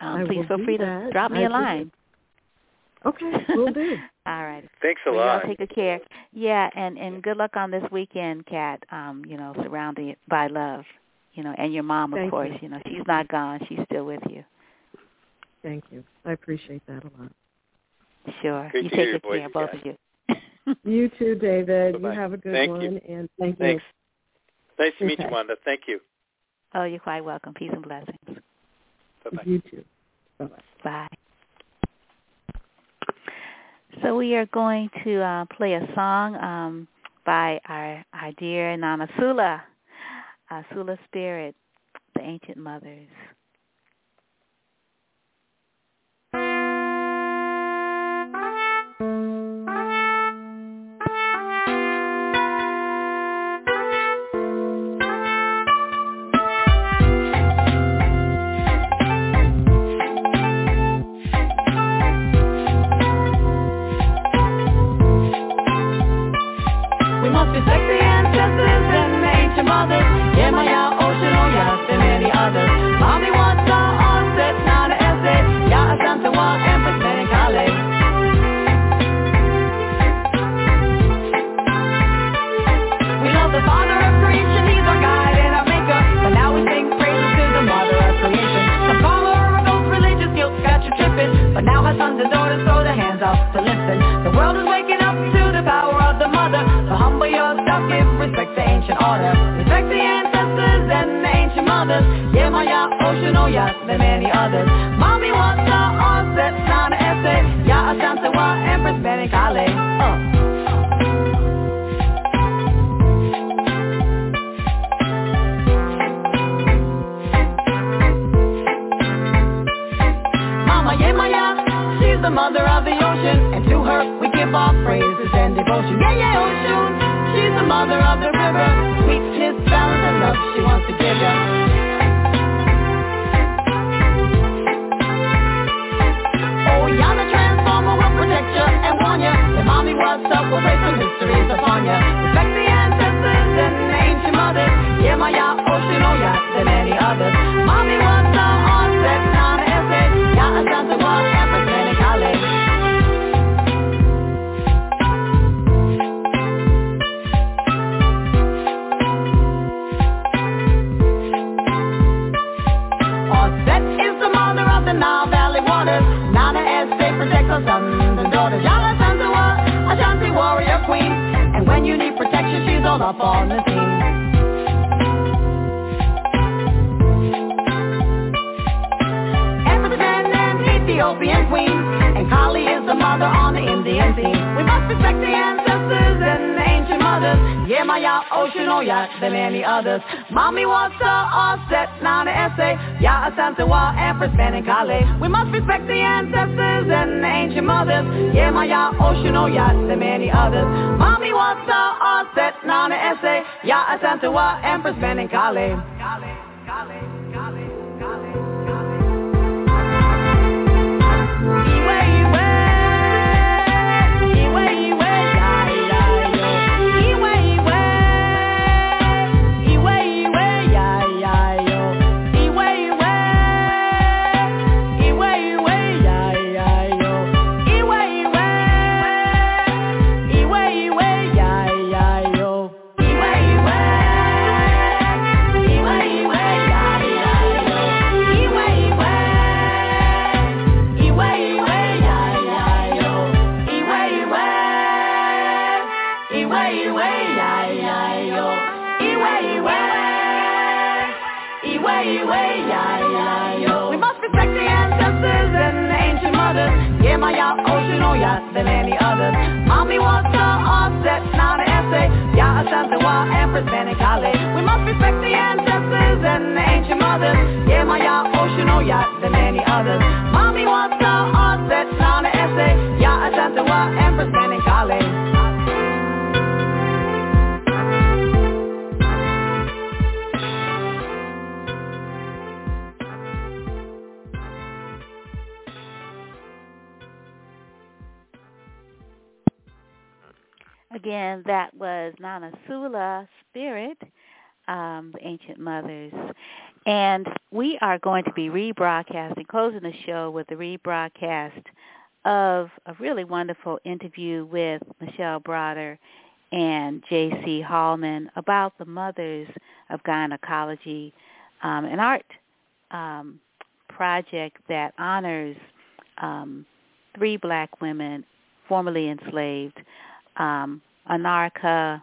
Um I please feel do free to drop me I a appreciate line. Okay, we'll do. all right. Thanks a well, y'all lot. take good care. Yeah and and good luck on this weekend Kat um you know surrounded by love you know and your mom of Thank course you. you know she's not gone she's still with you Thank you. I appreciate that a lot. sure Great you to hear take your good care both Kat. of you You too, David. Bye-bye. You have a good Thank one, you. and thank Thanks. Nice to meet you, Wanda. Thank you. oh you're quite welcome peace and blessings Bye-bye. you. You too. Bye bye. Bye. So we are going to uh, play a song um, by our, our dear Nana Sula, Uh, Sula Spirit, the Ancient Mothers. We must respect the ancestors mothers. Yemaya, order. Respect the ancestors and the ancient mothers. Yemaya, Ocean, Oyas, and many others. Mommy wants our onset, not an essay. Yaa Asantewaa, Empress, Benikale. Uh. The mother of the ocean, and to her we give our praises and devotion. Yeah, yeah, Oshun, the mother of the river, sweetness, balance, and love she wants to give ya. Oh, Yana transformer will protect ya and warn ya. If mommy what's up, will place some mysteries upon ya. Respect the ancestors and the ancient mothers. Yemaya, Ocean, oh yeah, and many others. Mommy what's up, onset, not an essay. Ya, Asante, Wa, Empress, Menikale. Showed up on the scene. Ethiopian queen, and Kali is the mother on the Indian scene. We must respect the ancestors and the ancient mothers. Yemaya, Ocean, Oya, than any others. Mommy wants to offset, now the essay. Yaa Asantewaa, Empress, Ben, and Kali. We must respect the ancestors and the ancient mothers. Yemaya, Ocean, Oya, than many others. Mommy wants to offset, the essay. Yaa Asantewaa, Empress, Ben, and Ocean, than any others. Mommy wants to offset, not an essay. Yaa Asantewaa, and Kale. We must respect the ancestors and the ancient mothers. Yemaya, Ocean, Oya, than any others. Again, that was Nana Sula Spirit, um, the Ancient Mothers. And we are going to be rebroadcasting, closing the show with a rebroadcast of a really wonderful interview with Michelle Browder and J.C. Hallman about the mothers of gynecology, um, an art um, project that honors um, three black women formerly enslaved um, Anarcha,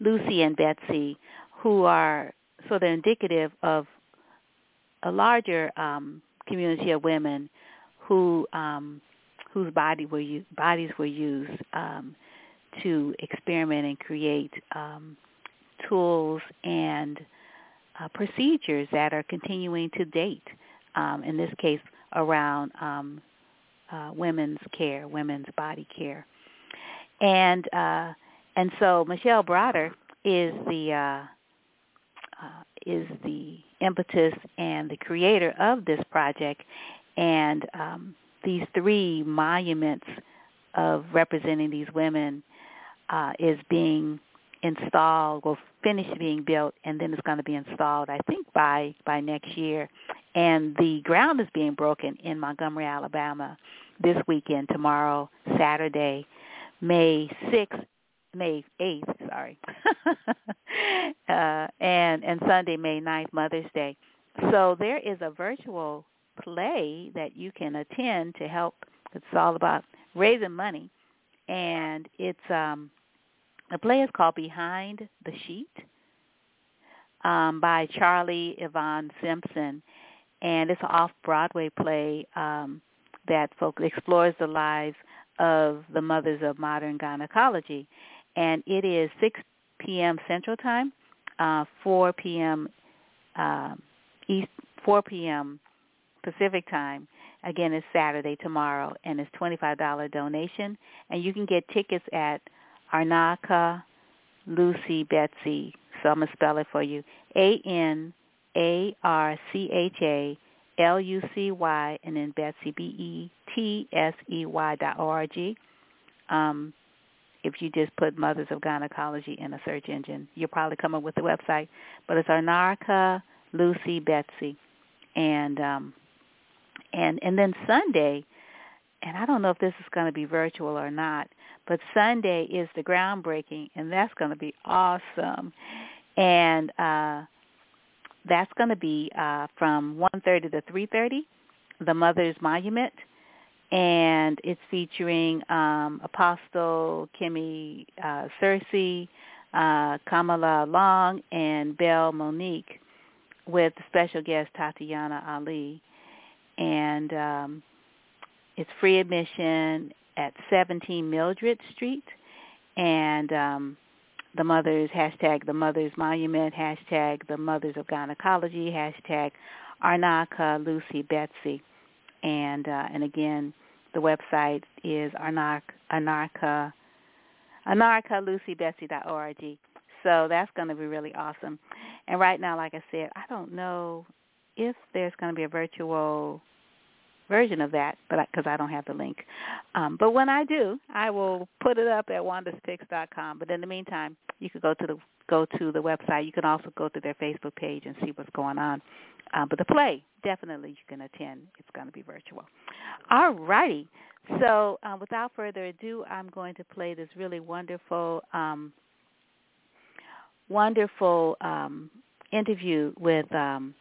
Lucy, and Betsy, who are so they're indicative of a larger um, community of women who um, whose body were u- bodies were used um, to experiment and create um, tools and uh, procedures that are continuing to date. Um, in this case, around um, uh, women's care, women's body care and uh, and so Michelle Browder is the uh, uh, is the impetus and the creator of this project, and um, these three monuments of representing these women uh, is being installed, will finish being built, and then it's going to be installed, I think, by by next year. And the ground is being broken in Montgomery, Alabama, this weekend, tomorrow, Saturday, May 6th, May 8th, sorry, uh, and and Sunday, May 9th, Mother's Day. So there is a virtual play that you can attend to help. It's all about raising money, and it's um, the play is called Behind the Sheet um, by Charly Evon Simpson, and it's an off-Broadway play um, that folk explores the lives of the Mothers of Modern Gynecology. And it is 6 p.m. Central Time, uh, 4 p.m. Uh, East, 4 p.m. Pacific Time. Again, it's Saturday tomorrow, and it's $25 donation. And you can get tickets at Arnaka Lucy Betsy. So I'm going to spell it for you. A-N-A-R-C-H-A L-U-C-Y, and then Betsy, B-E-T-S-E-Y dot O-R-G. Um, if you just put Mothers of Gynecology in a search engine, you'll probably come up with the website. But it's Arnarka Lucy Betsy. And um, and and then Sunday, and I don't know if this is going to be virtual or not, but Sunday is the groundbreaking, and that's going to be awesome. And uh, that's going to be uh, from 1.30 to 3.30, the Mother's Monument. And it's featuring um, Apostle Kimmy uh, Cersei, uh, Kamala Long and Belle Monique with special guest Tatiana Ali. And um, it's free admission at 17 Mildred Street. And um, the mothers, hashtag the mothers monument, hashtag the mothers of gynecology, hashtag Arnaka Lucy Betsy. And, uh, and again, the website is Arnaka, Anarcha anarchalucybetsy.org. So that's going to be really awesome. And right now, like I said, I don't know if there's going to be a virtual version of that, but because I, I don't have the link. Um, but when I do, I will put it up at wandaspicks.com. But in the meantime, you could go to the go to the website. You can also go to their Facebook page and see what's going on. Uh, but the play, definitely you can attend. It's going to be virtual. All righty. So uh, without further ado, I'm going to play this really wonderful, um, wonderful um, interview with um,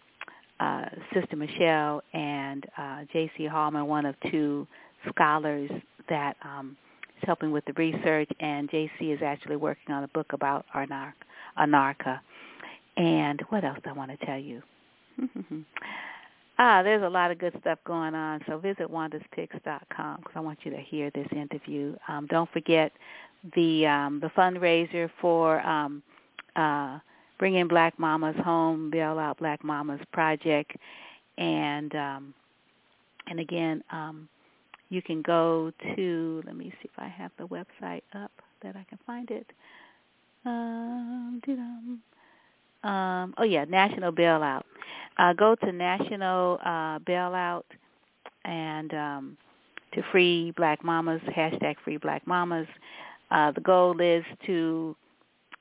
uh, Sister Michelle and uh, J.C. Hallman, one of two scholars that um, is helping with the research, and J.C. is actually working on a book about Anarch- Anarcha. And what else I want to tell you? Ah, there's a lot of good stuff going on. So visit wandaspicks.com because I want you to hear this interview. Um, don't forget the um, the fundraiser for um, uh, Bringing Black Mamas Home, Bail Out Black Mamas Project, and um, and again, um, you can go to. Let me see if I have the website up that I can find it. Um, um, oh yeah, National Bailout. Uh, go to National uh, Bailout and um, to free Black Mamas hashtag Free Black Mamas. Uh, the goal is to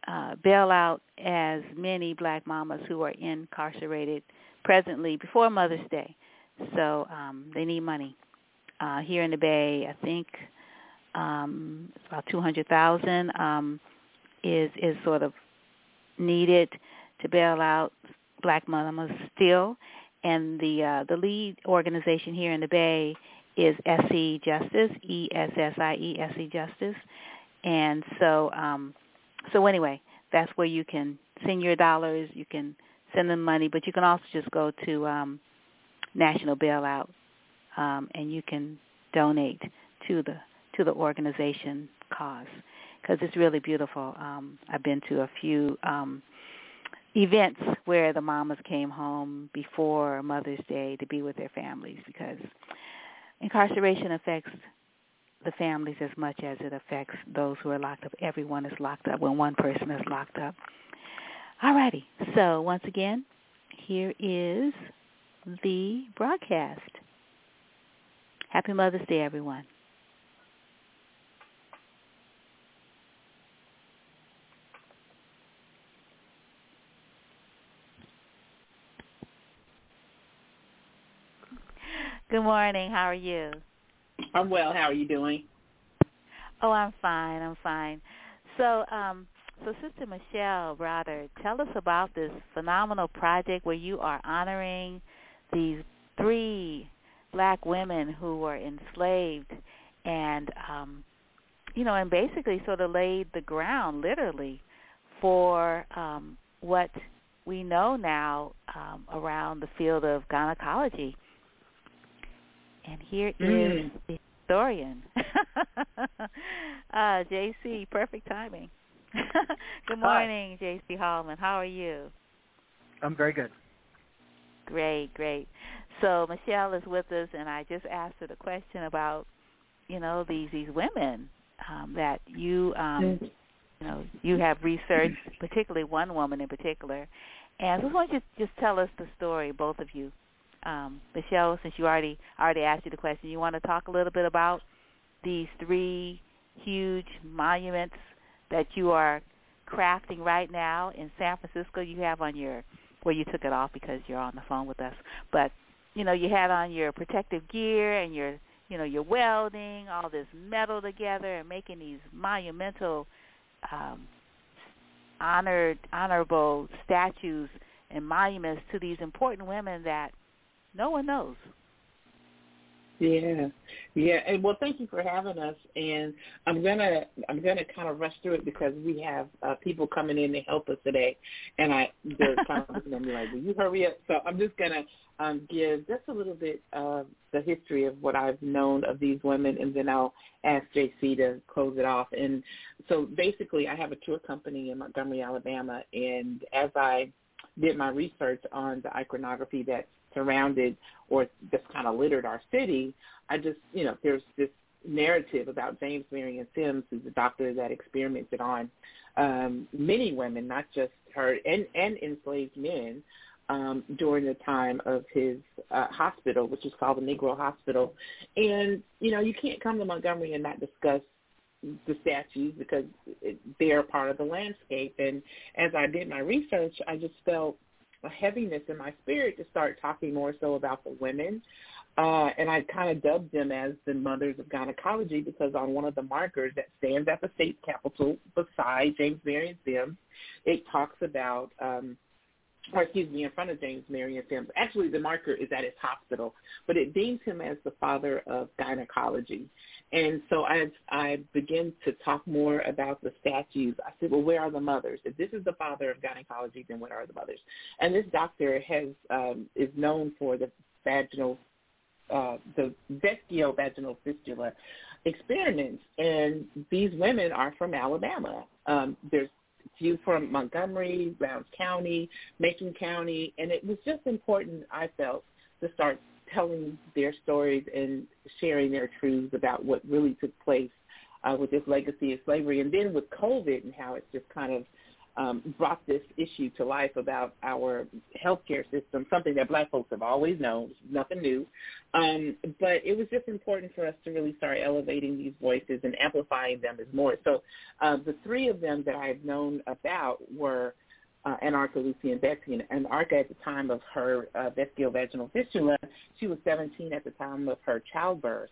uh, bail out as many Black mamas who are incarcerated presently before Mother's Day. So um, they need money. Uh, here in the Bay, I think um, about 200,000 um, is is sort of needed to bail out black mamas still, and the uh, the lead organization here in the Bay is Essie Justice, E S S I E S E Justice, and so um, so anyway, that's where you can send your dollars, you can send them money, but you can also just go to um, National Bailout, um, and you can donate to the to the organization cause because it's really beautiful. Um, I've been to a few um, events where the mamas came home before Mother's Day to be with their families because incarceration affects the families as much as it affects those who are locked up. Everyone is locked up when one person is locked up. Alrighty. So once again, here is the broadcast. Happy Mother's Day, everyone. Good morning. How are you? I'm well. How are you doing? Oh, I'm fine. I'm fine. So, um, so Sister Michelle Browder, tell us about this phenomenal project where you are honoring these three black women who were enslaved and um you know, and basically sort of laid the ground literally for um what we know now um around the field of gynecology and here mm. is the historian, uh, JC. Perfect timing. good morning, JC Hallman. How are you? I'm very good. Great, great. So Michelle is with us, and I just asked her the question about, you know, these these women um, that you, um, you know, you have researched, particularly one woman in particular. And I just want you to just tell us the story, both of you, um, Michelle, since you already already asked you the question, you want to talk a little bit about these three huge monuments that you are crafting right now in San Francisco. You have on your well, you took it off because you're on the phone with us, but you know you had on your protective gear and your you know you're welding all this metal together and making these monumental um, honored honorable statues and monuments to these important women that no one knows. Yeah, yeah, and well, thank you for having us. And I'm gonna I'm gonna kind of rush through it because we have uh, people coming in to help us today, and I they're kind of looking at me like, "Will you hurry up?" So I'm just gonna um, give just a little bit of the history of what I've known of these women, and then I'll ask JC to close it off. And so basically, I have a tour company in Montgomery, Alabama, and as I did my research on the iconography that's surrounded or just kind of littered our city, I just, you know, there's this narrative about James Marion Sims, who's a doctor that experimented on um, many women, not just her, and, and enslaved men um, during the time of his uh, hospital, which is called the Negro Hospital. And, you know, you can't come to Montgomery and not discuss the statues because they're part of the landscape. And as I did my research, I just felt a heaviness in my spirit to start talking more so about the women. Uh, and I kind of dubbed them as the mothers of gynecology because on one of the markers that stands at the state capitol beside James Marion Sims, it talks about, um, or excuse me, in front of James Marion Sims. Actually, the marker is at his hospital, but it deems him as the father of gynecology. And so I I begin to talk more about the statues. I said, well, where are the mothers? If this is the father of gynecology, then where are the mothers? And this doctor has um, is known for the vaginal, uh, the vestibular fistula experiments, and these women are from Alabama. Um, there's few from Montgomery, Lowndes County, Macon County, and it was just important, I felt, to start telling their stories and sharing their truths about what really took place uh, with this legacy of slavery. And then with COVID and how it's just kind of um, brought this issue to life about our healthcare system, something that black folks have always known, nothing new. Um, but it was just important for us to really start elevating these voices and amplifying them as more. So uh, the three of them that I've known about were uh, Anarcha, Lucy, and Betsy. And Anarcha, at the time of her uh, vaginal fistula, she was 17 at the time of her childbirth.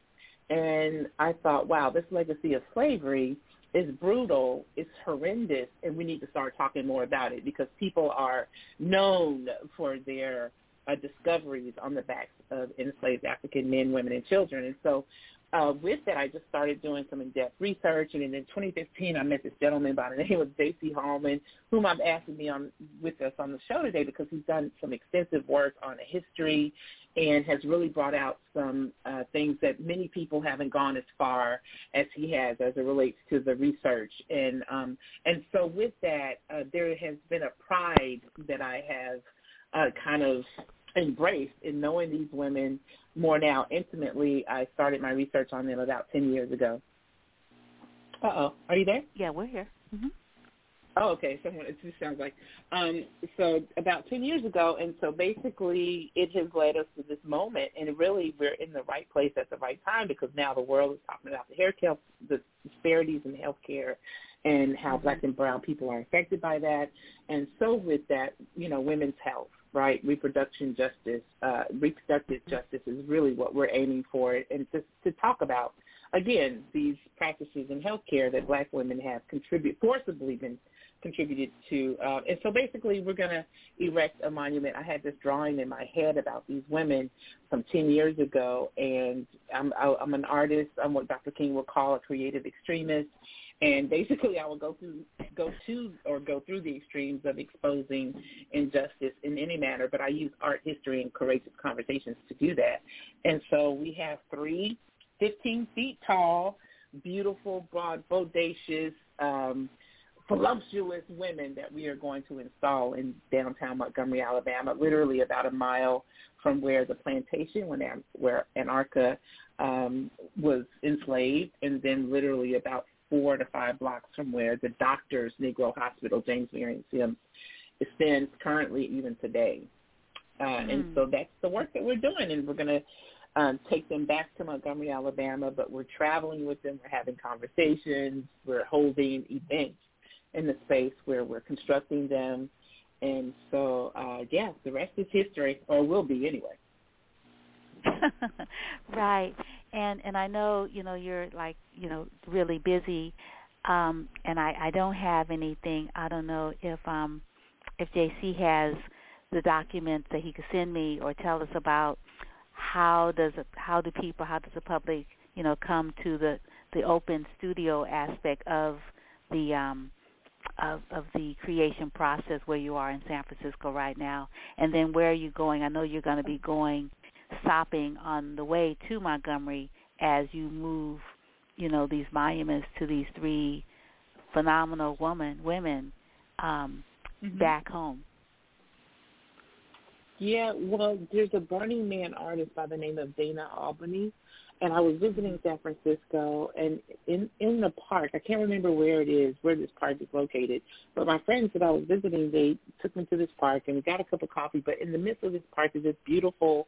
And I thought, wow, this legacy of slavery is brutal, it's horrendous, and we need to start talking more about it because people are known for their uh, discoveries on the backs of enslaved African men, women, and children. And so uh, with that, I just started doing some in-depth research, and in 2015, I met this gentleman by the name of J.C. Hallman, whom I'm asking me on with us on the show today because he's done some extensive work on the history and has really brought out some uh, things that many people haven't gone as far as he has as it relates to the research. And um, and so with that, uh, there has been a pride that I have uh, kind of embraced in knowing these women more now intimately. I started my research on them about 10 years ago. Uh-oh. Are you there? Yeah, we're here. Mm-hmm. Oh, okay. Someone it just sounds like um so about ten years ago and so basically it has led us to this moment and really we're in the right place at the right time because now the world is talking about the hair care the disparities in healthcare and how mm-hmm. black and brown people are affected by that. And so with that, you know, women's health right? Reproduction justice, uh, reproductive justice is really what we're aiming for, and to, to talk about again these practices in healthcare that Black women have contribute forcibly been contributed to. Uh, and so basically, we're going to erect a monument. I had this drawing in my head about these women from 10 years ago, and I'm, I'm an artist. I'm what Dr. King would call a creative extremist and basically I will go through go to or go through the extremes of exposing injustice in any manner, but I use art history and courageous conversations to do that. And so we have three 15 feet tall, beautiful, broad, bodacious, um, voluptuous women that we are going to install in downtown Montgomery, Alabama, literally about a mile from where the plantation, when where Anarcha um, was enslaved, and then literally about four to five blocks from where the doctor's Negro Hospital, James Marion Sims, stands currently even today. Uh, mm. And so hmm. that's the work that we're doing, and we're going to um, take them back to Montgomery, Alabama, but we're traveling with them. We're having conversations. We're holding events in the space where we're constructing them. And so, uh, yeah, the rest is history, or will be anyway. right and and I know you know you're like you know really busy um and I I don't have anything. I don't know if um if JC has the documents that he could send me or tell us about how does how do people how does the public you know come to the the open studio aspect of the um of of the creation process where you are in San Francisco right now. And then where are you going? I know you're going to be going stopping on the way to Montgomery as you move you know these monuments to these three phenomenal woman women um Mhm. back home Yeah, well, there's a Burning Man artist by the name of Dana Albany, and I was visiting San Francisco, and in in the park, I can't remember where it is, where this park is located, but my friends that I was visiting, they took me to this park, and we got a cup of coffee. But in the midst of this park is this beautiful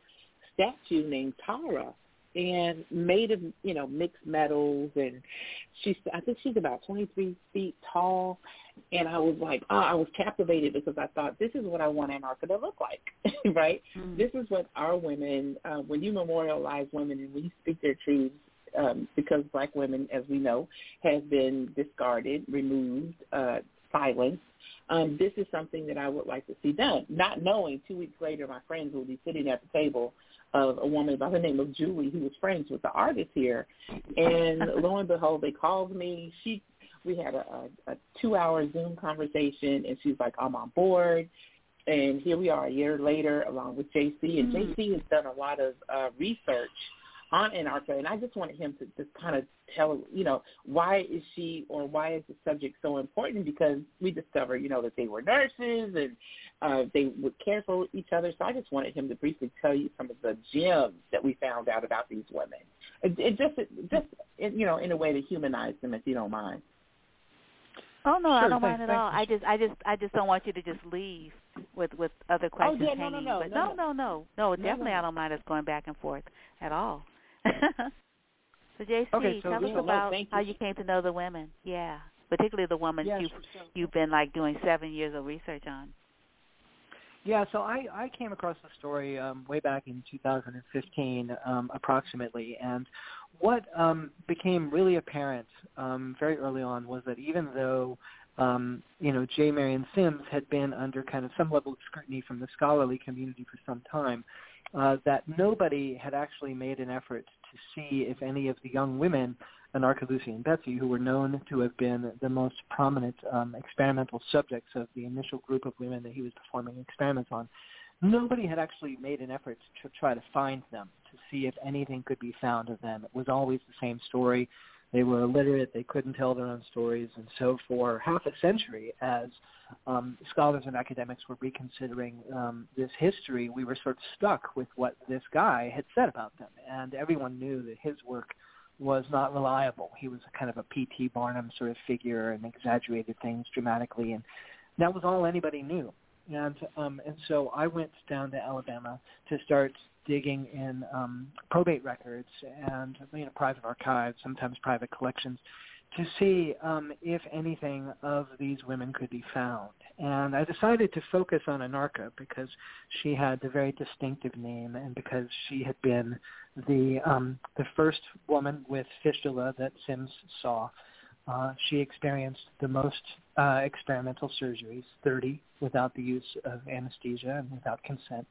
statue named Tara, and made of you know mixed metals, and she's I think she's about 23 feet tall, and I was like, oh, I was captivated because I thought this is what I want Anarcha to look like, right? Mm. This is what our women, uh, when you memorialize women and when you speak their truths, um, because black women, as we know, have been discarded, removed, uh, silenced. Um, this is something that I would like to see done. Not knowing two weeks later my friends will be sitting at the table of a woman by the name of Julie who was friends with the artist here. And lo and behold, they called me. She we had a, a, a two hour Zoom conversation and she's like, I'm on board. And here we are a year later along with JC. And Mhm. JC has done a lot of uh, research on Anarcha. And I just wanted him to just kind of tell, you know, why is she or why is the subject so important? Because we discovered, you know, that they were nurses and uh, they would care for each other. So I just wanted him to briefly tell you some of the gems that we found out about these women. It, it just, it, just it, you know, in a way to humanize them, if you don't mind. Oh no, I don't thanks, mind at all. I just I just I just don't want you to just leave with with other questions Oh, yeah, no, no, hanging. no, but no, no, no, no, no, definitely no. I don't mind us going back and forth at all. so JC, Okay, so tell us no, about thank how you. you came to know the women. Yeah, particularly the women Yeah, you've so- you've been like doing seven years of research on. Yeah, so I, I came across the story um, way back in 2015, um, approximately, and what um, became really apparent um, very early on was that even though um, you know J. Marion Sims had been under kind of some level of scrutiny from the scholarly community for some time, uh, that nobody had actually made an effort to see if any of the young women Anarcha Lucy and Betsy, who were known to have been the most prominent um, experimental subjects of the initial group of women that he was performing experiments on, nobody had actually made an effort to try to find them, to see if anything could be found of them. It was always the same story. They were illiterate. They couldn't tell their own stories. And so for half a century, as um, scholars and academics were reconsidering um, this history, we were sort of stuck with what this guy had said about them. And everyone knew that his work was not reliable. He was kind of a P.T. Barnum sort of figure and exaggerated things dramatically, and that was all anybody knew. And um, and so I went down to Alabama to start digging in um, probate records and you know private archives, sometimes private collections, to see um, if anything of these women could be found. And I decided to focus on Anarcha because she had the very distinctive name and because she had been the um, the first woman with fistula that Sims saw. Uh, she experienced the most uh, experimental surgeries, 30 without the use of anesthesia and without consent,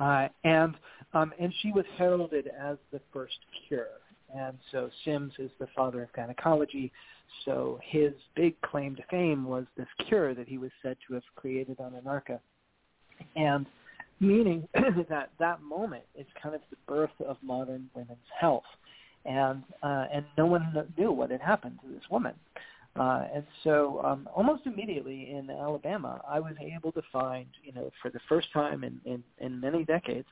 uh, and um, and she was heralded as the first cure. And so Sims is the father of gynecology. So his big claim to fame was this cure that he was said to have created on Anarcha. And meaning that that moment is kind of the birth of modern women's health. And uh, and no one knew what had happened to this woman. Uh, and so um, almost immediately in Alabama, I was able to find, you know, for the first time in, in, in many decades,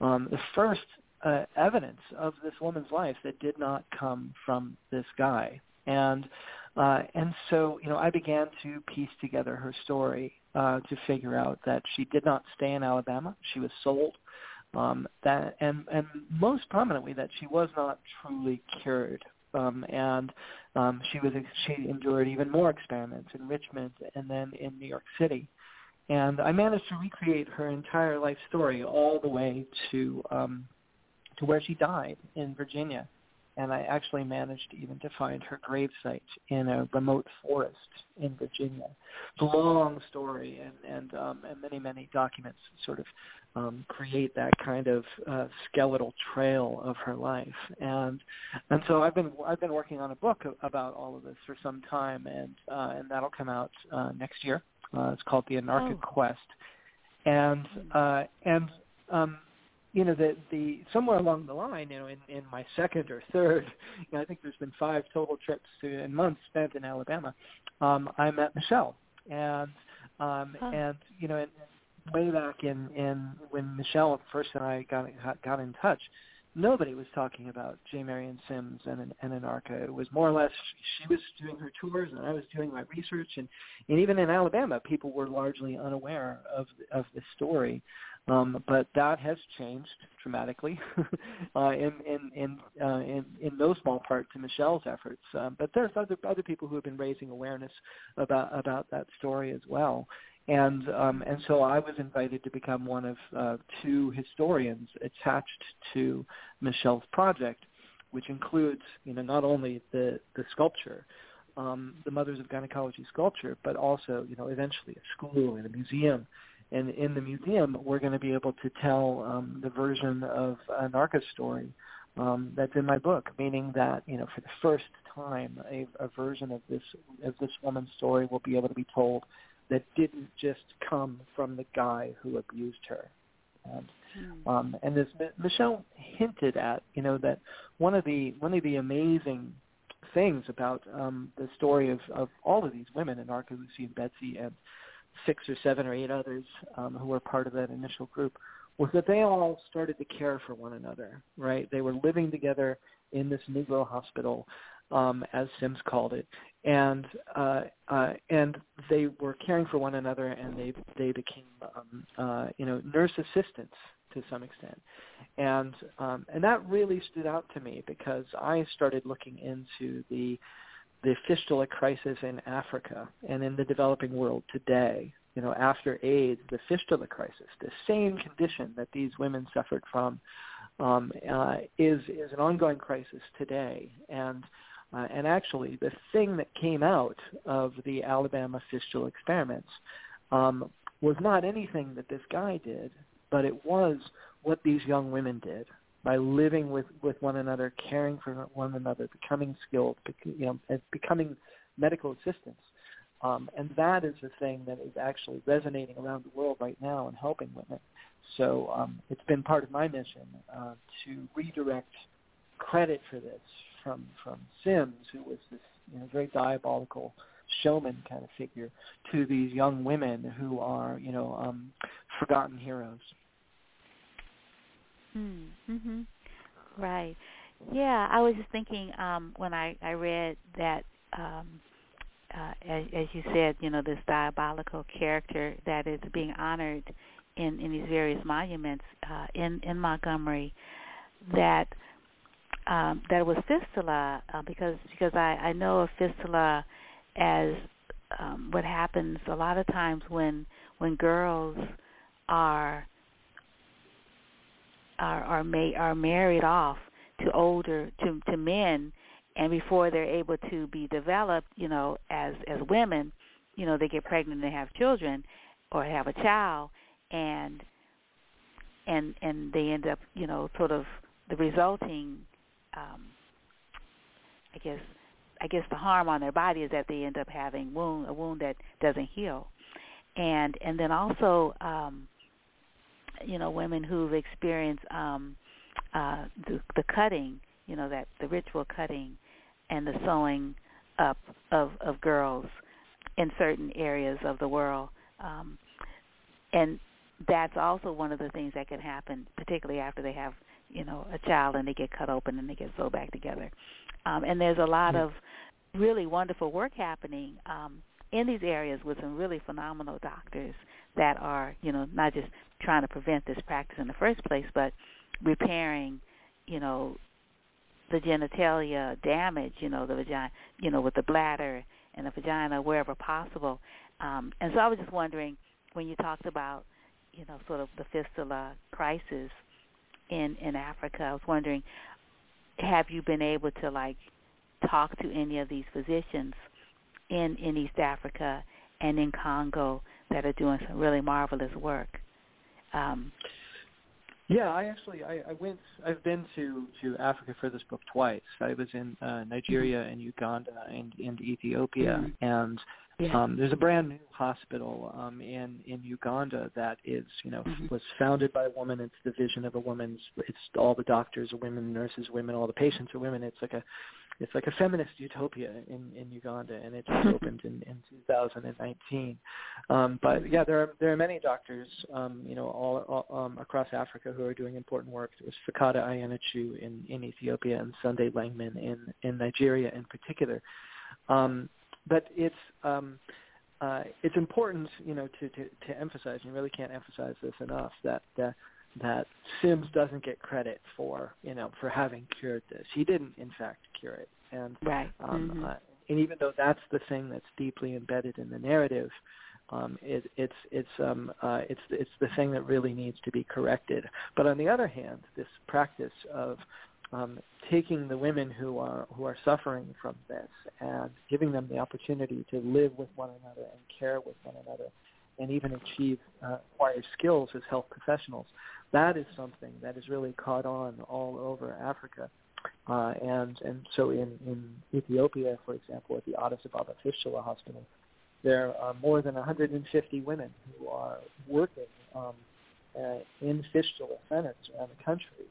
um, the first uh, evidence of this woman's life that did not come from this guy. And uh, and so, you know, I began to piece together her story uh, to figure out that she did not stay in Alabama. She was sold. Um, that and and most prominently that she was not truly cured. Um, and um, she was she endured even more experiments in Richmond and then in New York City. And I managed to recreate her entire life story all the way to um, to where she died in Virginia. And I actually managed even to find her gravesite in a remote forest in Virginia. It's a long story, and and, um, and many many documents sort of um, create that kind of uh, skeletal trail of her life. And and so I've been I've been working on a book about all of this for some time, and uh, and that'll come out uh, next year. Uh, it's called The Anarcha oh. Quest, and uh, and um, you know the the somewhere along the line, you know, in in my second or third, you know, I think there's been five total trips to and months spent in Alabama. Um, I met Michelle, and um, and you know, and, way back in in when Michelle first and I got got in touch, nobody was talking about J. Marion Sims and and Anarcha. It was more or less she was doing her tours and I was doing my research, and and even in Alabama, people were largely unaware of of this story. Um, but that has changed dramatically, uh, in in in, uh, in in no small part to Michelle's efforts. Um, but there's other other people who have been raising awareness about about that story as well and um, and so I was invited to become one of uh, two historians attached to Michelle's project, which includes you know not only the the sculpture, um, the Mothers of Gynecology sculpture, but also you know eventually a school and a museum. And in the museum, we're going to be able to tell um, the version of Anarcha's story um, that's in my book, meaning that you know for the first time, a, a version of this of this woman's story will be able to be told that didn't just come from the guy who abused her. And, mm. um, and as Michelle hinted at, you know, that one of the one of the amazing things about um, the story of, of all of these women, Anarcha, Lucy, and Betsy, and six or seven or eight others um, who were part of that initial group, was that they all started to care for one another. Right? They were living together in this Negro hospital um, as Sims called it, and uh, uh, and they were caring for one another, and they they became um, uh, you know nurse assistants to some extent, and um, and that really stood out to me because I started looking into the the fistula crisis in Africa and in the developing world today. You know, after AIDS, the fistula crisis, the same condition that these women suffered from, um, uh, is is an ongoing crisis today, and uh, and actually, the thing that came out of the Alabama fistula experiments um, was not anything that this guy did, but it was what these young women did by living with, with one another, caring for one another, becoming skilled, you know, becoming medical assistants. Um, and that is the thing that is actually resonating around the world right now and helping women. So um, it's been part of my mission uh, to redirect credit for this from from Sims, who was this you know very diabolical showman kind of figure, to these young women who are you know um, forgotten heroes. Hmm, mm-hmm. Right. Yeah, I was just thinking um, when I I read that. Um, uh, as, as you said, you know, this diabolical character that is being honored in, in these various monuments uh, in in Montgomery, that um, that it was fistula uh, because because I, I know of fistula as um, what happens a lot of times when when girls are are are, ma- are married off to older to to men and before they're able to be developed you know as as women you know they get pregnant and have children or have a child and and and they end up you know sort of the resulting um, I guess I guess the harm on their body is that they end up having wound a wound that doesn't heal, and and then also um, you know women who've experienced um, uh, the, the cutting, you know that the ritual cutting and the sewing up of of girls in certain areas of the world, um, and that's also one of the things that can happen, particularly after they have you know a child and they get cut open and they get sewed back together. Um, and there's a lot of really wonderful work happening um, in these areas with some really phenomenal doctors that are you know not just trying to prevent this practice in the first place but repairing you know the genitalia damage you know the vagina you know with the bladder and the vagina wherever possible. Um, and so I was just wondering when you talked about you know sort of the fistula crisis in in Africa. I was wondering, have you been able to like talk to any of these physicians in in East Africa and in Congo that are doing some really marvelous work? Um, Yeah, I actually I, I went. I've been to to Africa for this book twice. I was in uh, Nigeria and Uganda and in Ethiopia, Mhm. and Yeah. um, there's a brand new hospital um, in in Uganda that is you know Mhm. was founded by a woman. It's the vision of a woman. It's, all the doctors are women, nurses are women, all the patients are women. It's like a it's like a feminist utopia in in Uganda, and it just opened in in 2019. Um, but yeah, there are there are many doctors, um, you know, all, all um, across Africa who are doing important work. There was Fekade Ayenachew in in Ethiopia and Sunday Lengmang in in Nigeria in particular. Um, but it's um, uh, it's important, you know, to, to to emphasize. And you really can't emphasize this enough that. that that Sims doesn't get credit for, you know, for having cured this. He didn't, in fact, cure it, and Right. um, Mhm. uh, and even though that's the thing that's deeply embedded in the narrative, um, it, it's it's um, uh, it's it's the thing that really needs to be corrected. But on the other hand, this practice of um, taking the women who are who are suffering from this and giving them the opportunity to live with one another and care with one another, and even achieve uh, acquire skills as health professionals, that is something that has really caught on all over Africa. Uh, and and so in, in Ethiopia, for example, at the Addis Ababa Fistula Hospital, there are more than 150 women who are working um, uh, in fistula centers around the country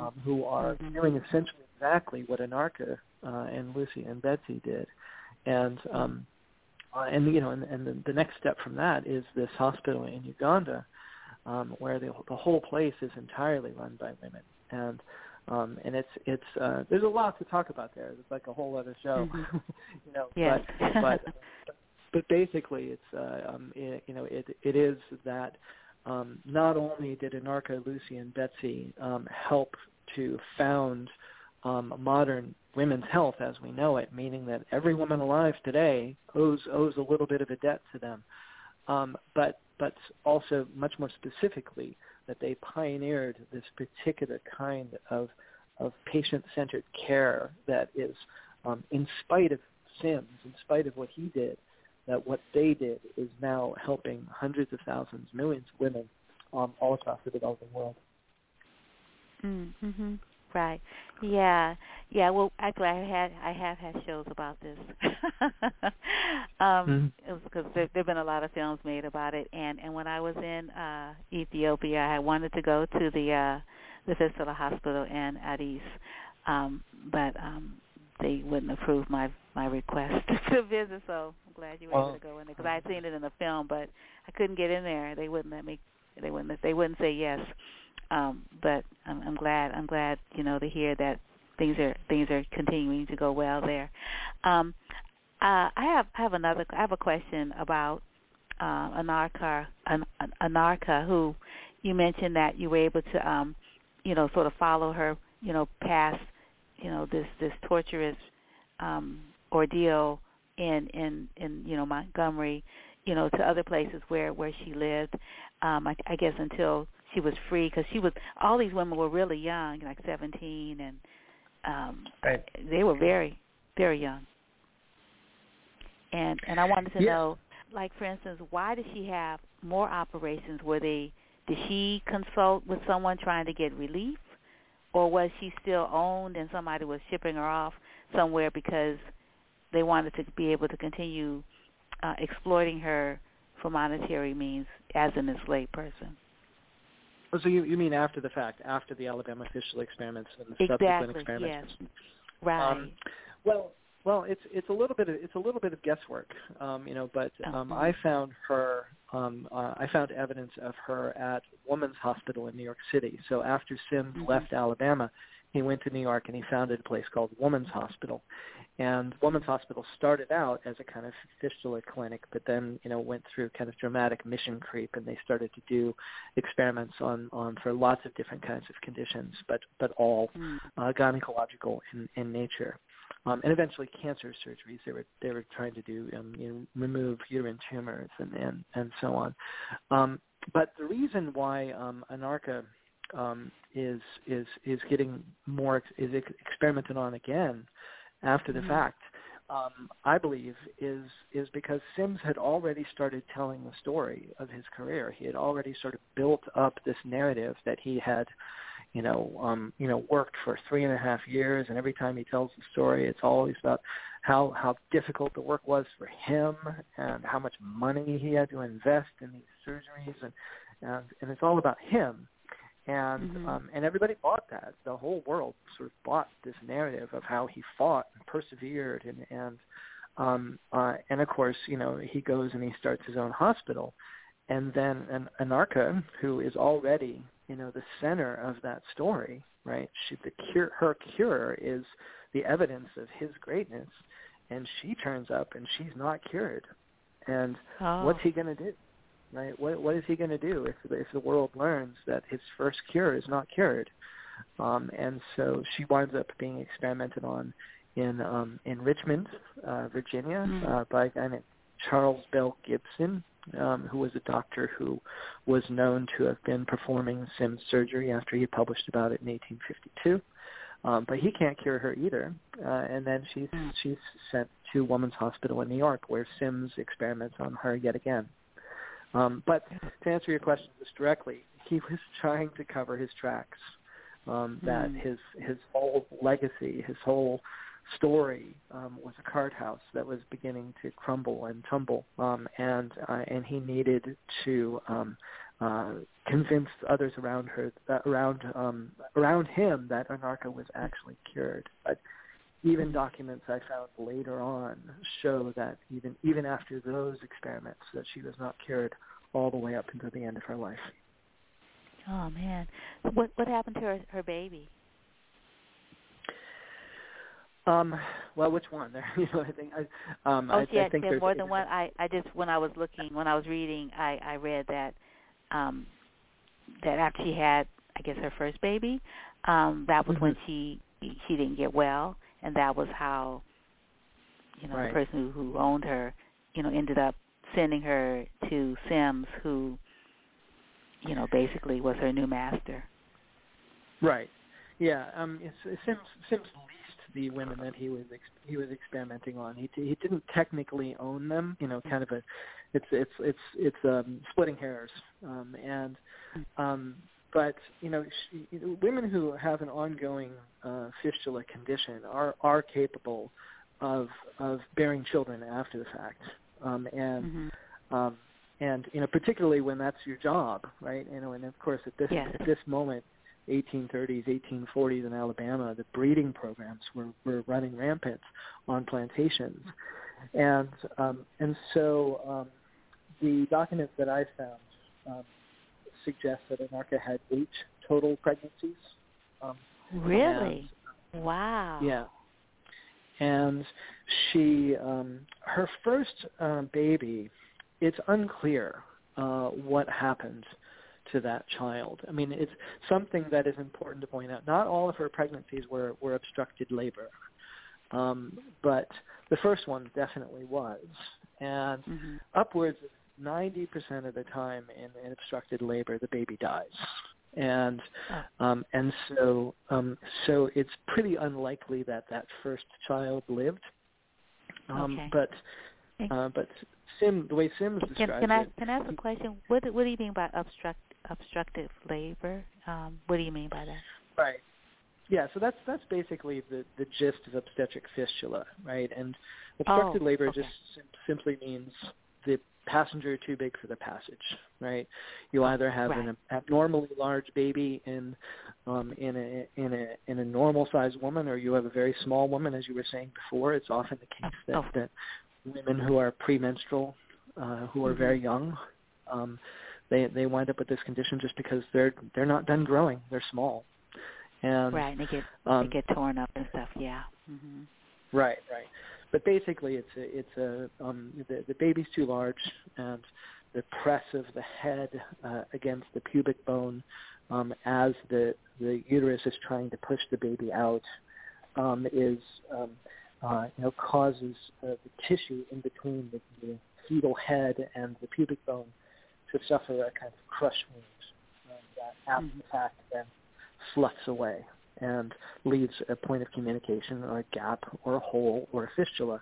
um, who are doing essentially exactly what Anarcha uh, and Lucy and Betsy did. And um, uh, and you know, and, and the, the next step from that is this hospital in Uganda, um, where the the whole place is entirely run by women, and um, and it's it's uh, there's a lot to talk about there. It's like a whole other show, Mhm. you know. Yes. But but but basically, it's uh, um, it, you know it it is that um, not only did Anarcha, Lucy, and Betsy um, help to found um, modern women's health as we know it, meaning that every woman alive today owes owes a little bit of a debt to them. Um, but but also much more specifically that they pioneered this particular kind of of patient-centered care that is, um, in spite of Sims, in spite of what he did, that what they did is now helping hundreds of thousands, millions of women um, all across the developing world. Mm-hmm. Right. Yeah. Yeah. Well, actually, I had I have had shows about this. um, it was because there there've been a lot of films made about it, and and when I was in uh Ethiopia, I wanted to go to the uh the Fistula Hospital in Addis, um, but um they wouldn't approve my my request to visit. So glad you were able to go in there because I had seen it in the film, but I couldn't get in there. They wouldn't let me. They wouldn't. They wouldn't say yes um, but I'm, I'm glad I'm glad you know to hear that things are things are continuing to go well there. Um, uh, I have I have another I have a question about uh, Anarcha An, An- Anarcha who you mentioned that you were able to um, you know sort of follow her you know past you know this this torturous um, ordeal in in in you know Montgomery you know to other places where where she lived um I, I guess until she was free because she was all these women were really young like 17 and um Right. they were very very young and and I wanted to Yeah. know like for instance why did she have more operations were they did she consult with someone trying to get relief or was she still owned and somebody was shipping her off somewhere because they wanted to be able to continue uh, exploiting her for monetary means as an enslaved person. Oh, So you you mean after the fact, after the Alabama official experiments and the subsequent Exactly. experiments? Yes. Right. Um, well, well, it's it's a little bit of it's a little bit of guesswork, um, you know. But um, Oh. I found her. Um, uh, I found evidence of her at Woman's Hospital in New York City. So after Sims Mhm. left Alabama, he went to New York and he founded a place called Woman's Hospital. And Woman's Hospital started out as a kind of fistula clinic, but then you know went through kind of dramatic mission creep, and they started to do experiments on on for lots of different kinds of conditions, but but all Mm. uh, gynecological in, in nature. Um, and eventually cancer surgeries. They were they were trying to do um, you know, remove uterine tumors and and, and so on. Um, but the reason why um, Anarcha um, is is is getting more is experimented on again after the Mhm. fact um, I believe, is is because Sims had already started telling the story of his career. He had already sort of built up this narrative that he had, you know, um, you know, worked for three and a half years, and every time he tells the story, it's always about how how difficult the work was for him and how much money he had to invest in these surgeries, and and, and it's all about him and mm-hmm. um, and everybody bought that. The whole world sort of bought this narrative of how he fought and persevered, and and um, uh, and of course, you know, he goes and he starts his own hospital, and then an Anarcha, who is already you know the center of that story, right? She, the cure, her cure is the evidence of his greatness, and she turns up and she's not cured, and oh. what's he going to do? Right? What what is he going to do if if the world learns that his first cure is not cured? Um, and so she winds up being experimented on in um, in Richmond, uh, Virginia, mm-hmm. uh, by a guy named Charles Bell Gibson, um, who was a doctor who was known to have been performing Sims surgery after he published about it in 1852. Um, but he can't cure her either, uh, and then she's mm. she's sent to Woman's Hospital in New York, where Sims experiments on her yet again. Um, but to answer your question just directly, he was trying to cover his tracks. Um, that mm. his his whole legacy, his whole story um, was a card house that was beginning to crumble and tumble, um, and uh, and he needed to um, uh, convince others around her, uh, around um, around him, that Anarcha was actually cured. But even documents I found later on show that even even after those experiments, that she was not cured all the way up until the end of her life. Oh man, what what happened to her her baby? Um, well, which one? There, you know, I think I um oh, I, yeah, I think more than one. I I just when I was looking when I was reading, I I read that um that after she had I guess her first baby, um that was mm-hmm. when she she didn't get well and that was how you know right. the person who, who owned her you know ended up sending her to Sims who you know basically was her new master. Right. Yeah um Sims Sims leased the women that he was ex- he was experimenting on. He he didn't technically own them you know kind of a it's it's it's it's um splitting hairs. Um and um but you know, she, women who have an ongoing uh, fistula condition are are capable of of bearing children after the fact, um, and mm-hmm. um, and you know, particularly when that's your job, right? You know, and of course at this yes. at this moment, 1830s, 1840s in Alabama, the breeding programs were were running rampant on plantations, and um, and so um, the documents that I found. Um, suggests that Anarcha had eight total pregnancies. Um, really? And, wow. Yeah. And she, um, her first uh, baby, it's unclear uh, what happened to that child. I mean, it's something that is important to point out. Not all of her pregnancies were, were obstructed labor, um, but the first one definitely was. And mm-hmm. upwards of 90% of the time in, in obstructed labor, the baby dies. And um, and so um, so it's pretty unlikely that that first child lived. Um, okay. But uh, but Sim, the way Sims can, describes can I, it, can I ask a question? What what do you mean by obstruct obstructive labor? Um, what do you mean by that? Right. Yeah, so that's that's basically the the gist of obstetric fistula, right? And obstructed oh, labor okay. just sim- simply means the passenger too big for the passage, right? You either have right. an abnormally large baby in um, in a in a in a normal sized woman, or you have a very small woman, as you were saying before. It's often the case that, oh. that women who are premenstrual, uh, who are mm-hmm. very young, um, they they wind up with this condition just because they're they're not done growing. They're small, and right, and they get um, they get torn up and stuff. Yeah. Mm-hmm. Right, right but basically it's a, it's a um, the, the baby's too large and the press of the head uh, against the pubic bone um, as the the uterus is trying to push the baby out um, is um, uh, you know causes uh, the tissue in between the, the fetal head and the pubic bone to suffer a kind of crush wound um, that after mm-hmm. the fact then sloughs away and leaves a point of communication or a gap or a hole or a fistula,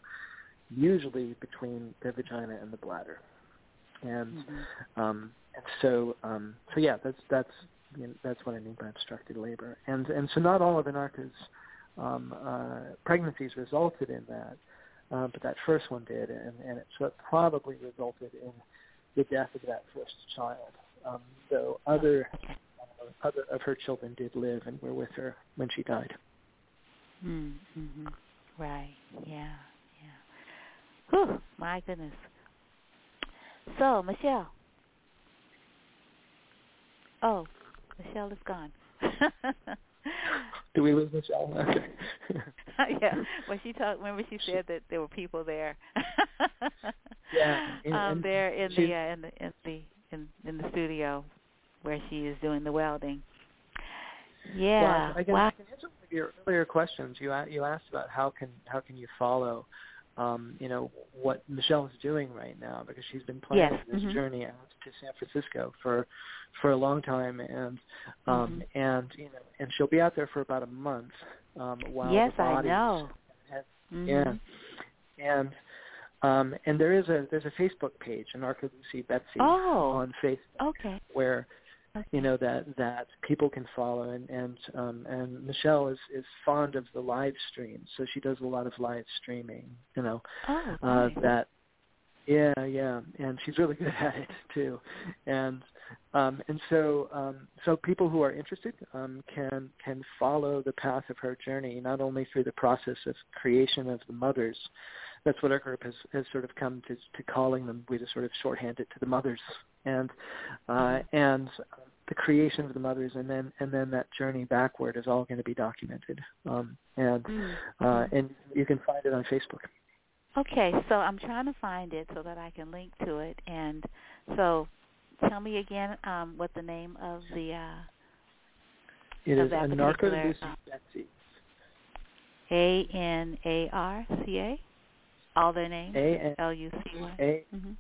usually between the vagina and the bladder. And Mm-hmm. um, and so um, so yeah, that's that's you know, that's what I mean by obstructed labor. And and so not all of Anarcha's um, uh, pregnancies resulted in that, uh, but that first one did, and, and it, so it probably resulted in the death of that first child. Um, though other other of her children did live and were with her when she died. Mm-hmm. Right. Yeah. Yeah. Whew, my goodness. So, Michelle. Oh, Michelle is gone. Do we lose Michelle? Okay. yeah. When she talked, remember she said that there were people there. yeah. And, um, there in the uh, in the in the in, in the studio where she is doing the welding. Yeah. Well, I, I can, wow. I answer one of your earlier questions. You you asked about how can how can you follow, um, you know, what Michelle is doing right now because she's been planning Yes, this mhm. journey out to San Francisco for for a long time, and um, Mhm. and you know, and she'll be out there for about a month. Um, while yes, the I know. have- Mhm. Yeah, and um, and there is a there's a Facebook page, Anarcha Lucy Betsy, Oh. on Facebook Okay. where. You know that that people can follow. And and um and Michelle is is fond of the live stream so she does a lot of live streaming you know Oh, uh that yeah yeah and she's really good at it too. And um and so um so people who are interested um can can follow the path of her journey not only through the process of creation of the mothers. That's what our group has has sort of come to to calling them. We just sort of shorthand it to the mothers. And uh and the creation of the mothers and then and then that journey backward is all going to be documented um and Mm. uh and you can find it on facebook Okay, so I'm trying to find it so that I can link to it. And so, tell me again um, what the name of the uh, it is Anarcha Lucy uh, A N A R C A. All their names. A N L U C Y. A Mhm.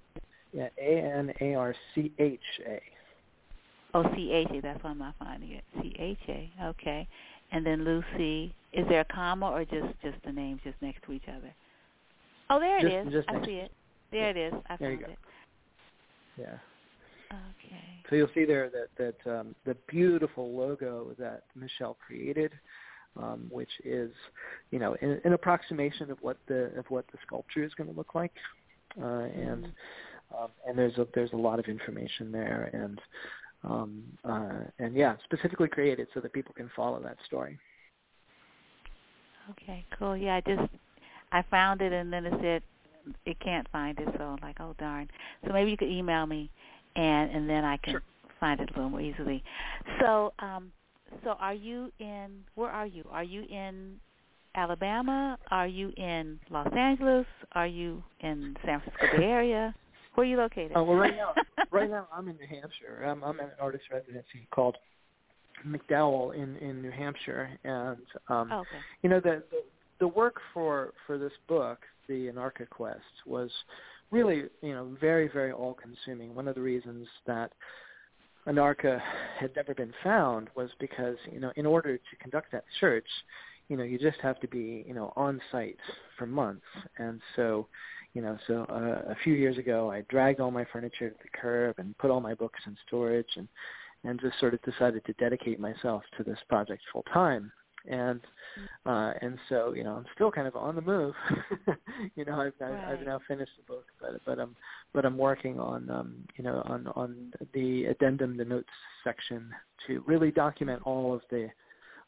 yeah A N A R C H A Oh, C H A. That's why I'm not finding it. C H A. Okay. And then Lucy. Is there a comma or just just the names just next to each other? Oh, there it Just- is. just I see it. There it is. I There found it. yeah Okay. So you'll see there that that um, the beautiful logo that Michelle created, um, which is, you know, an, an approximation of what the of what the sculpture is going to look like, uh, and um, and there's a there's a lot of information there, and um, uh, and yeah, specifically created so that people can follow that story. Okay, cool. Yeah, I just I found it and then it said it can't find it, so I'm like, oh darn. So maybe you could email me, and and then I can Sure. find it a little more easily. So um, so are you in? Where are you? Are you in Alabama? Are you in Los Angeles? Are you in San Francisco Bay Area? Where are you located? Oh well, right now, right now I'm in New Hampshire. I'm, I'm at an artist residency called MacDowell in in New Hampshire, and um, Oh, okay. you know the, the the work for for this book, the Anarcha Quest, was really you know very very all consuming. One of the reasons that Anarcha had never been found was because you know in order to conduct that search, you know you just have to be you know on site for months, and so you know so uh, a few years ago I dragged all my furniture to the curb and put all my books in storage and and just sort of decided to dedicate myself to this project full time and uh and so you know i'm still kind of on the move. You know i've I've, I've now finished the book but but i'm but i'm working on um you know on on the addendum the notes section to really document all of the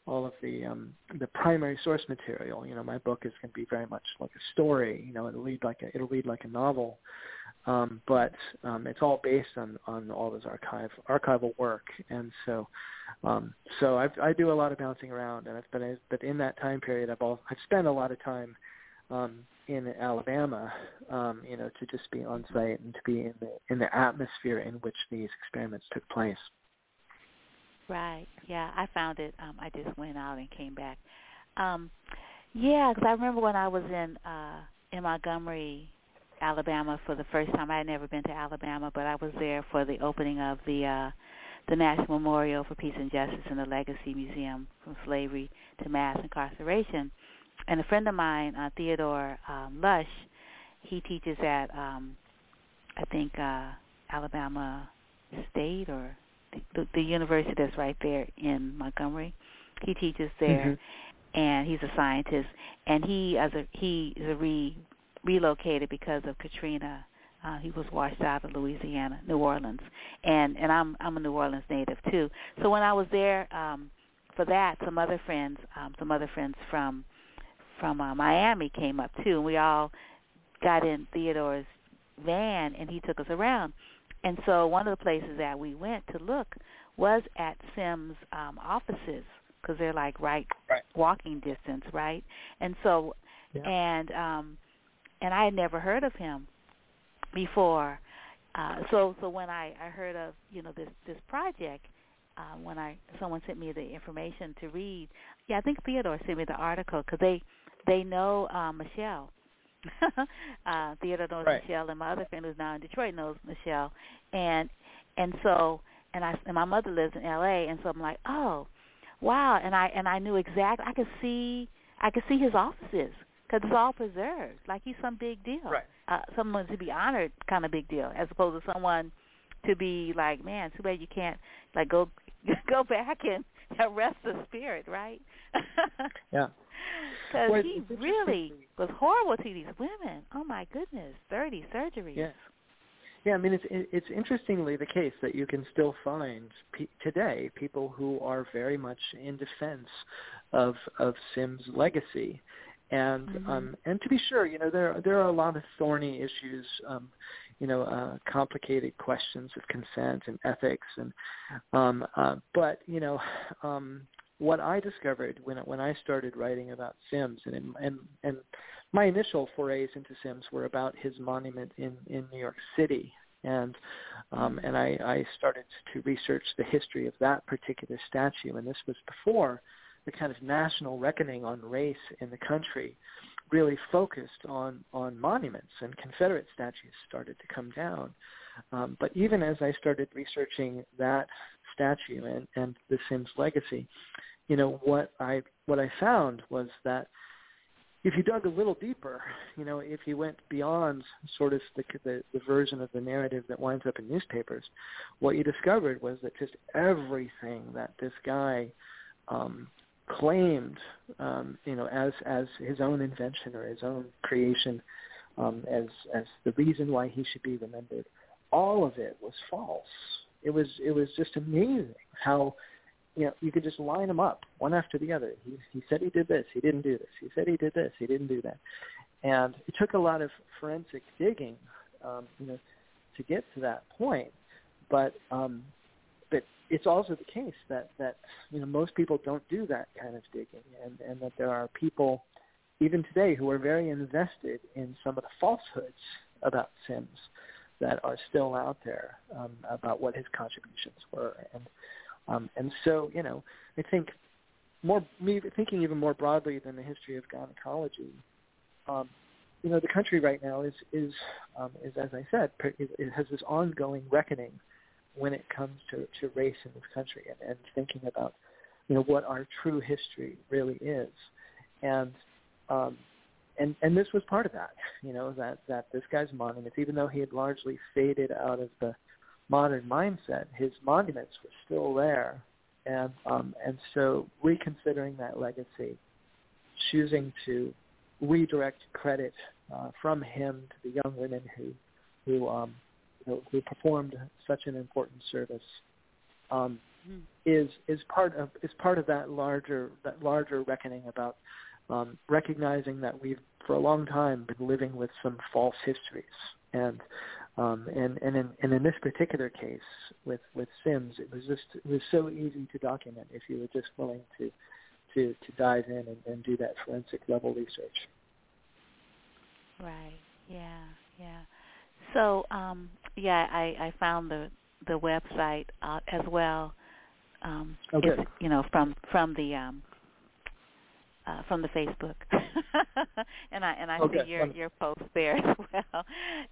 all of the um the primary source material. You know my book is going to be very much like a story you know it'll read like a it'll read like a novel. Um but um it's all based on on all this archive archival work. And so um so i i do a lot of bouncing around and been but in that time period i've all i've spent a lot of time um in alabama um you know to just be on site and to be in the in the atmosphere in which these experiments took place Right. Yeah, I found it. Um, I just went out and came back. Um, yeah, because I remember when I was in uh, in Montgomery, Alabama for the first time. I had never been to Alabama, but I was there for the opening of the uh, the National Memorial for Peace and Justice and the Legacy Museum from Slavery to Mass Incarceration. And a friend of mine, uh, Theodore um, Lush, he teaches at um, I think uh, Alabama State or the, the university that's right there in Montgomery. He teaches there, mm-hmm. and he's a scientist. And he as a he is a re relocated because of Katrina. Uh, he was washed out of Louisiana, New Orleans, and and I'm I'm a New Orleans native too. So when I was there um, for that, some other friends, um, some other friends from from uh, Miami came up too, and we all got in Theodore's van, and he took us around. And so one of the places that we went to look was at Sims' um, offices because they're like right, right walking distance, right? And so, yeah. and um, and I had never heard of him before. Uh, so so when I I heard of you know this this project, uh, when I someone sent me the information to read, yeah, I think Theodore sent me the article because they they know uh, Michelle. uh, Theodore knows right. Michelle, and my other friend who's now in Detroit knows Michelle, and and so and I and my mother lives in L.A. and so I'm like, oh, wow, and I and I knew exactly. I could see I could see his offices because it's all preserved, like he's some big deal. Right. Uh, someone to be honored, kind of big deal, as opposed to someone to be like, man, too bad you can't like go go back and arrest the spirit, right? yeah. Because well, he really was horrible to these women. Oh my goodness, thirty surgeries. Yeah. Yeah, I mean it's it's interestingly the case that you can still find pe- today people who are very much in defense of of Sims' legacy, and mm-hmm. um and to be sure, you know there there are a lot of thorny issues, um, you know, uh, complicated questions of consent and ethics, and um, uh, but you know, um, what I discovered when when I started writing about Sims and and and my initial forays into Sims were about his monument in in New York City and um and I I started to research the history of that particular statue and this was before the kind of national reckoning on race in the country really focused on on monuments and Confederate statues started to come down. Um, but even as I started researching that statue and, and the Sims legacy, you know what I what I found was that if you dug a little deeper, you know, if you went beyond sort of the, the the version of the narrative that winds up in newspapers, what you discovered was that just everything that this guy um, claimed, um, you know, as as his own invention or his own creation, um, as as the reason why he should be remembered, all of it was false. It was it was just amazing how you know, you could just line them up one after the other. He he said he did this, he didn't do this. He said he did this, he didn't do that. And it took a lot of forensic digging, um, you know, to get to that point. But um, but it's also the case that that you know most people don't do that kind of digging, and and that there are people even today who are very invested in some of the falsehoods about Sims that are still out there um, about what his contributions were and um, and so, you know, I think more thinking even more broadly than the history of gynecology. Um, you know, the country right now is is um, is as I said, it has this ongoing reckoning when it comes to, to race in this country and, and thinking about you know what our true history really is, and um, and and this was part of that. You know that that this guy's monuments, even though he had largely faded out of the modern mindset, his monuments were still there, and um, and so reconsidering that legacy, choosing to redirect credit uh, from him to the young women who who um, who, who performed such an important service um, mm. is is part of is part of that larger that larger reckoning about um, recognizing that we've for a long time been living with some false histories and um, and and in, and in this particular case with with Sims, it was just it was so easy to document if you were just willing to to to dive in and, and do that forensic level research. Right. Yeah. Yeah. So um, yeah, I, I found the the website uh, as well. Um, okay. You know from from the um, uh, from the Facebook, and I and I okay. see your your post there as well,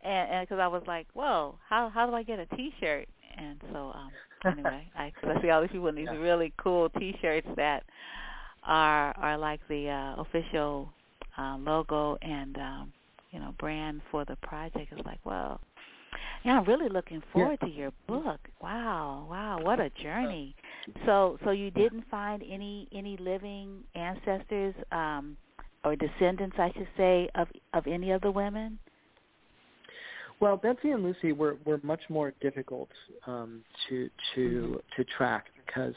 and because I was like, whoa, how how do I get a T-shirt? And so um, anyway, I, cause I see all these people in these Yeah. really cool T-shirts that are are like the uh, official uh, logo and um, you know brand for the project. It's like, well, yeah, I'm really looking forward to your book. Wow, wow, what a journey! So, so you didn't find any any living ancestors um, or descendants, I should say, of of any of the women. Well, Betsy and Lucy were were much more difficult um, to to to track because,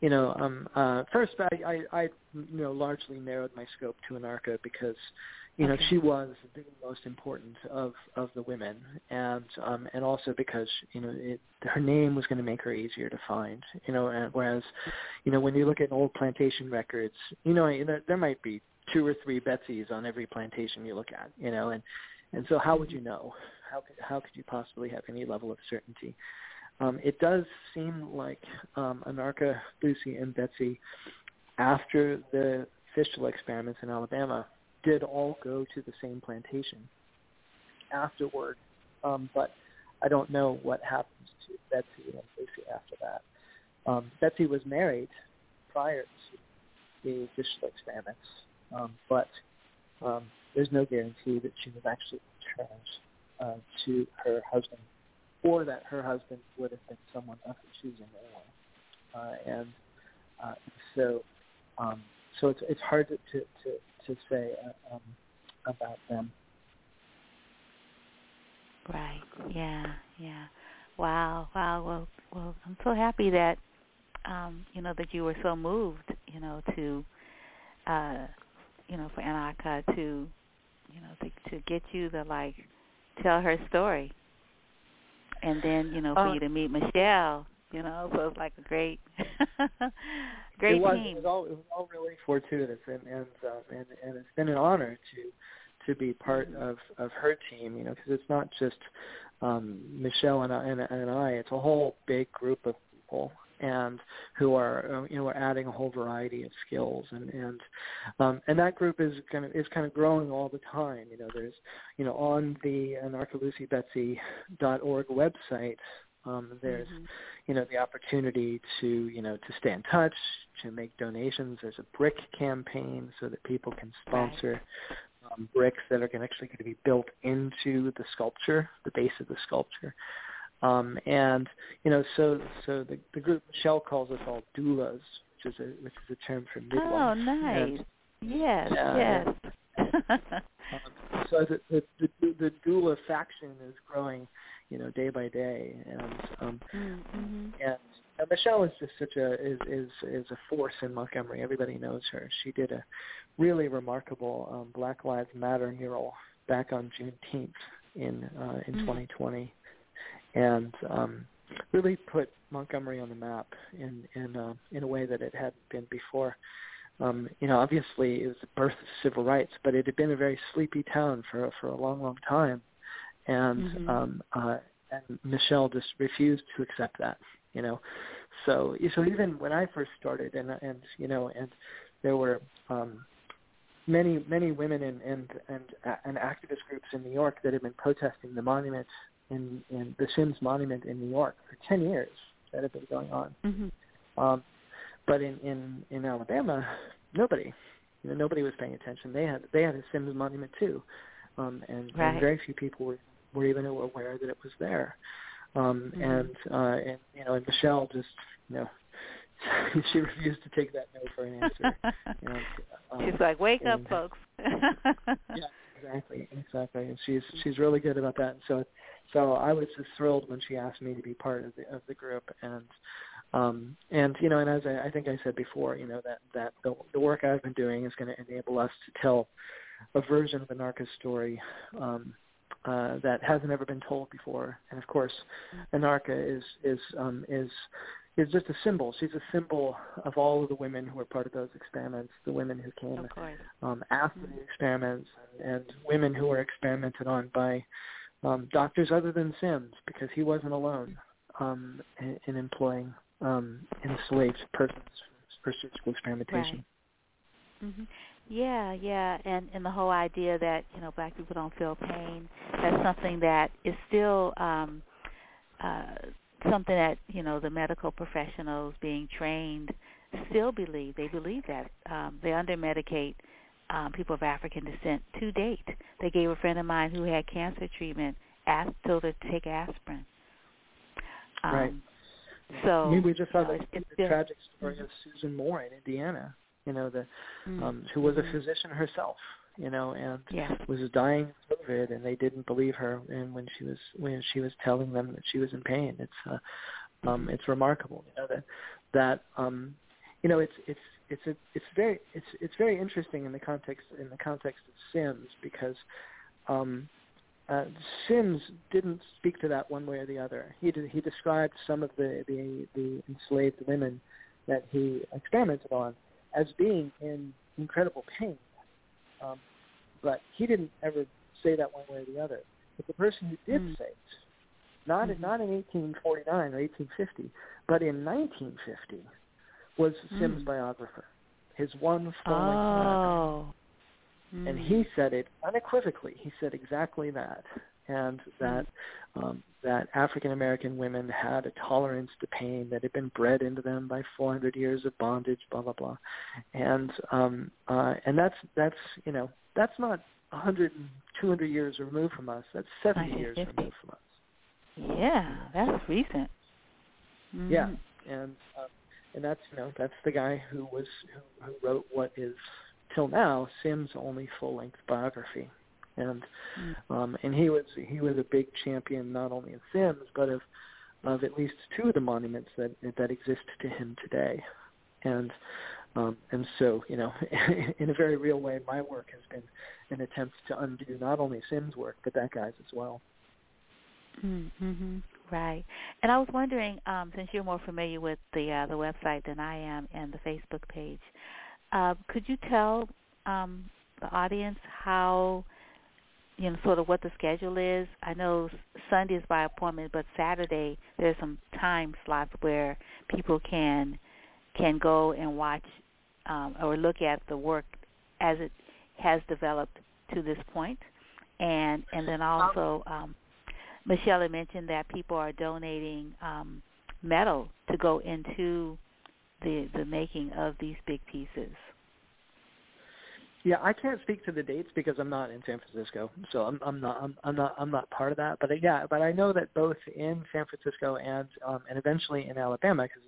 you know, um, uh, first I, I I you know largely narrowed my scope to Anarcha because, you know, Okay. she was the most important of of the women, and um, and also because you know it, her name was going to make her easier to find, you know, and whereas, you know, when you look at old plantation records, you know, there, there might be two or three Betsy's on every plantation you look at, you know, and and so how would you know? How could how could you possibly have any level of certainty? Um, it does seem like um, Anarcha, Lucy, and Betsy, after the fistula experiments in Alabama, did all go to the same plantation afterward. Um, but I don't know what happens to Betsy and Lucy after that. Um, Betsy was married prior to the fistula experiments, um, but um, there's no guarantee that she was actually returned uh, to her husband, or that her husband would have been someone of her choosing anyway. Uh, and uh, so, um, so it's it's hard to to to, to say uh, um, about them. Right. Yeah. Yeah. Wow. Wow. Well. Well. I'm so happy that um, you know that you were so moved. You know to, uh, you know, for Anarcha to, you know, to to get you to like tell her story, and then you know for Uh, you to meet Michelle. You know, so it's like a great, great it was, team. It was all it was all really fortuitous, and and um, and and it's been an honor to to be part Mm-hmm. of of her team. You know, because it's not just um, Michelle and I, and, and I. It's a whole big group of people, and who are uh, you know are adding a whole variety of skills, and and um, and that group is kind of is kind of growing all the time. You know, there's you know on the anarchalucybetsy.org website. Um, there's Mhm. you know the opportunity to you know to stay in touch to make donations there's a brick campaign so that people can sponsor um, bricks that are gonna actually going to be built into the sculpture the base of the sculpture um, and you know so so the, the group michelle calls us all doulas which is a which is a term for midwife Oh, nice. And, yes. Yeah, yes. um, so the, the the the doula faction is growing you know day by day and um mm-hmm. and, and Michelle is just such a is is is a force in Montgomery. Everybody knows her. She did a really remarkable um, Black Lives Matter mural back on Juneteenth in uh, in Mm. 2020, and um, really put Montgomery on the map in in uh, in a way that it hadn't been before. Um, you know, obviously it was the birth of civil rights, but it had been a very sleepy town for for a long, long time, and Mhm. um, uh, and Michelle just refused to accept that you know so so even when i first started and and you know and there were um many many women and and and and activist groups in new york that had been protesting the monument in in the sims monument in new york for 10 years that had been going on Mhm. um but in in in alabama nobody you know nobody was paying attention they had they had a sims monument too um and, Right. and very few people were were even aware that it was there. Um Mhm. and uh and you know and michelle just you know she refused to take that no for an answer. And, um, She's like, wake up, folks. yeah exactly exactly. And she's she's really good about that. And so so i was just thrilled when she asked me to be part of the of the group. And um and you know and as i, I think i said before you know that that the, the work i've been doing is going to enable us to tell a version of the Anarcha's story um uh, that hasn't ever been told before. And of course, Anarcha is is um, is is just a symbol. She's a symbol of all of the women who were part of those experiments, the women who came um, after the experiments, and, and women who were experimented on by um, doctors other than Sims, because he wasn't alone um, in, in employing um, enslaved persons for surgical experimentation. hmm Yeah, yeah, and and the whole idea that you know black people don't feel pain that's something that is still um, uh, something that you know the medical professionals being trained still believe. They believe that um, they under medicate um, people of African descent to date. They gave a friend of mine who had cancer treatment asked told her to take aspirin. Um, right. So we just saw you know, the, it's, it's the still- tragic story of Susan Moore in Indiana. You know, the Mm, um, who was a mhm. physician herself. You know, and Yes. was dying of COVID, and they didn't believe her. And when she was when she was telling them that she was in pain, it's uh, um, it's remarkable. You know that that um, you know it's it's it's a, it's very it's it's very interesting in the context in the context of Sims because um, uh, Sims didn't speak to that one way or the other. He did, he described some of the, the the enslaved women that he experimented on as being in incredible pain, um, but he didn't ever say that one way or the other. But the person who did Mm. say it, not in, Mhm. not in 1849 or 1850, but in 1950, was Sims' Mm. biographer, his one biography Oh. and Mm. he said it unequivocally. He said exactly that, and that um, that African American women had a tolerance to pain that had been bred into them by 400 years of bondage, blah blah blah, and um, uh, and that's that's you know that's not 100 and 200 years removed from us. That's 70 years removed from us. Yeah, that's recent. Mhm. Yeah, and um, and that's you know that's the guy who was who, who wrote what is till now Sims' only full length biography, and Mm. um, and he was he was a big champion not only of Sims but of of at least two of the monuments that that exist to him today, and um, and so you know in a very real way my work has been an attempt to undo not only Sims' work but that guy's as well. Mm-hmm. Right. And I was wondering, um, since you're more familiar with the uh, the website than I am and the Facebook page, uh, could you tell um, the audience how, you know, sort of what the schedule is? I know Sunday is by appointment, but Saturday there's some time slots where people can can go and watch um, or look at the work as it has developed to this point, and and then also. Um, Michelle had mentioned that people are donating um, metal to go into the the making of these big pieces. Yeah, I can't speak to the dates because I'm not in San Francisco, so I'm, I'm not I'm, I'm not I'm not part of that. But uh, yeah, but I know that both in San Francisco and um, and eventually in Alabama, because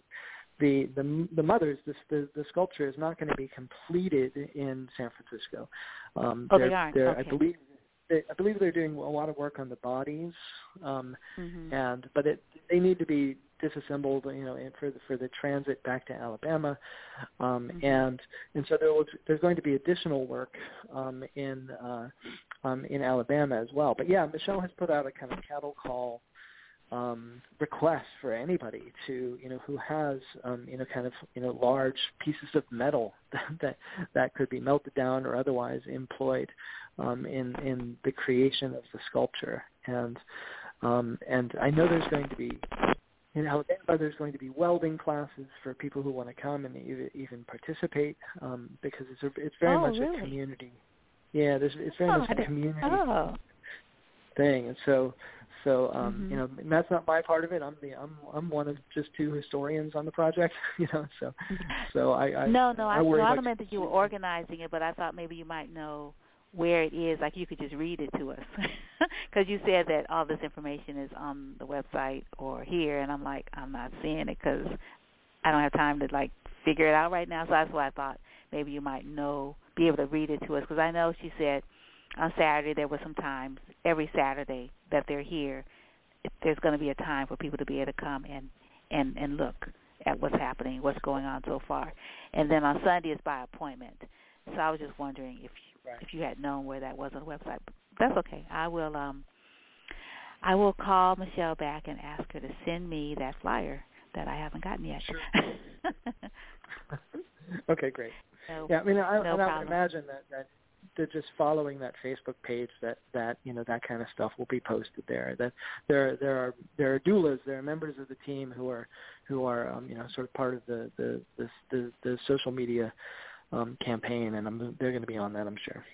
the the the mothers this the, the sculpture is not going to be completed in San Francisco. Um, Oh, they they're, Okay. I believe they, I believe they're doing a lot of work on the bodies, um, Mm-hmm. and but it they need to be disassembled, you know, and for the for the transit back to Alabama, um, Mhm. and and so there was there's going to be additional work um, in uh, um, in Alabama as well. But yeah, Michelle has put out a kind of cattle call um, request for anybody to you know who has um, you know kind of you know large pieces of metal that that, that could be melted down or otherwise employed um, in in the creation of the sculpture and um, and I know there's going to be in Alabama there's going to be welding classes for people who want to come and even, even participate um, because it's a, it's very Oh, much really? a community. Yeah, there's it's very Oh, much a community Oh, thing, and so so um, Mhm. you know and that's not my part of it. I'm the I'm I'm one of just two historians on the project, you know. So so I, I no, no, I, I, worry no, I meant that you were organizing it, but I thought maybe you might know where it is. Like you could just read it to us, because you said that all this information is on the website or here, and I'm like, I'm not seeing it because I don't have time to like figure it out right now. So that's why I thought maybe you might know, be able to read it to us, because I know she said on Saturday there were some times every Saturday that they're here. There's going to be a time for people to be able to come and and and look at what's happening, what's going on so far, and then on Sunday it's by appointment. So I was just wondering if you, Right. if you had known where that was on the website. That's okay. I will um I will call Michelle back and ask her to send me that flyer that I haven't gotten yet. Sure. okay, great. Yeah, I mean, I, no I would imagine that that that just following that Facebook page, that that you know that kind of stuff will be posted there. That there there are there are doulas, there are members of the team who are who are um, you know sort of part of the the the the, the social media um, campaign, and I'm, they're going to be on that, I'm sure.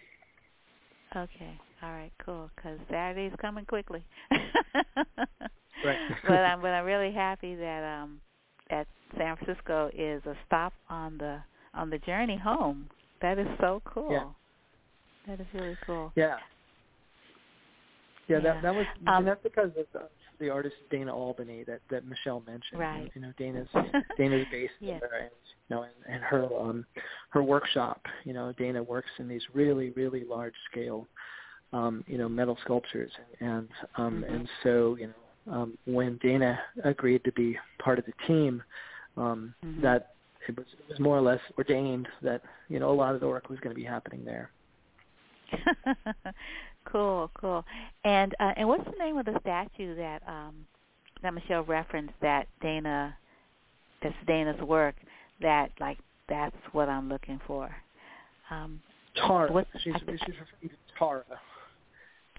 Okay. All right. Cool. Because Saturday's coming quickly. right. but I'm but I'm really happy that um that San Francisco is a stop on the on the journey home. That is so cool. Yeah. That is really cool. Yeah. Yeah, Yeah. that that was Um, that's because of the, the artist Dana Albany that that Michelle mentioned. Right. You know, Dana's Dana's based Yeah. there, and you know, and, and her um her workshop. You know, Dana works in these really really large scale, um, you know, metal sculptures, and um Mhm. and so you know, um when Dana agreed to be part of the team, um Mhm. that it was it was more or less ordained that you know a lot of the work was going to be happening there. cool, cool. And uh, and what's the name of the statue that um that Michelle referenced that Dana that's Dana's work that like that's what I'm looking for. Um Tara. What- she's I she's referring to Tara.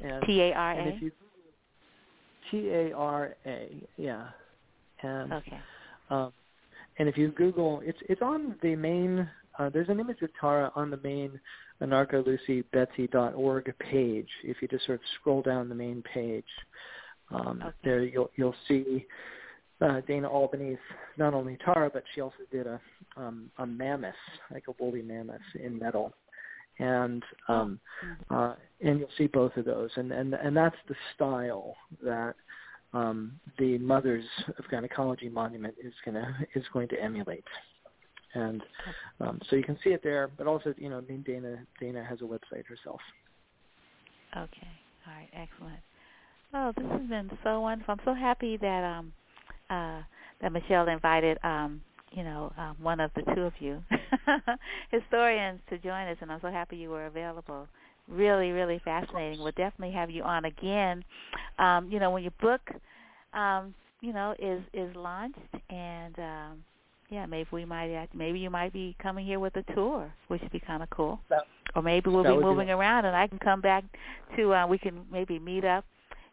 And, T A R and if you T A R A, yeah. And Okay. um and if you Google it's it's on the main uh, there's an image of Tara on the main anarchalucybetsy.org page. If you just sort of scroll down the main page, um, Okay. there you'll you'll see uh, Dana Albany's not only Tara, but she also did a um, a mammoth, like a woolly mammoth in metal, and um, Mm-hmm. uh, and you'll see both of those, and and and that's the style that um, the Mothers of Gynecology Monument is gonna is going to emulate. And um, so you can see it there, but also, you know, Dana Dana has a website herself. Okay. All right. Excellent. Oh, this has been so wonderful. I'm so happy that um uh that Michelle invited um you know um, one of the two of you historians to join us, and I'm so happy you were available. Really, really fascinating. We'll definitely have you on again. Um, you know, when your book, um, you know, is is launched, and um, yeah, maybe we might maybe you might be coming here with a tour, which would be kind of cool. That- or maybe we'll be would be moving around, and I can come back to. Uh, we can maybe meet up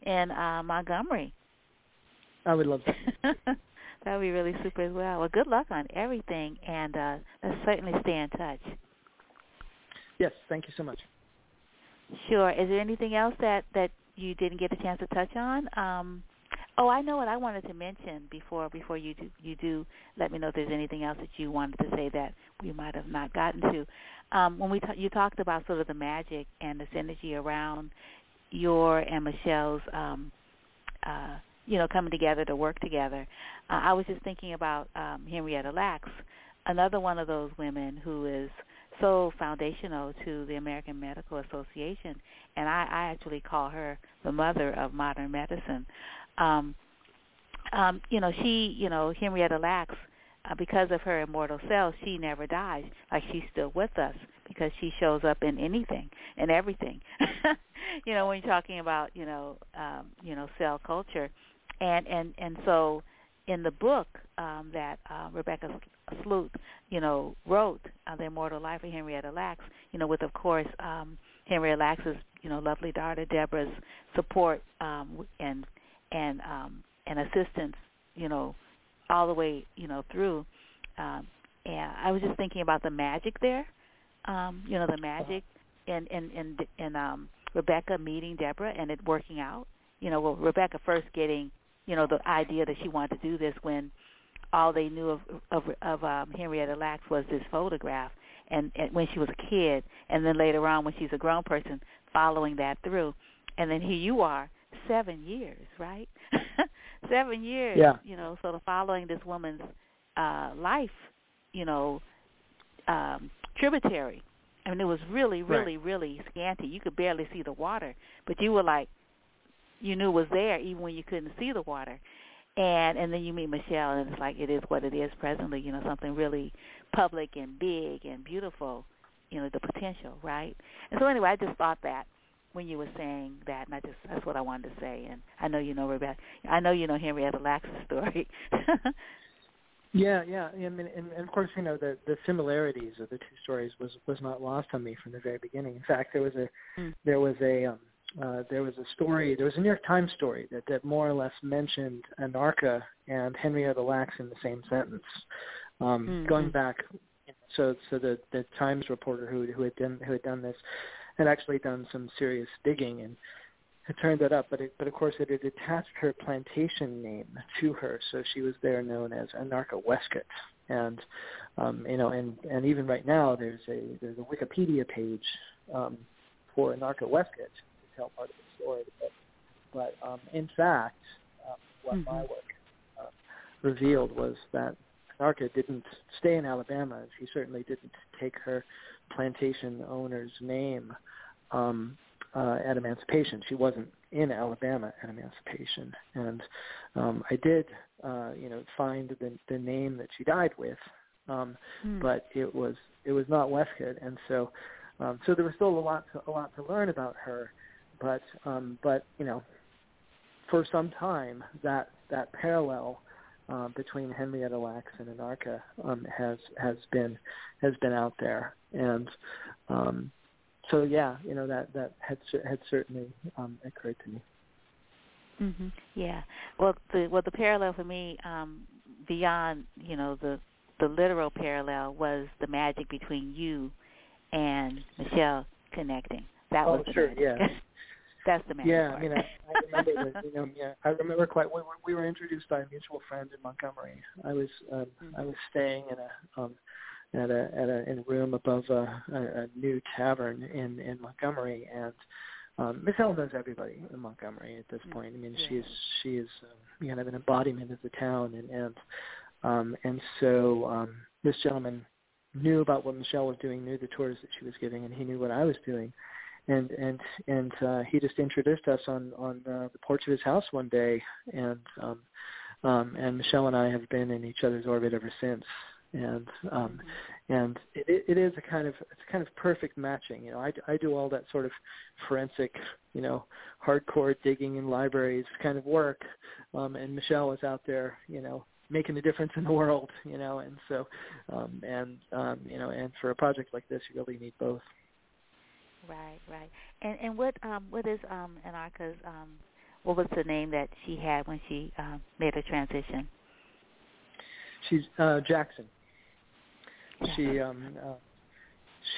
in uh, Montgomery. I would love that. that would be really super as well. Well, good luck on everything, and uh, let's certainly stay in touch. Yes, thank you so much. Sure. Is there anything else that that you didn't get a chance to touch on? Um, oh, I know what I wanted to mention before before you do you do let me know if there's anything else that you wanted to say that we might have not gotten to. Um, when we ta- you talked about sort of the magic and the synergy around your and Michelle's um, uh, you know coming together to work together. Uh, I was just thinking about um, Henrietta Lacks, another one of those women who is so foundational to the American Medical Association, and I, I actually call her the mother of modern medicine. Um, um, you know, she, you know, Henrietta Lacks, uh, because of her immortal cells, she never dies. Like she's still with us because she shows up in anything and everything. you know, when you're talking about, you know, um, you know, cell culture, and and and so in the book um, that uh, Rebecca Skloot, you know, wrote, uh, The Immortal Life of Henrietta Lacks, you know, with, of course, um, Henrietta Lacks's, you know, lovely daughter Deborah's support um, and and um, and assistance, you know, all the way, you know, through. Um, and I was just thinking about the magic there, um, you know, the magic in in in, in um, Rebecca meeting Deborah and it working out. You know, well, Rebecca first getting you know the idea that she wanted to do this when all they knew of of, of um, Henrietta Lacks was this photograph, and, and when she was a kid, and then later on when she's a grown person, following that through, and then here you are, seven years, right? seven years, Yeah. you know, sort of following this woman's uh, life, you know, um, tributary. I mean, it was really, Right. really, really scanty. You could barely see the water, but you were like, you knew it was there even when you couldn't see the water. And and then you meet Michelle, and it's like it is what it is presently. You know, something really public and big and beautiful. You know, the potential, right? And so anyway, I just thought that when you were saying that, and I just that's what I wanted to say. And I know you know Rebecca. I know you know Henrietta Lacks' story. Yeah, yeah. I mean, and, and of course, you know, the the similarities of the two stories was was not lost on me from the very beginning. In fact, there was a Mm. there was a um, uh, there was a story. There was a New York Times story that that more or less mentioned Anarcha and Henrietta Lacks in the same sentence, um, Mhm. going back. So so the the Times reporter who who had done who had done this had actually done some serious digging and had turned that up, but it, but of course it had attached her plantation name to her, so she was there known as Anarcha Westcott. And um, you know, and and even right now, there's a there's a Wikipedia page um, for Anarcha Westcott to tell part of the story. But, but um, in fact, uh, what mm-hmm. my work uh, revealed was that Anarcha didn't stay in Alabama. She certainly didn't take her plantation owner's name um, uh, at emancipation. She wasn't in Alabama at emancipation, and um, I did, uh, you know, find the the name that she died with, um, mm. but it was it was not Westcott, and so um, so there was still a lot to, a lot to learn about her, but um, but you know, for some time that that parallel uh, between Henrietta Lacks and Anarcha um, has has been has been out there, and um, so yeah, you know that that had had certainly um, occurred to me. Mm-hmm. Yeah. Well, the well the parallel for me um, beyond you know the the literal parallel was the magic between you and Michelle connecting. That oh, was sure, yeah. That's the. Yeah, part. I mean, I, I remember that. You know, yeah, I remember quite. We were, we were introduced by a mutual friend in Montgomery. I was um, mm-hmm. I was staying in a um, at a at a in a room above a, a, a new tavern in in Montgomery, and um, Michelle knows everybody in Montgomery at this point. I mean, yeah. she is she is um, kind of an embodiment of the town, and and um, and so um, this gentleman knew about what Michelle was doing, knew the tours that she was giving, and he knew what I was doing, and and and uh, he just introduced us on on uh, the porch of his house one day, and um, um, and Michelle and I have been in each other's orbit ever since. And um and it, it is a kind of it's kind of perfect matching you know. I i do all that sort of forensic you know hardcore digging in libraries kind of work um and michelle is out there you know making a difference in the world you know. And so um and um you know and for a project like this you really need both right right. And and what um what is um anarcha's um what was the name that she had when she um made her transition? She's uh jackson. She um uh,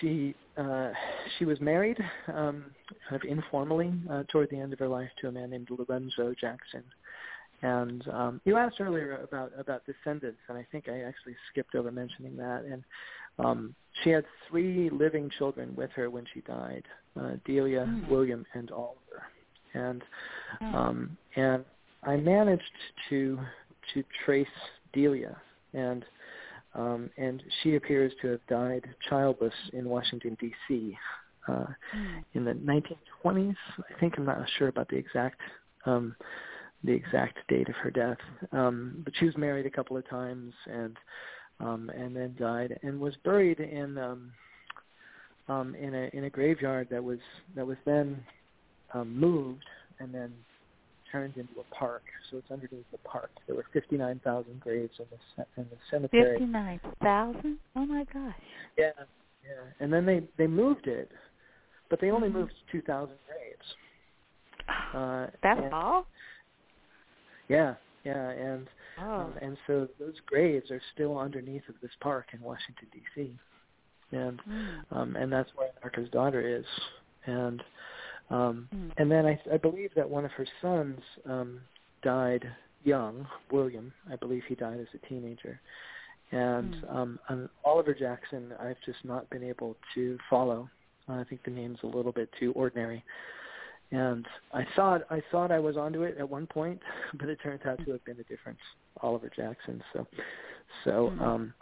she uh she was married um kind of informally uh, toward the end of her life to a man named Lorenzo Jackson. And um you asked earlier about about descendants and I think I actually skipped over mentioning that. And um she had three living children with her when she died, uh Delia, mm. William and Oliver. And mm. um and I managed to to trace Delia and um, and she appears to have died childless in Washington D.C. Uh, mm. in the 1920s. I think I'm not sure about the exact um, the exact date of her death, um, but she was married a couple of times and um, and then died and was buried in um, um, in a in a graveyard that was that was then um, moved and then turned into a park. So it's underneath the park. There were 59,000 graves in the in the cemetery. 59,000? Oh my gosh. Yeah, yeah. And then they they moved it, but they only mm-hmm. moved 2,000 graves. Uh, That's and, all. Yeah, yeah, and oh. um, and so those graves are still underneath of this park in Washington D.C. And mm. um, and that's where Anarcha's daughter is, and um, mm. And then I, I believe that one of her sons um, died young, William. I believe he died as a teenager. And mm. um, on Oliver Jackson, I've just not been able to follow. Uh, I think the name's a little bit too ordinary. And I thought I thought I was onto it at one point, but it turned out to have been a different Oliver Jackson. So, so, mm. um,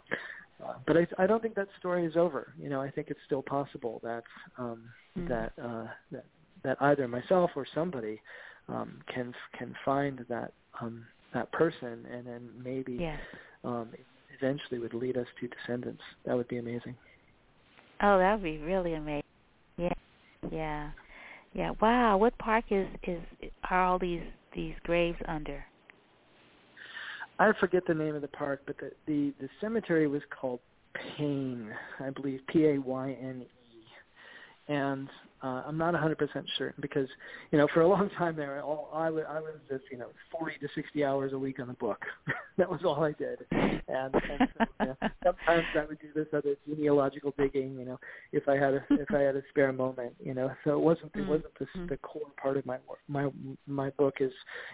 uh, but I, I don't think that story is over. You know, I think it's still possible that um, mm. that uh, that that either myself or somebody um, can can find that um, that person, and then maybe yes. um, eventually would lead us to descendants. That would be amazing. Oh, that would be really amazing. Yeah, yeah, yeah. Wow, what park is is are all these these graves under? I forget the name of the park, but the the, the cemetery was called Payne, I believe, P A Y N E. And uh, I'm not 100% certain because you know for a long time there, all I was I was just you know 40 to 60 hours a week on the book. that was all I did, and, and so, you know, sometimes I would do this other genealogical digging. You know, if I had a if I had a spare moment. You know, so it wasn't it wasn't the, the core part of my work. My my book is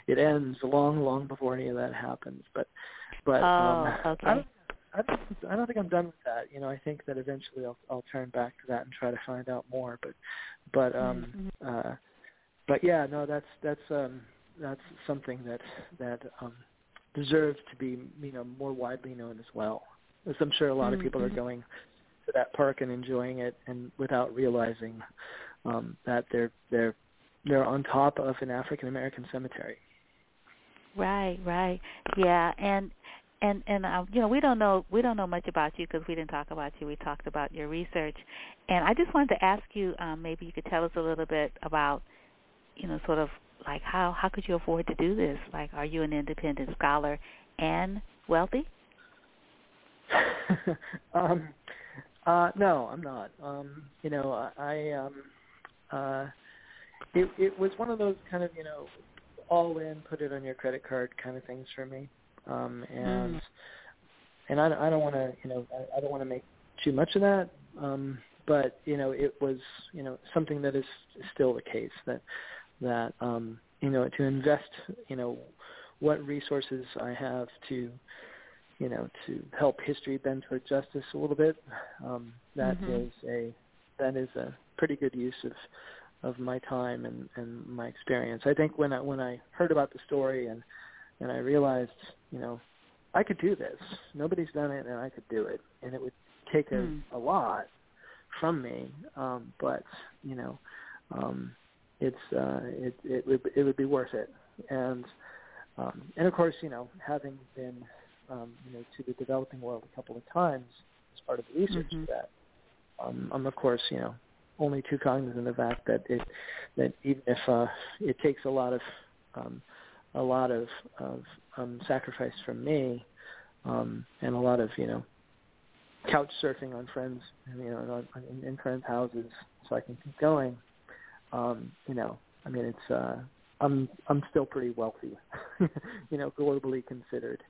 it ends long long before any of that happens. But but oh, um, okay. I I don't, I don't think I'm done with that. You know, I think that eventually I'll I'll turn back to that and try to find out more. But but um mm-hmm. uh but yeah, no, that's that's um that's something that that um deserves to be you know more widely known as well. As I'm sure a lot of people are Mhm. going to that park and enjoying it and without realizing um that they're they're they're on top of an African American cemetery. Right, right, yeah, and and and um, you know we don't know we don't know much about you because we didn't talk about you. We talked about your research, and I just wanted to ask you um, maybe you could tell us a little bit about you know sort of like how how could you afford to do this? Like, are you an independent scholar and wealthy? um, uh, no, I'm not. Um, you know, I, I um, uh, it it was one of those kind of you know all in, put it on your credit card kind of things for me. Um, and Mm. and I, I don't want to you know I, I don't want to make too much of that. Um, but you know it was you know something that is still the case that that um, you know to invest you know what resources I have to you know to help history bend toward justice a little bit. Um, that Mhm. is a that is a pretty good use of of my time and and my experience. I think when I when I heard about the story and and I realized, you know, I could do this. Nobody's done it, and I could do it, and it would take a, Hmm. a lot from me. Um, but you know, um, it's uh, it it would it would be worth it. And um, and of course, you know, having been um, you know to the developing world a couple of times as part of the research Mhm. for that, um, I'm of course you know only too cognizant of the fact that it that even if uh, it takes a lot of um, a lot of of um, sacrifice from me um, and a lot of you know couch surfing on friends you know on, in, in friends' houses so I can keep going. Um, you know, I mean it's uh, I'm I'm still pretty wealthy, you know, globally considered,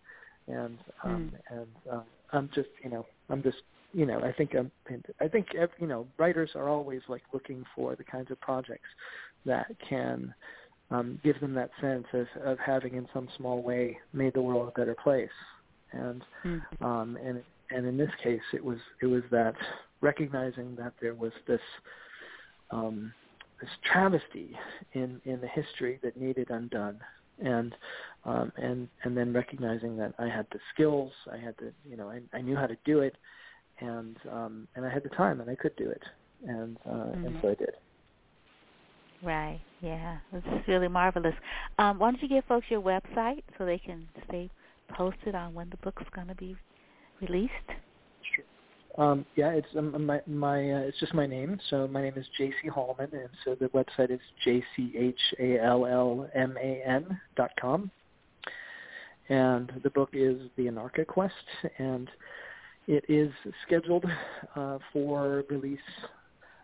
and um, and uh, I'm just you know I'm just you know I think I'm I think you know writers are always like looking for the kinds of projects that can um, give them that sense of, of having in some small way made the world a better place. And Mhm. um, and and in this case, it was it was that recognizing that there was this um, this travesty in in the history that needed undone, and um, and and then recognizing that I had the skills, I had the you know I, I knew how to do it, and um, and I had the time and I could do it, and uh, and Mhm. so I did. Right. Yeah. Is really marvelous. Um, why don't you give folks your website so they can stay posted on when the book's going to be released? Um, yeah, it's um, my my uh, it's just my name. So my name is J.C. Hallman, and so the website is jchallman dot com. And the book is The Anarcha Quest, and it is scheduled uh, for release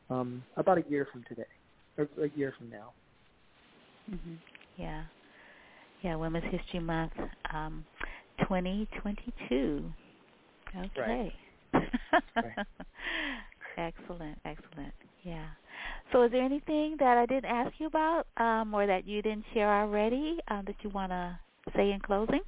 um, about a year from today, a year from now. hmm Yeah. Yeah, Women's History Month, um, 2022. Okay. Right. excellent, excellent. Yeah. So, is there anything that I didn't ask you about, um, or that you didn't share already, um, that you want to say in closing?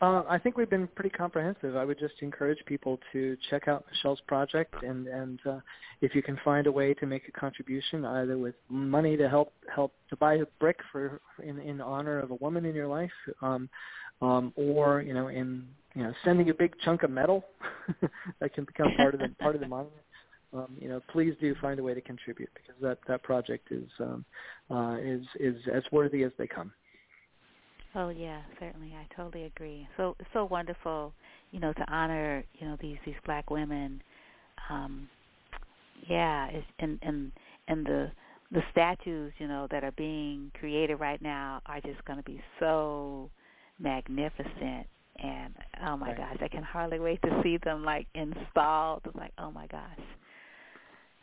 Uh, I think we've been pretty comprehensive. I would just encourage people to check out Michelle's project, and and uh, if you can find a way to make a contribution, either with money to help help to buy a brick for in in honor of a woman in your life, um, um, or you know in you know sending a big chunk of metal that can become part of the part of the monument. Um, you know, please do find a way to contribute because that that project is um, uh, is is as worthy as they come. Oh yeah, certainly. I totally agree. So so wonderful, you know, to honor, you know, these these black women. Um yeah, it's and and and the the statues, you know, that are being created right now are just going to be so magnificent and oh my Right. gosh, I can hardly wait to see them like installed. It's like, oh my gosh.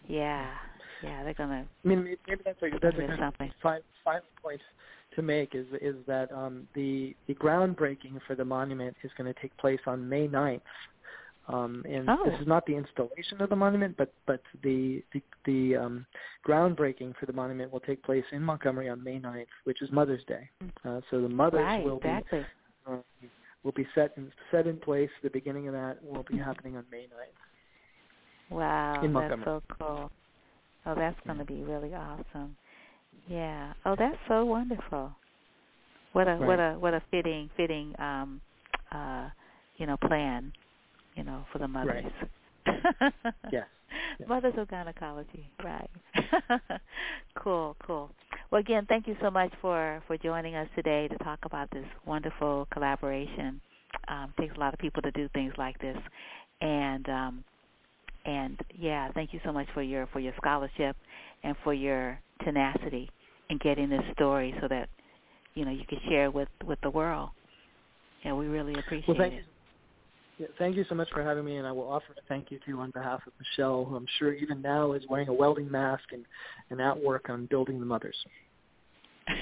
Yeah, yeah, they're gonna. I mean, maybe that's a that's a do good something. fi- final point to make is is that um, the the groundbreaking for the monument is going to take place on May 9th. Um, and Oh. this is not the installation of the monument, but but the the, the um, groundbreaking for the monument will take place in Montgomery on May 9th, which is Mother's Day. Uh, so the mothers right, will exactly. be uh, will be set in set in place. The beginning of that will be happening on May 9th. Wow, in that's so cool. Oh, that's going to be really awesome. Yeah. Oh, that's so wonderful. What a what a what a fitting fitting um uh you know plan, you know, for the mothers. Yes. Yes. Mothers of gynecology, right. cool, cool. Well again, thank you so much for for joining us today to talk about this wonderful collaboration. Um it takes a lot of people to do things like this. And um and yeah, thank you so much for your for your scholarship and for your tenacity in getting this story so that you know you can share with with the world. Yeah, we really appreciate Well, thank it. you. Yeah, thank you so much for having me, and I will offer a thank you too on behalf of Michelle, who I'm sure even now is wearing a welding mask and, and at work on building the mothers.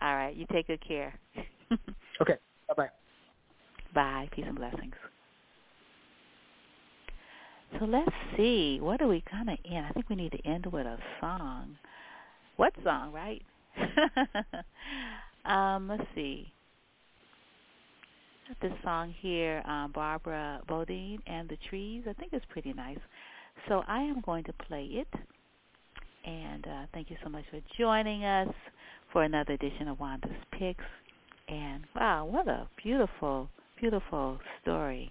All right, you take good care. Okay, bye bye. Bye. Peace and blessings. So let's see. What do we kind of end? I think we need to end with a song. What song, right? um, let's see. This song here, um, Barbara Bodine and the Trees. I think it's pretty nice. So I am going to play it. And uh, thank you so much for joining us for another edition of Wanda's Picks. And wow, what a beautiful, beautiful story.